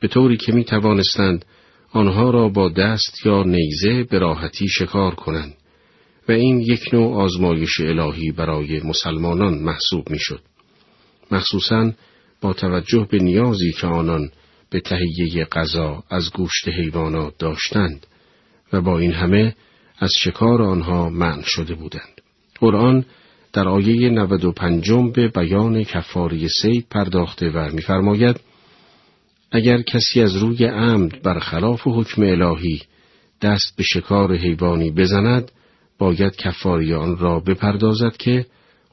به طوری که می توانستند آنها را با دست یا نیزه به راحتی شکار کنند و این یک نوع آزمایش الهی برای مسلمانان محسوب می‌شد. مخصوصا با توجه به نیازی که آنان به تهیه غذا از گوشت حیوانات داشتند و با این همه از شکار آنها منع شده بودند. قرآن در آیه 95 به بیان کفاری سید پرداخته و می‌فرماید اگر کسی از روی عمد برخلاف حکم الهی دست به شکار حیوانی بزند باید کفاری آن را بپردازد که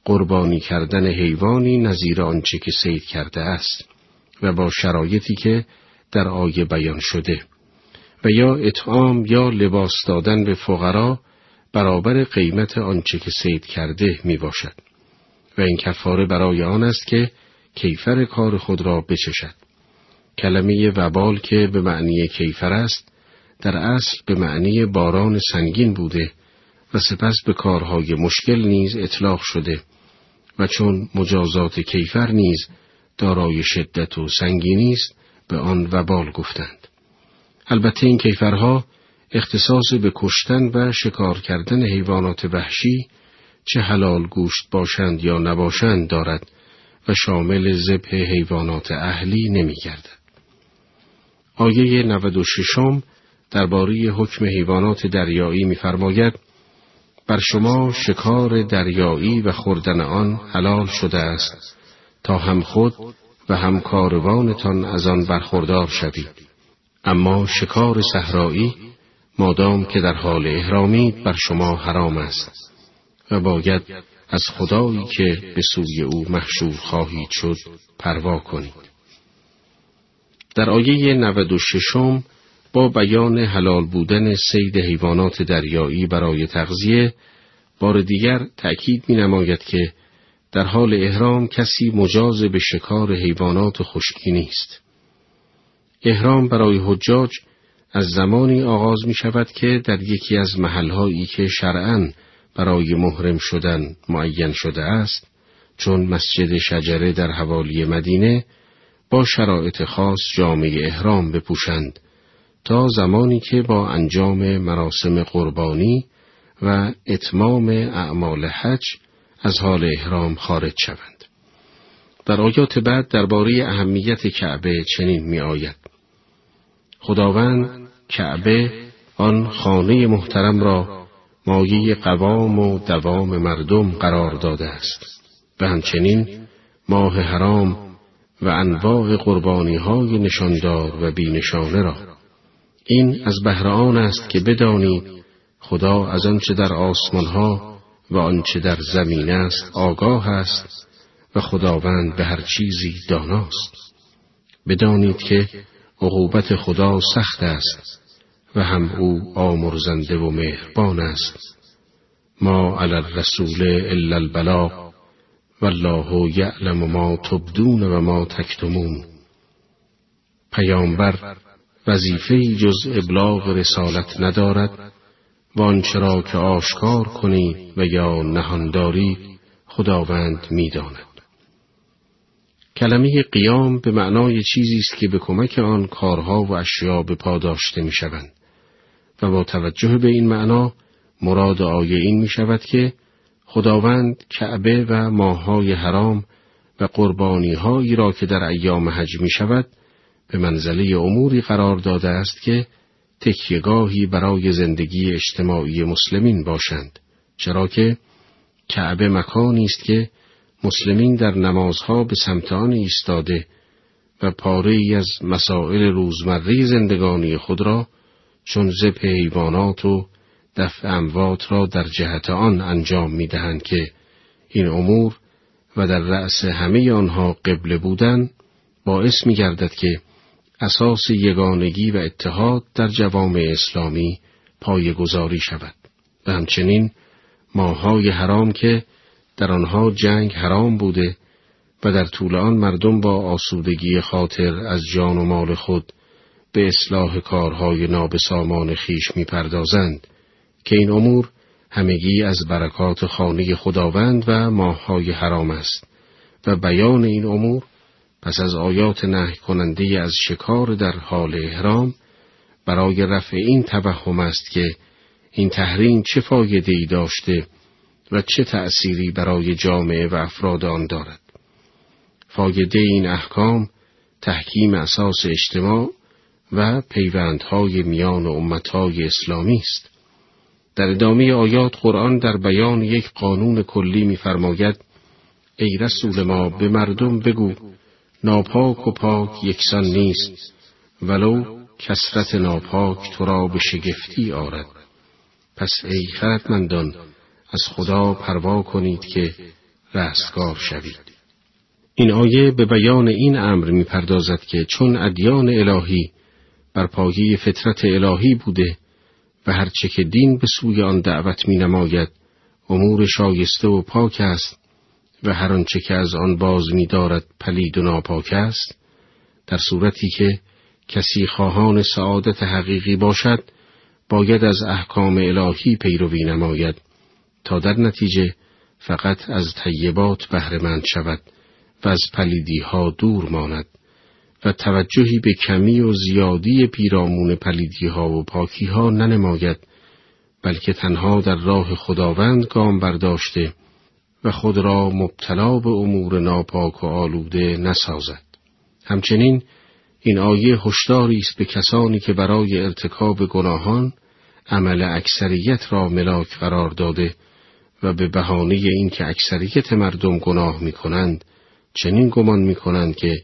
قربانی کردن حیوانی نظیر آنچه که سید کرده است و با شرایطی که در آیه بیان شده و یا اطعام یا لباس دادن به فقرا برابر قیمت آنچه که سید کرده می باشد و این کفاره برای آن است که کیفر کار خود را بچشد. کلمه وبال که به معنی کیفر است در اصل به معنی باران سنگین بوده و سپس به کارهای مشکل نیز اطلاق شده و چون مجازات کیفر نیز دارای شدت و سنگینی است به آن وبال گفتند البته این کیفرها اختصاص به کشتن و شکار کردن حیوانات وحشی چه حلال گوشت باشند یا نباشند دارد و شامل ذبح حیوانات اهلی نمی گردد. آیه 96 درباره حکم حیوانات دریایی می‌فرماید بر شما شکار دریایی و خوردن آن حلال شده است تا هم خود و هم کاروانتان از آن برخوردار شوید. اما شکار صحرایی مادام که در حال احرامید بر شما حرام است و باید از خدایی که به سوی او محشور خواهید شد پروا کنید. در آیه 96 با بیان حلال بودن سید حیوانات دریایی برای تغذیه بار دیگر تأکید می نماید که در حال احرام کسی مجاز به شکار حیوانات خشکی نیست. احرام برای حجاج از زمانی آغاز می شود که در یکی از محلهایی که شرعاً برای محرم شدن معین شده است چون مسجد شجره در حوالی مدینه با شرایط خاص جامعه احرام بپوشند تا زمانی که با انجام مراسم قربانی و اتمام اعمال حج از حال احرام خارج شوند. در آیات بعد درباره اهمیت کعبه چنین می آید. خداوند کعبه آن خانه محترم را مایه قوام و دوام مردم قرار داده است و همچنین ماه حرام و انواع قربانی های نشاندار و بینشانه را. این از بهر آن است که بدانید خدا از آنچه در آسمان ها و آنچه در زمین است آگاه است و خداوند به هر چیزی داناست. بدانید که عقوبت خدا سخت است و هم او آمرزنده و مهربان است. ما علی الرسول الا البلاغ والله یعلم ما تبدون و ما تکتمون. پیامبر وظیفه جز ابلاغ رسالت ندارد و آنچه که آشکار کنی و یا نهانداری خداوند می‌داند. کلمه قیام به معنای چیزی است که به کمک آن کارها و اشیا به پا داشته می شوند و با توجه به این معنا مراد آیه این می شود که خداوند کعبه و ماههای حرام و قربانی هایی را که در ایام حج می شود به منزله اموری قرار داده است که تکیگاهی برای زندگی اجتماعی مسلمین باشند. چرا که کعبه مکانی است که مسلمین در نمازها به سمت آن ایستاده و پاره ای از مسائل روزمره زندگانی خود را چون زب حیوانات و دفع اموات را در جهت آن انجام می دهند که این امور و در رأس همه آنها قبله بودن باعث می گردد که اساس یگانگی و اتحاد در جوامع اسلامی پای گذاری شود. و همچنین ماهای حرام که در آنها جنگ حرام بوده و در طول آن مردم با آسودگی خاطر از جان و مال خود به اصلاح کارهای نابسامان خیش می پردازند که این امور همگی از برکات خانه خداوند و ماههای حرام است و بیان این امور پس از آیات نه کننده از شکار در حال احرام برای رفع این توهم است که این تحریم چه فایده ای داشته و چه تأثیری برای جامعه و افراد آن دارد. فایده این احکام تحکیم اساس اجتماع و پیوندهای میان امتهای اسلامی است. در ادامه آیات قرآن در بیان یک قانون کلی می‌فرماید ای رسول ما به مردم بگو ناپاک و پاک یکسان نیست ولو کسرت ناپاک تو را به شگفتی آرد. پس ای خردمندان از خدا پروا کنید که رستگار شوید. این آیه به بیان این امر می‌پردازد که چون ادیان الهی بر پایه فطرت الهی بوده و هرچه که دین به سوی آن دعوت می نماید امور شایسته و پاک است و هر آنچه که از آن باز می دارد پلید و ناپاک است در صورتی که کسی خواهان سعادت حقیقی باشد باید از احکام الهی پیروی نماید تا در نتیجه فقط از طیبات بهرهمند شود و از پلیدی ها دور ماند. و توجهی به کمی و زیادی پیرامون پلیدی ها و پاکی ها ننماید بلکه تنها در راه خداوند گام برداشته و خود را مبتلا به امور ناپاک و آلوده نسازد. همچنین این آیه هشداری است به کسانی که برای ارتکاب گناهان عمل اکثریت را ملاک قرار داده و به بهانه اینکه اکثریت مردم گناه می کنند چنین گمان می کنند که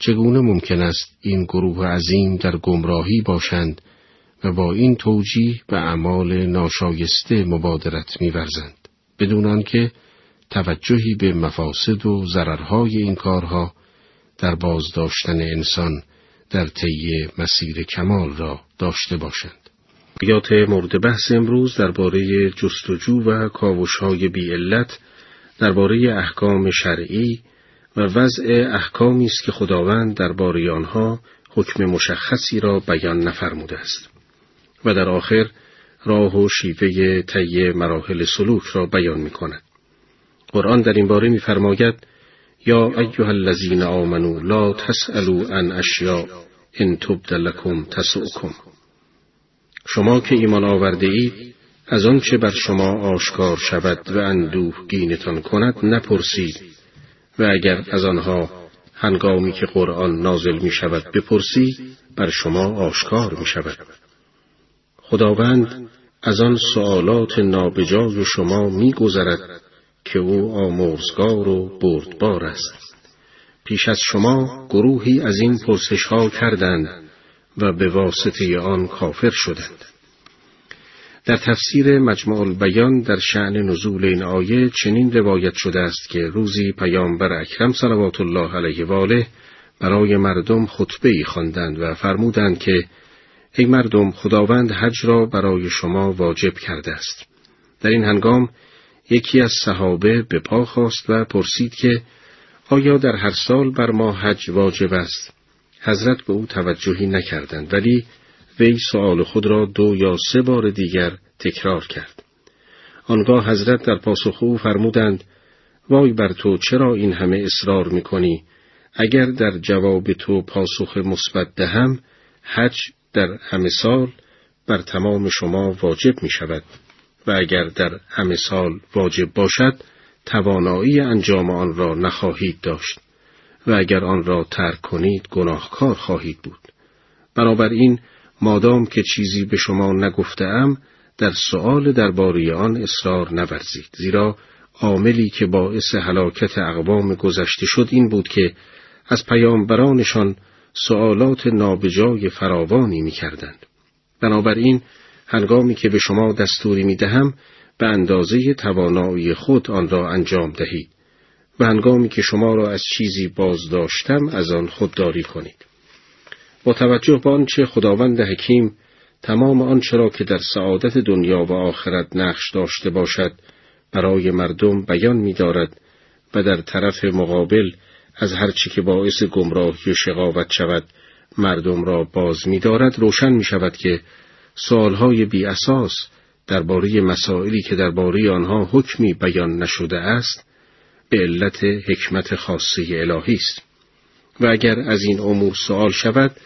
چگونه ممکن است این گروه عظیم در گمراهی باشند و با این توجیه به اعمال ناشایسته مبادرت میورزند بدون آنکه توجهی به مفاسد و ضررهای این کارها در بازداشتن انسان در طی مسیر کمال را داشته باشند. بیات مورد بحث امروز درباره جستجو و کاوشهای بی علت درباره احکام شرعی و وضع احکامی است که خداوند درباره آنها حکم مشخصی را بیان نفرموده است و در آخر راه و شیوه طی مراحل سلوک را بیان می کند. قرآن در این باره میفرماید یا ایها الذین آمنو لا تسألوا عن اشیاء ان تبد لکم تسؤکم شما که ایمان آورده اید از آنچه بر شما آشکار شود و اندوه گینتان کند نپرسید و اگر از آنها هنگامی که قرآن نازل می شود بپرسی بر شما آشکار می شود. خداوند از آن سوالات نابجای شما می گذرد که او آمرزگار و بردبار است. پیش از شما گروهی از این پرسش ها کردند و به واسطه آن کافر شدند. در تفسیر مجموع البیان در شعن نزول این آیه چنین روایت شده است که روزی پیامبر اکرم صلوات الله علیه و آله برای مردم خطبه ای خواندند و فرمودند که ای مردم خداوند حج را برای شما واجب کرده است. در این هنگام یکی از صحابه به پا خواست و پرسید که آیا در هر سال بر ما حج واجب است؟ حضرت به او توجهی نکردند ولی وی سؤال خود را دو یا سه بار دیگر تکرار کرد. آنگاه حضرت در پاسخ او فرمودند وای بر تو چرا این همه اصرار می‌کنی؟ اگر در جواب تو پاسخ مثبت دهم حج در همه سال بر تمام شما واجب می شود و اگر در همه سال واجب باشد توانایی انجام آن را نخواهید داشت. و اگر آن را ترک کنید گناهکار خواهید بود. بنابراین مادام که چیزی به شما نگفتم در سؤال درباره آن اصرار نورزید زیرا عاملی که باعث هلاکت اقوام گذشته شد این بود که از پیامبرانشان سؤالات نابجای فراوانی می کردند. بنابراین هنگامی که به شما دستوری می دهم به اندازه توانایی خود آن را انجام دهید و هنگامی که شما را از چیزی بازداشتم از آن خودداری کنید. با توجه به آنچه خداوند حکیم تمام آنچه را که در سعادت دنیا و آخرت نقش داشته باشد برای مردم بیان می دارد و در طرف مقابل از هرچی که باعث گمراهی و شقاوت شود مردم را باز می دارد روشن می شود که سوالهای بی اساس درباره مسائلی که درباره آنها حکمی بیان نشده است به علت حکمت خاصی الهی است. و اگر از این امور سوال شود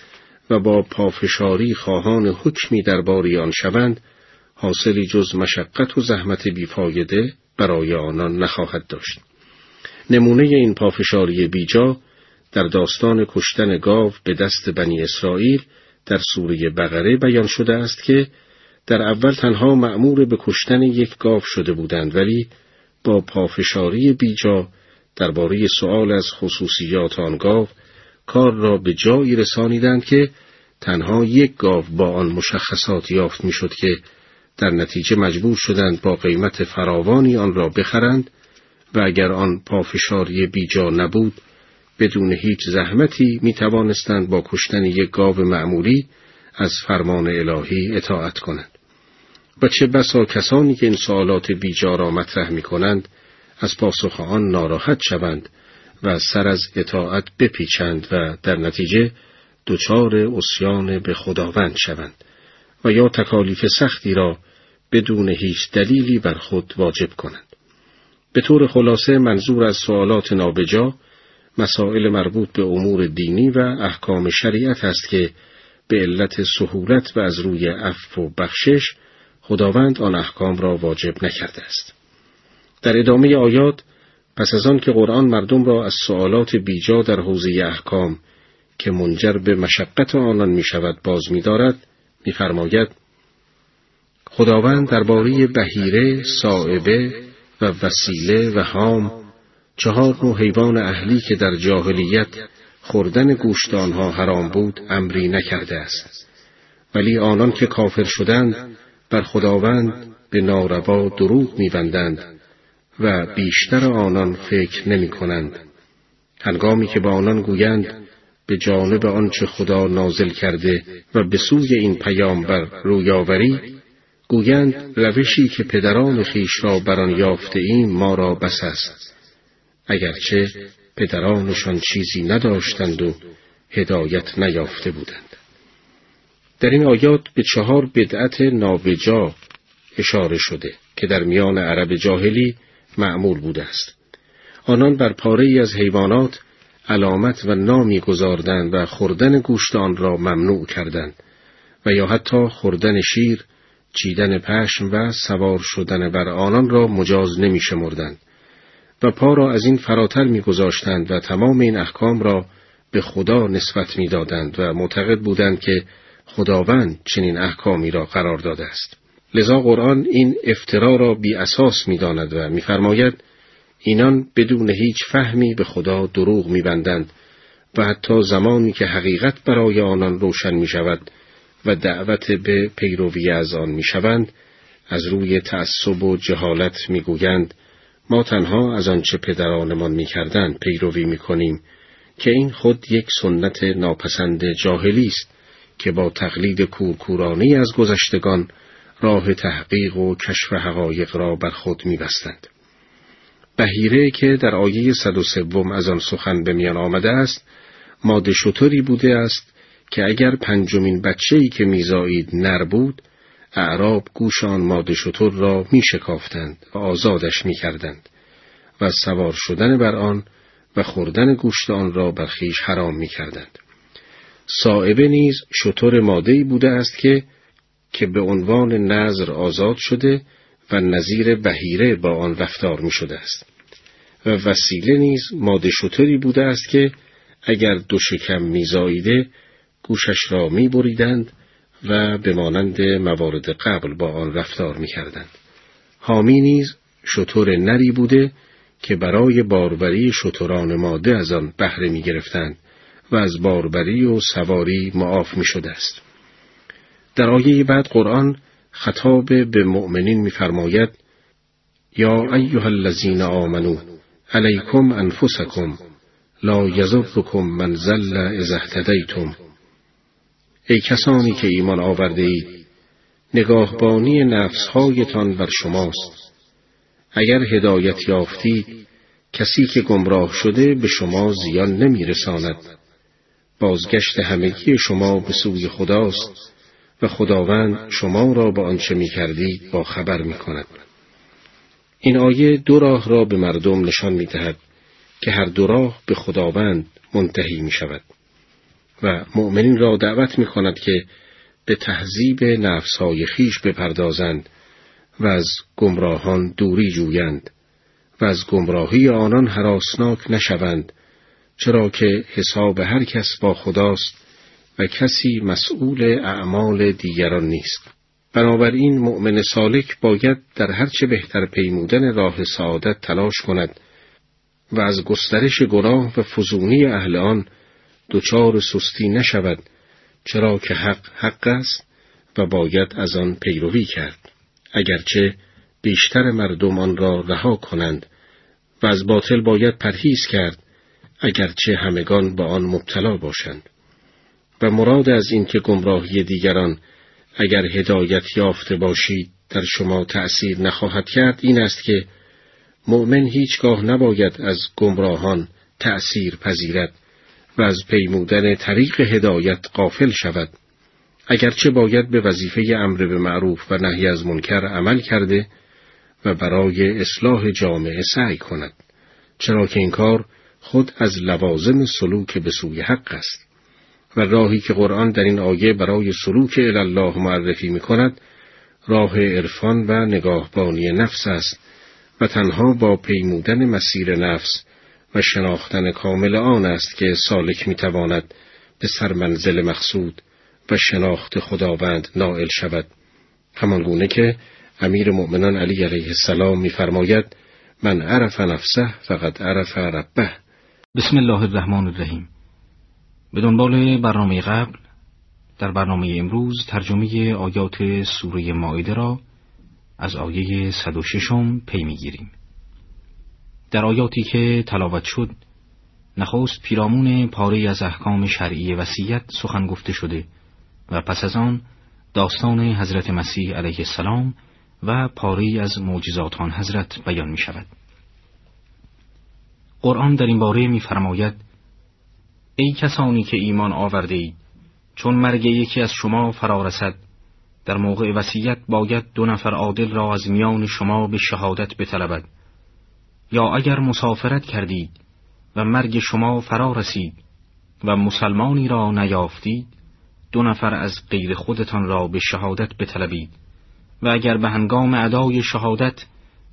و با پافشاری خواهان حکمی درباره آن شوند حاصلی جز مشقت و زحمت بیفایده برای آنان نخواهد داشت. نمونه این پافشاری بیجا در داستان کشتن گاو به دست بنی اسرائیل در سوره بقره بیان شده است که در اول تنها مأمور به کشتن یک گاو شده بودند ولی با پافشاری بیجا درباره سؤال از خصوصیات آن گاو کار را به جایی رسانیدند که تنها یک گاو با آن مشخصات یافت می‌شد که در نتیجه مجبور شدند با قیمت فراوانی آن را بخرند و اگر آن پافشاری بیجا نبود بدون هیچ زحمتی می توانستند با کشتن یک گاو معمولی از فرمان الهی اطاعت کنند. و چه بسا کسانی که این سوالات بیجا را مطرح می کنند از پاسخ آن ناراحت شوند و سر از اطاعت بپیچند و در نتیجه دچار اسیان به خداوند شوند و یا تکالیف سختی را بدون هیچ دلیلی بر خود واجب کنند. به طور خلاصه منظور از سوالات نابجا مسائل مربوط به امور دینی و احکام شریعت است که به علت سهولت و از روی عفو و بخشش خداوند آن احکام را واجب نکرده است. در ادامه آیات پس از آن که قرآن مردم را از سوالات بیجا در حوزه احکام که منجر به مشقت آنان می شود باز می دارد می فرماید خداوند درباره بهیره، صائبه و وسیله و هام چهار نوع حیوان اهلی که در جاهلیت خوردن گوشت آنها حرام بود امری نکرده است. ولی آنان که کافر شدند بر خداوند به ناروا دروغ میبندند. و بیشتر آنان فکر نمی کنند. هنگامی که با آنان گویند به جانب آنچه خدا نازل کرده و به سوی این پیامبر رویاوری گویند روشی که پدران خیش را بر آن یافته ایم ما را بس است اگرچه پدرانشان چیزی نداشتند و هدایت نیافته بودند در این آیات به چهار بدعت نابجا اشاره شده که در میان عرب جاهلی معمول بوده است آنان بر پاره ای از حیوانات علامت و نامی گذاردند و خوردن گوشت آن را ممنوع کردند و یا حتی خوردن شیر چیدن پشم و سوار شدن بر آنان را مجاز نمی شمردند و پا را از این فراتر می گذاشتند و تمام این احکام را به خدا نسبت می دادند و معتقد بودند که خداوند چنین احکامی را قرار داده است. لذا قرآن این افترا را بی اساس می داند و میفرماید اینان بدون هیچ فهمی به خدا دروغ می بندند و حتی زمانی که حقیقت برای آنان روشن می شود و دعوت به پیروی از آن می شوند از روی تعصب و جهالت می گویند ما تنها از آنچه پدرانمان می کردند پیروی می کنیم که این خود یک سنت ناپسند جاهلی است که با تقلید کورکورانی از گذشتگان راه تحقیق و کشف حقایق را بر خود می بستند. بهیره که در آیه صد و سوم از آن سخن به میان آمده است ماده شطوری بوده است که اگر پنجمین بچه‌ای که میزایید نر بود اعراب گوش آن ماده شطور را می شکافتند و آزادش می کردند و سوار شدن بر آن و خوردن گوشت آن را بر خیش حرام می کردند. صائبه نیز شطور مادهی بوده است که که به عنوان نظر آزاد شده و نظیر بهیره با آن رفتار می شده است. و وسیله نیز ماده شطوری بوده است که اگر دو شکم میزاییده گوشش را می بریدند و به مانند موارد قبل با آن رفتار می کردند. حامی نیز شطور نری بوده که برای باربری شطوران ماده از آن بهره می گرفتند و از باربری و سواری معاف می شده است. در آیه بعد قرآن خطاب به مؤمنین میفرماید یا ایها الذین آمنو علیکم انفسکم لا یضرکم من زل اذا اهتدیتم. ای کسانی که ایمان آورده اید نگاهبانی نفسهایتان بر شماست. اگر هدایت یافتید کسی که گمراه شده به شما زیان نمیرساند. بازگشت همگی شما به سوی خداست. و خداوند شما را به آنچه می کردید با خبر می کند. این آیه دو راه را به مردم نشان می دهد که هر دو راه به خداوند منتهی می شود و مؤمنین را دعوت می کند که به تهذیب نفسهای خیش بپردازند و از گمراهان دوری جویند و از گمراهی آنان حراسناک نشوند چرا که حساب هر کس با خداست و کسی مسئول اعمال دیگران نیست. بنابراین مؤمن سالک باید در هرچه بهتر پیمودن راه سعادت تلاش کند و از گسترش گناه و فزونی اهل آن دچار سستی نشود چرا که حق حق است و باید از آن پیروی کرد اگرچه بیشتر مردم آن را رها کنند و از باطل باید پرهیز کرد اگرچه همگان با آن مبتلا باشند و مراد از این که گمراهی دیگران اگر هدایت یافته باشید در شما تأثیر نخواهد کرد این است که مؤمن هیچگاه نباید از گمراهان تأثیر پذیرد و از پیمودن طریق هدایت قافل شود. اگرچه باید به وظیفه امر به معروف و نهی از منکر عمل کرده و برای اصلاح جامعه سعی کند چرا که این کار خود از لوازم سلوک به سوی حق است. و راهی که قرآن در این آیه برای سلوک الله معرفی می کند راه عرفان و نگاهبانی نفس است و تنها با پیمودن مسیر نفس و شناختن کامل آن است که سالک می تواند به سرمنزل مقصود و شناخت خداوند نائل شود. همانگونه که امیر مؤمنان علی علیه السلام میفرماید من عرف نفسه فقط عرف ربه. بسم الله الرحمن الرحیم. به دنبال برنامه قبل در برنامه امروز ترجمه آیات سوره مائده را از آیه 106 پی می‌گیریم. در آیاتی که تلاوت شد نخست پیرامون پاره از احکام شرعی وسیعت سخن گفته شده و پس از آن داستان حضرت مسیح علیه السلام و پاره از معجزات حضرت بیان می شود. قرآن در این باره می‌فرماید ای کسانی که ایمان آورده اید چون مرگ یکی از شما فرا رسد در موقع وصیت باید دو نفر عادل را از میان شما به شهادت بطلبد. یا اگر مسافرت کردید و مرگ شما فرا رسید و مسلمانی را نیافتید دو نفر از غیر خودتان را به شهادت بطلبید. و اگر به هنگام ادای شهادت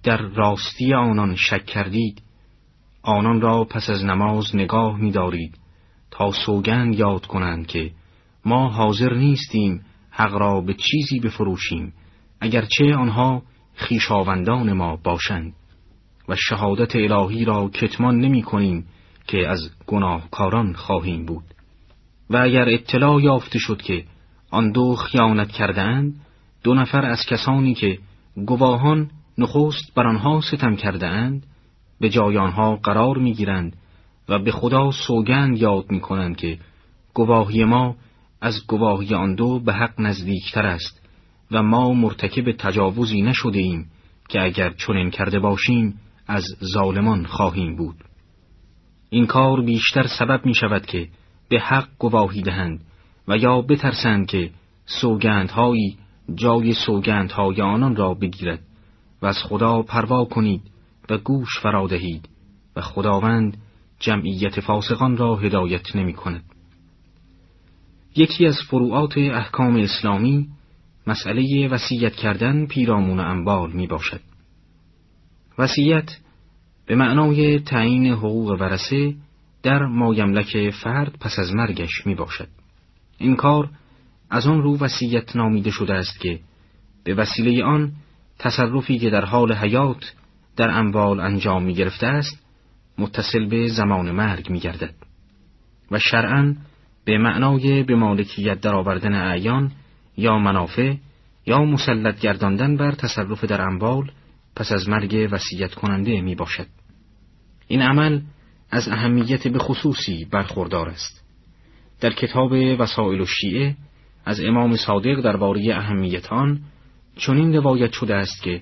در راستی آنان شک کردید آنان را پس از نماز نگاه می‌دارید. تا سوگند یاد کنند که ما حاضر نیستیم حق را به چیزی بفروشیم اگرچه آنها خیشاوندان ما باشند. و شهادت الهی را کتمان نمی کنیم که از گناهکاران خواهیم بود. و اگر اطلاع یافته شد که آن دو خیانت کردهاند دو نفر از کسانی که گواهان نخست بر آنها ستم کرده اند به جای آنها قرار می‌گیرند و به خدا سوگند یاد می کنند که گواهی ما از گواهی آن دو به حق نزدیکتر است و ما مرتکب تجاوزی نشده ایم که اگر چنین کرده باشیم از ظالمان خواهیم بود. این کار بیشتر سبب می شود که به حق گواهی دهند و یا بترسند که سوگندهایی جای سوگندهای آنان را بگیرد و از خدا پروا کنید و گوش فرا دهید و خداوند جمعیت فاسقان را هدایت نمی کند. یکی از فروعات احکام اسلامی مسئله وسیعت کردن پیرامون انبال می باشد. وسیعت به معنای تعیین حقوق ورسه در مایملک فرد پس از مرگش می باشد. این کار از آن رو وسیعت نامیده شده است که به وسیله آن تصرفی که در حال حیات در اموال انجام می گرفته است متصل به زمان مرگ می گردد و شرعا به معنای به مالکیت درآوردن اعیان یا منافع یا مسلط گرداندن بر تصرف در اموال پس از مرگ وصیت کننده می باشد. این عمل از اهمیت به خصوصی برخوردار است. در کتاب وسائل و شیعه از امام صادق درباره اهمیت آن چنین روایت شده است که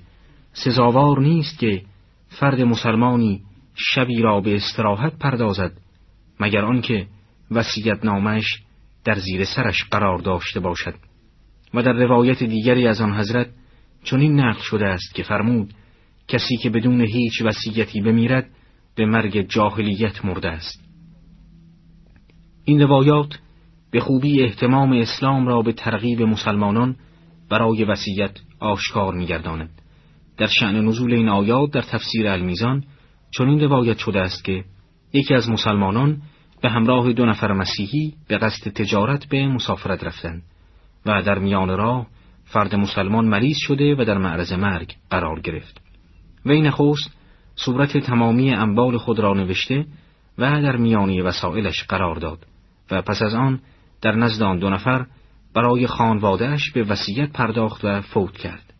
سزاوار نیست که فرد مسلمانی شبی را به استراحت پردازد مگر آنکه وصیت نامش در زیر سرش قرار داشته باشد. و در روایت دیگری از آن حضرت چنین نقل شده است که فرمود کسی که بدون هیچ وصیتی بمیرد به مرگ جاهلیت مرده است. این روایات به خوبی احتمام اسلام را به ترغیب مسلمانان برای وصیت آشکار می‌گرداند. در شعن نزول این آیات در تفسیر المیزان چنین روایت شده است که یکی از مسلمانان به همراه دو نفر مسیحی به قصد تجارت به مسافرت رفتند و در میان راه فرد مسلمان مریض شده و در معرض مرگ قرار گرفت. و این نخست صورت تمامی انبال خود را نوشته و در میانی وسایلش قرار داد و پس از آن در نزد آن دو نفر برای خانوادهش به وصیت پرداخت و فوت کرد.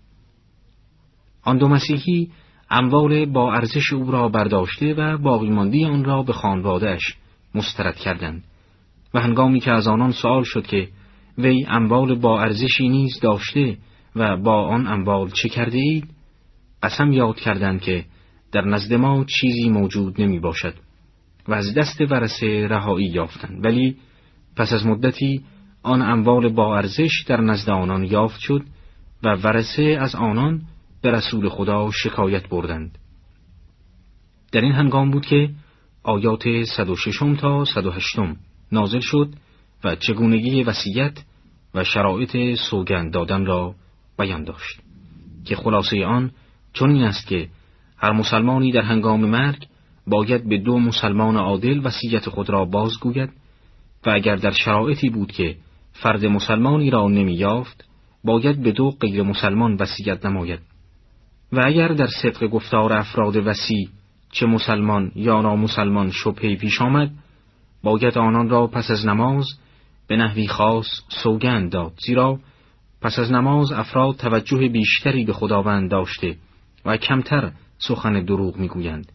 آن دو مسیحی اموال با ارزش او را برداشته و باقیماندی آن را به خانوادهش مسترد کردند و هنگامی که از آنان سوال شد که وی اموال با ارزشی نیز داشته و با آن اموال چه کرده اید؟ قسم یاد کردند که در نزد ما چیزی موجود نمی باشد و از دست ورسه رهایی یافتند ولی پس از مدتی آن اموال با ارزش در نزد آنان یافت شد و ورسه از آنان به رسول خدا شکایت بردند. در این هنگام بود که آیات 106 تا 108 نازل شد و چگونگی وصیت و شرایط سوگند دادن را بیان داشت که خلاصه آن چون است که هر مسلمانی در هنگام مرگ باید به دو مسلمان عادل وصیت خود را بازگوید و اگر در شرایطی بود که فرد مسلمانی را نمی یافت باید به دو غیر مسلمان وصیت نماید و اگر در صدق گفتار افراد وسیع چه مسلمان یا نامسلمان شبهی پیش آمد باید آنان را پس از نماز به نحوی خاص سوگند داد زیرا پس از نماز افراد توجه بیشتری به خداوند داشته و کمتر سخن دروغ می‌گویند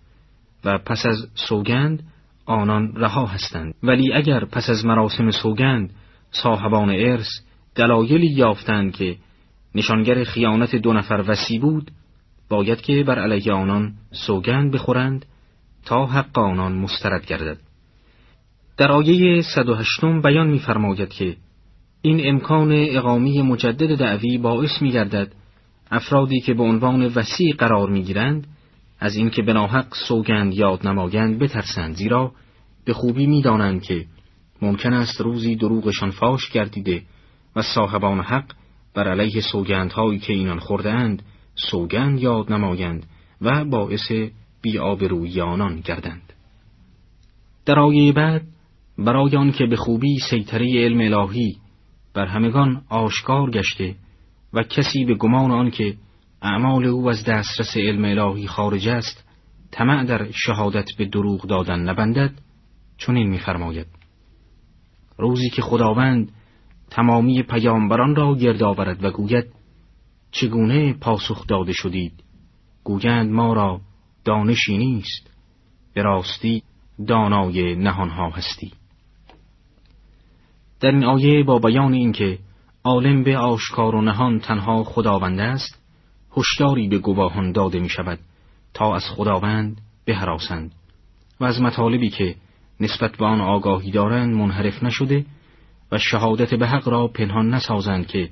و پس از سوگند آنان رها هستند. ولی اگر پس از مراسم سوگند صاحبان ارث دلایلی یافتند که نشانگر خیانت دو نفر وسی بود باید که بر علیه آنان سوگند بخورند تا حق آنان مسترد گردد. در آیه 108 بیان می‌فرماید که این امکان اقامی مجدد دعوی باعث می‌گردد افرادی که به عنوان وسیع قرار می‌گیرند از اینکه به ناحق سوگند یاد نمایند بترسند زیرا به خوبی می‌دانند که ممکن است روزی دروغشان فاش گردیده و صاحبان حق بر علیه سوگندهایی که اینان خورده سوگند یاد نمایند و باعث بیآبرویی آنان گردند. در آیه بعد برای آن که به خوبی سیطره علم الهی بر همگان آشکار گشته و کسی به گمان آن که اعمال او از دسترس علم الهی خارج است طمع در شهادت به دروغ دادن نبندد چنین می‌فرماید روزی که خداوند تمامی پیامبران را گرد آورد و گوید چگونه پاسخ داده شدید؟ گویند ما را دانشی نیست به راستی دانای نهانها هستی. در این آیه با بیان اینکه عالم به آشکار و نهان تنها خداوند است هشداری به گواهان داده می شود تا از خداوند بهراسند. و از مطالبی که نسبت به آن آگاهی دارند منحرف نشده و شهادت به حق را پنهان نسازند که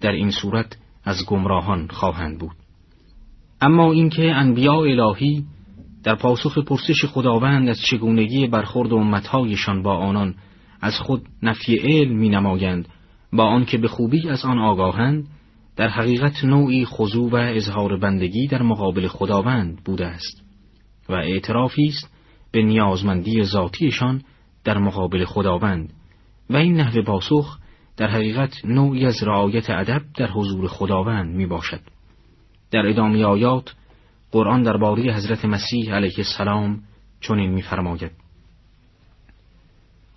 در این صورت از گمراهان خواهند بود. اما اینکه انبیاء الهی در پاسخ پرسش خداوند از چگونگی برخورد امتهایشان با آنان از خود نفی علم می نمایند با آنکه به خوبی از آن آگاهند در حقیقت نوعی خضوع و اظهار بندگی در مقابل خداوند بوده است و اعترافی است به نیازمندی ذاتیشان در مقابل خداوند و این نحوه پاسخ در حقیقت نوعی از رعایت ادب در حضور خداوند می باشد. در ادامه آیات قرآن درباره حضرت مسیح علیه السلام چنین می‌فرماید.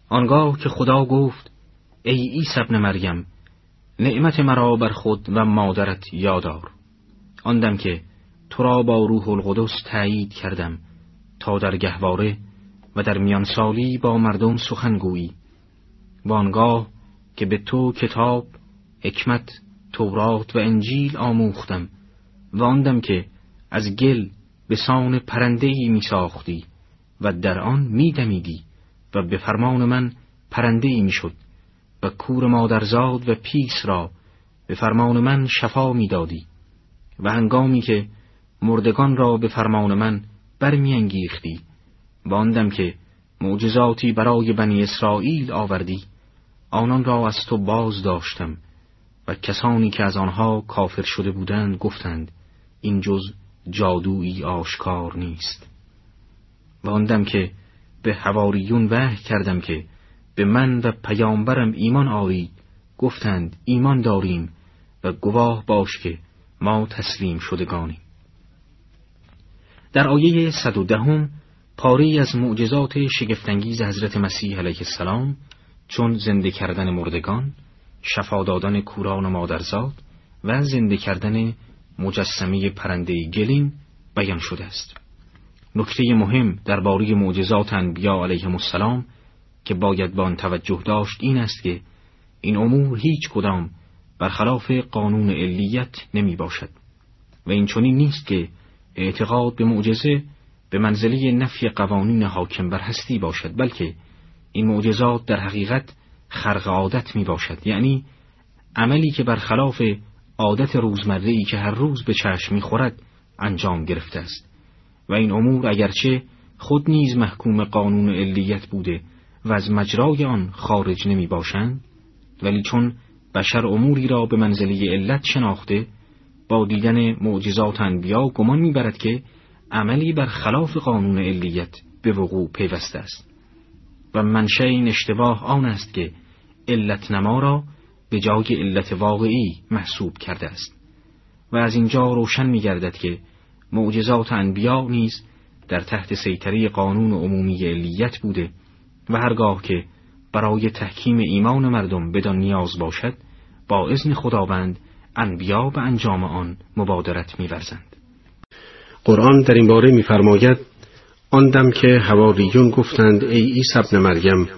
آنگاه که خدا گفت ای عیسی ابن مریم نعمت مرا بر خود و مادرت یادار آندم که تو را با روح القدس تایید کردم تا در گهواره و در میان سالی با مردم سخنگویی و آنگاه که به تو کتاب حکمت تورات و انجیل آموختم و آندم که از گل به سان پرندهی می ساختی و در آن می دمیدی و به فرمان من پرندهی می شد و کور مادرزاد و پیس را به فرمان من شفا می دادی و هنگامی که مردگان را به فرمان من برمیانگیختی و آندم که معجزاتی برای بنی اسرائیل آوردی آنان را از تو باز داشتم و کسانی که از آنها کافر شده بودند گفتند این جز جادویی آشکار نیست. و آندم که به هواریون وحی کردم که به من و پیامبرم ایمان آرید گفتند ایمان داریم و گواه باش که ما تسلیم شدگانیم. در آیه صد و دهم پاری از معجزات شگفتانگیز حضرت مسیح علیه السلام چون زنده کردن مردگان، شفا دادن کوران و مادرزاد و زنده کردن مجسمه پرنده گلین بیان شده است. نکته مهم درباره معجزات انبیا علیهم السلام که باید آن توجه داشت این است که این امور هیچ کدام برخلاف قانون علیت نمی باشد و این چنین نیست که اعتقاد به معجزه به منزله نفی قوانین حاکم بر هستی باشد بلکه این معجزات در حقیقت خرق عادت می باشد یعنی عملی که برخلاف عادت روزمره که هر روز به چشم می خورد انجام گرفته است. و این امور اگرچه خود نیز محکوم قانون علیت بوده و از مجرای آن خارج نمی باشند ولی چون بشر اموری را به منزله علت شناخته با دیدن معجزات انبیا گمان می‌برد که عملی بر خلاف قانون علیت به وقوع پیوسته است. و منشه این اشتباه آن است که علت نما را به جای علت واقعی محسوب کرده است. و از اینجا روشن می گردد که معجزات انبیا نیز در تحت سیطره قانون عمومی علیت بوده و هرگاه که برای تحکیم ایمان مردم بدان نیاز باشد با اذن خداوند انبیا به انجام آن مبادرت می‌ورزند. قرآن در این باره می‌فرماید آن دم که هواریون گفتند ای عیسی ابن مریم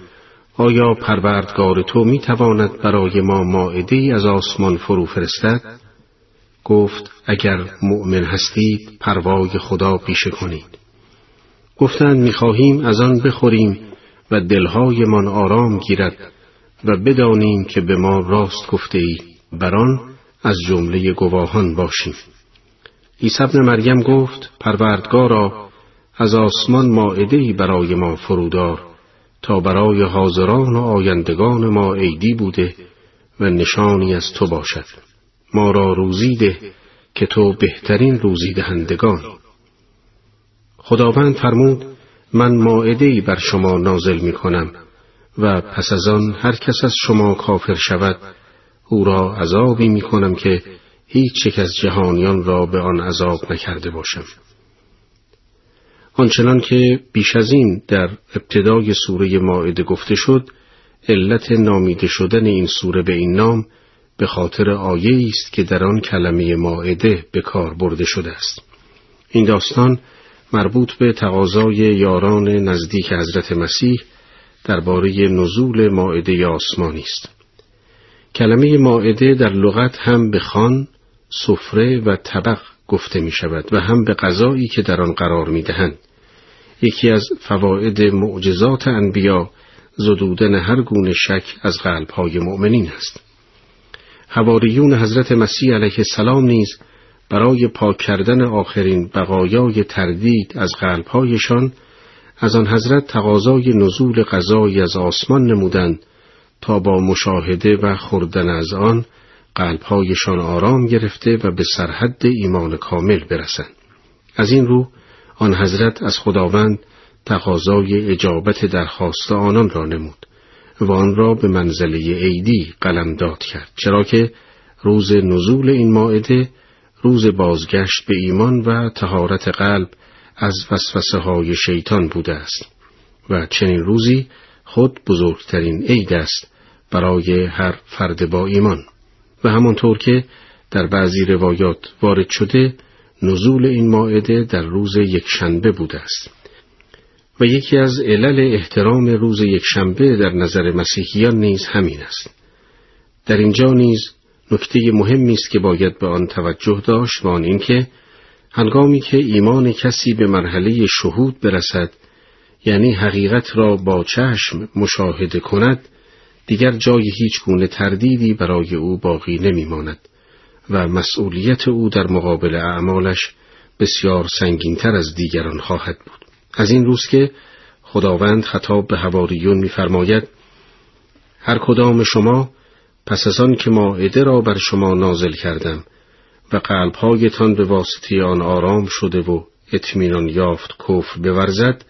آیا پروردگار تو می تواند برای ما ماعده از آسمان فرو فرستد؟ گفت اگر مؤمن هستید پروای خدا پیشه کنید. گفتند می‌خواهیم از آن بخوریم و دلهایمان آرام گیرد و بدانیم که به ما راست گفته ای بران از جمله گواهان باشیم. عیسی ابن مریم گفت پروردگارا از آسمان ماعده برای ما فرودار تا برای حاضران و آیندگان ما عیدی بوده و نشانی از تو باشد. ما را روزی ده که تو بهترین روزی دهندگان خداوند فرمود من ماعده بر شما نازل می کنم و پس از آن هر کس از شما کافر شود او را عذابی می کنم که هیچ یک از جهانیان را به آن عذاب نکرده باشم. آنچنان که بیش از این در ابتدای سوره ماعده گفته شد علت نامیده شدن این سوره به این نام به خاطر آیه است که در آن کلمه ماعده به کار برده شده است. این داستان مربوط به تقاضای یاران نزدیک حضرت مسیح درباره نزول ماعده آسمانی است. کلمه ماعده در لغت هم به خان، سفره و طبق گفته می شود و هم به غذایی که در آن قرار می دهند. یکی از فواید معجزات انبیا زدودن هر گونه شک از قلبهای مؤمنین است. حواریون حضرت مسیح علیه السلام نیز برای پاک کردن آخرین بقایای تردید از قلبهایشان از آن حضرت تقاضای نزول غذایی از آسمان نمودند تا با مشاهده و خوردن از آن قلبهایشان آرام گرفته و به سرحد ایمان کامل برسند. از این رو آن حضرت از خداوند تقاضای اجابت درخواست آنان را نمود و آن را به منزله عیدی قلمداد کرد چرا که روز نزول این ماعده روز بازگشت به ایمان و تهارت قلب از وسوسه های شیطان بوده است و چنین روزی خود بزرگترین عید است برای هر فرد با ایمان و همانطور که در بعضی روایات وارد شده نزول این ماعده در روز یک شنبه بوده است. و یکی از علل احترام روز یک شنبه در نظر مسیحیان نیز همین است. در اینجا نیز نکته مهمی است که باید به آن توجه داشت و آن اینکه هنگامی که ایمان کسی به مرحله شهود برسد یعنی حقیقت را با چشم مشاهده کند دیگر جای هیچ گونه تردیدی برای او باقی نمیماند و مسئولیت او در مقابل اعمالش بسیار سنگینتر از دیگران خواهد بود. از این روز که خداوند خطاب به هواریون میفرماید هر کدام شما پس از آن که ماعده را بر شما نازل کردم و قلبهایتان به واسطه آن آرام شده و اطمینان یافت کفر بورزد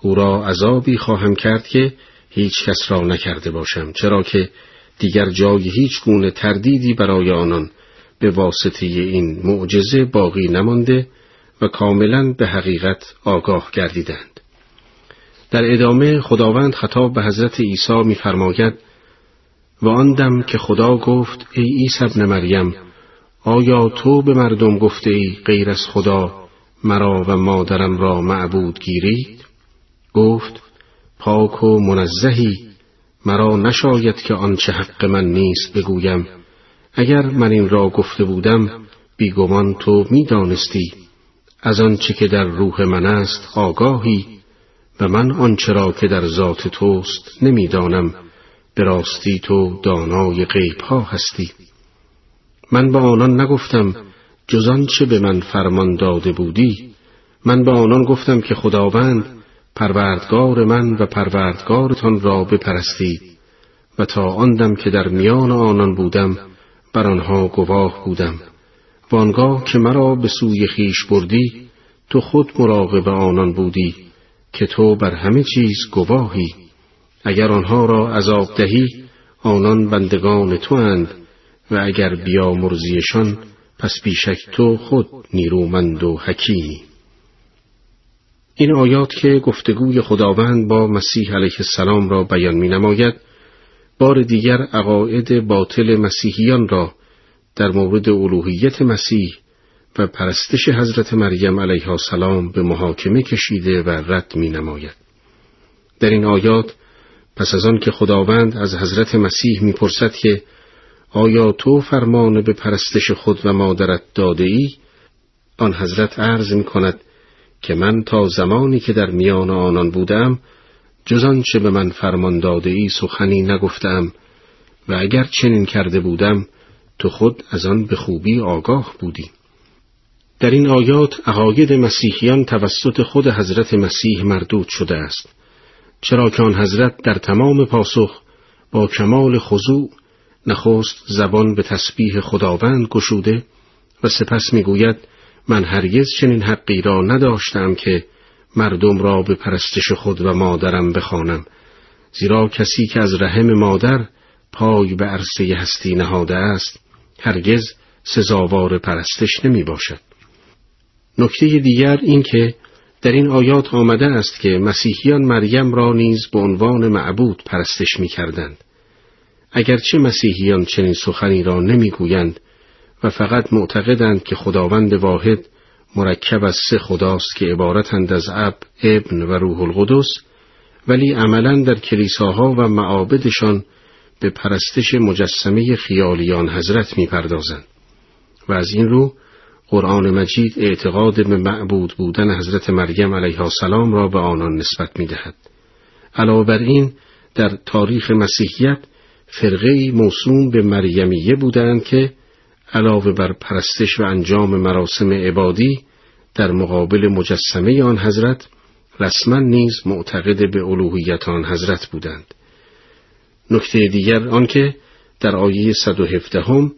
او را عذابی خواهم کرد که هیچ کس را نکرده باشم چرا که دیگر جای هیچ گونه تردیدی برای آنان به واسطه این معجزه باقی نمانده و کاملا به حقیقت آگاه گردیدند. در ادامه خداوند خطاب به حضرت عیسی می‌فرماید و آن دم که خدا گفت ای عیسی ابن مریم آیا تو به مردم گفته ای غیر از خدا مرا و مادرم را معبود گیرید؟ گفت پاک و منزهی مرا نشاید که آنچه حق من نیست بگویم. اگر من این را گفته بودم بیگمان تو می‌دانستی. از آنچه که در روح من است آگاهی و من آنچه را که در ذات توست نمی‌دانم. به راستی تو دانای غیب ها هستی. من به آنان نگفتم جز آنچه به من فرمان داده بودی. من به آنان گفتم که خداوند پروردگار من و پروردگارتان را بپرستید و تا آندم که در میان آنان بودم بر آنها گواه بودم. و آنگاه که مرا به سوی خیش بردی تو خود مراقب آنان بودی که تو بر همه چیز گواهی. اگر آنها را عذاب دهی آنان بندگان تو اند و اگر بیا مرزیشان پس بیشک تو خود نیرومند و حکیمی. این آیات که گفتگوی خداوند با مسیح علیه السلام را بیان می نماید بار دیگر عقاید باطل مسیحیان را در مورد الوهیت مسیح و پرستش حضرت مریم علیه السلام به محاکمه کشیده و رد می نماید. در این آیات پس از آن که خداوند از حضرت مسیح می‌پرسد که آیا تو فرمان به پرستش خود و مادرت داده ای؟ آن حضرت عرض می کند که من تا زمانی که در میان آنان بودم جز آنچه به من فرمان داده ای سخنی نگفتم و اگر چنین کرده بودم تو خود از آن به خوبی آگاه بودی. در این آیات عقاید مسیحیان توسط خود حضرت مسیح مردود شده است چرا که آن حضرت در تمام پاسخ با کمال خضوع نخست زبان به تسبیح خداوند گشوده و سپس می‌گوید من هرگز چنین حقی را نداشتم که مردم را به پرستش خود و مادرم بخوانم زیرا کسی که از رحم مادر پای به عرصه هستی نهاده است هرگز سزاوار پرستش نمی باشد. نکته دیگر این که در این آیات آمده است که مسیحیان مریم را نیز به عنوان معبود پرستش می کردند. اگرچه مسیحیان چنین سخنی را نمی‌گویند فقط معتقدند که خداوند واحد مرکب از سه خداست که عبارتند از اب، ابن و روح القدس ولی عملا در کلیساها و معابدشان به پرستش مجسمه خیالیان حضرت می‌پردازند و از این رو قرآن مجید اعتقاد به معبود بودن حضرت مریم علیه السلام را به آنان نسبت می‌دهد. علاوه بر این در تاریخ مسیحیت فرقه موسوم به مریمیه بودند که علاوه بر پرستش و انجام مراسم عبادی در مقابل مجسمه آن حضرت رسما نیز معتقد به الوهیت آن حضرت بودند. نکته دیگر آنکه در آیه 117 هم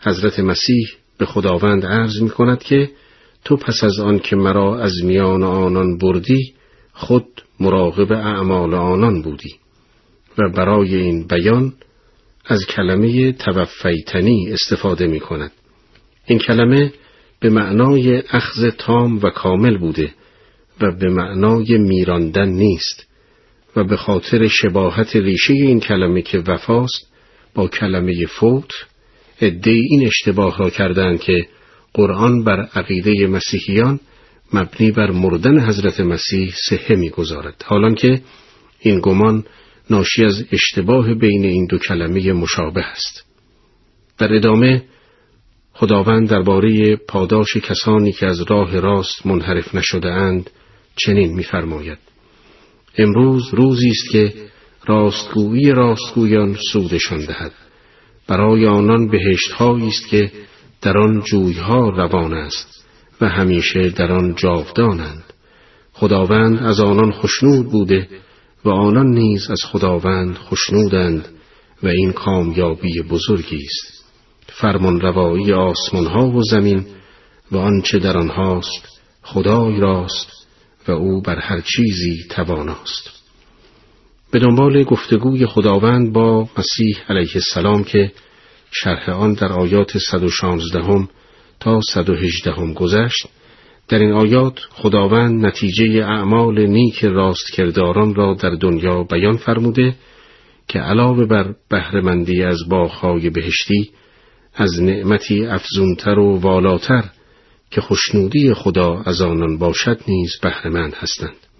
حضرت مسیح به خداوند عرض می کند که تو پس از آن که مرا از میان آنان بردی خود مراقب اعمال آنان بودی و برای این بیان از کلمه توفیتنی استفاده می کند. این کلمه به معنای اخذ تام و کامل بوده و به معنای میراندن نیست و به خاطر شباهت ریشه این کلمه که وفاست با کلمه فوت عده این اشتباه را کردند که قرآن بر عقیده مسیحیان مبنی بر مردن حضرت مسیح صحه می‌گذارد حالان که این گمان ناشی از اشتباه بین این دو کلمه مشابه است. در ادامه خداوند درباره پاداش کسانی که از راه راست منحرف نشده اند چنین می‌فرماید. امروز روزی است که راستگویی راستگویان سودشان دهد. برای آنان بهشت است که در آن جویها روان است و همیشه در آن جاودانند. خداوند از آنان خشنود بوده و آنان نیز از خداوند خشنودند و این کامیابی بزرگی است. فرمان روایی آسمان ها و زمین و آنچه در آنهاست خدای راست و او بر هر چیزی تواناست به دنبال گفتگوی خداوند با مسیح علیه السلام که شرح آن در آیات 116 تا 118 گذشت در این آیات خداوند نتیجه اعمال نیک راست کرداران را در دنیا بیان فرموده که علاوه بر بهرهمندی از باغهای بهشتی از نعمتی افزونتر و والاتر که خوشنودی خدا از آنان باشد نیز بهرهمند هستند.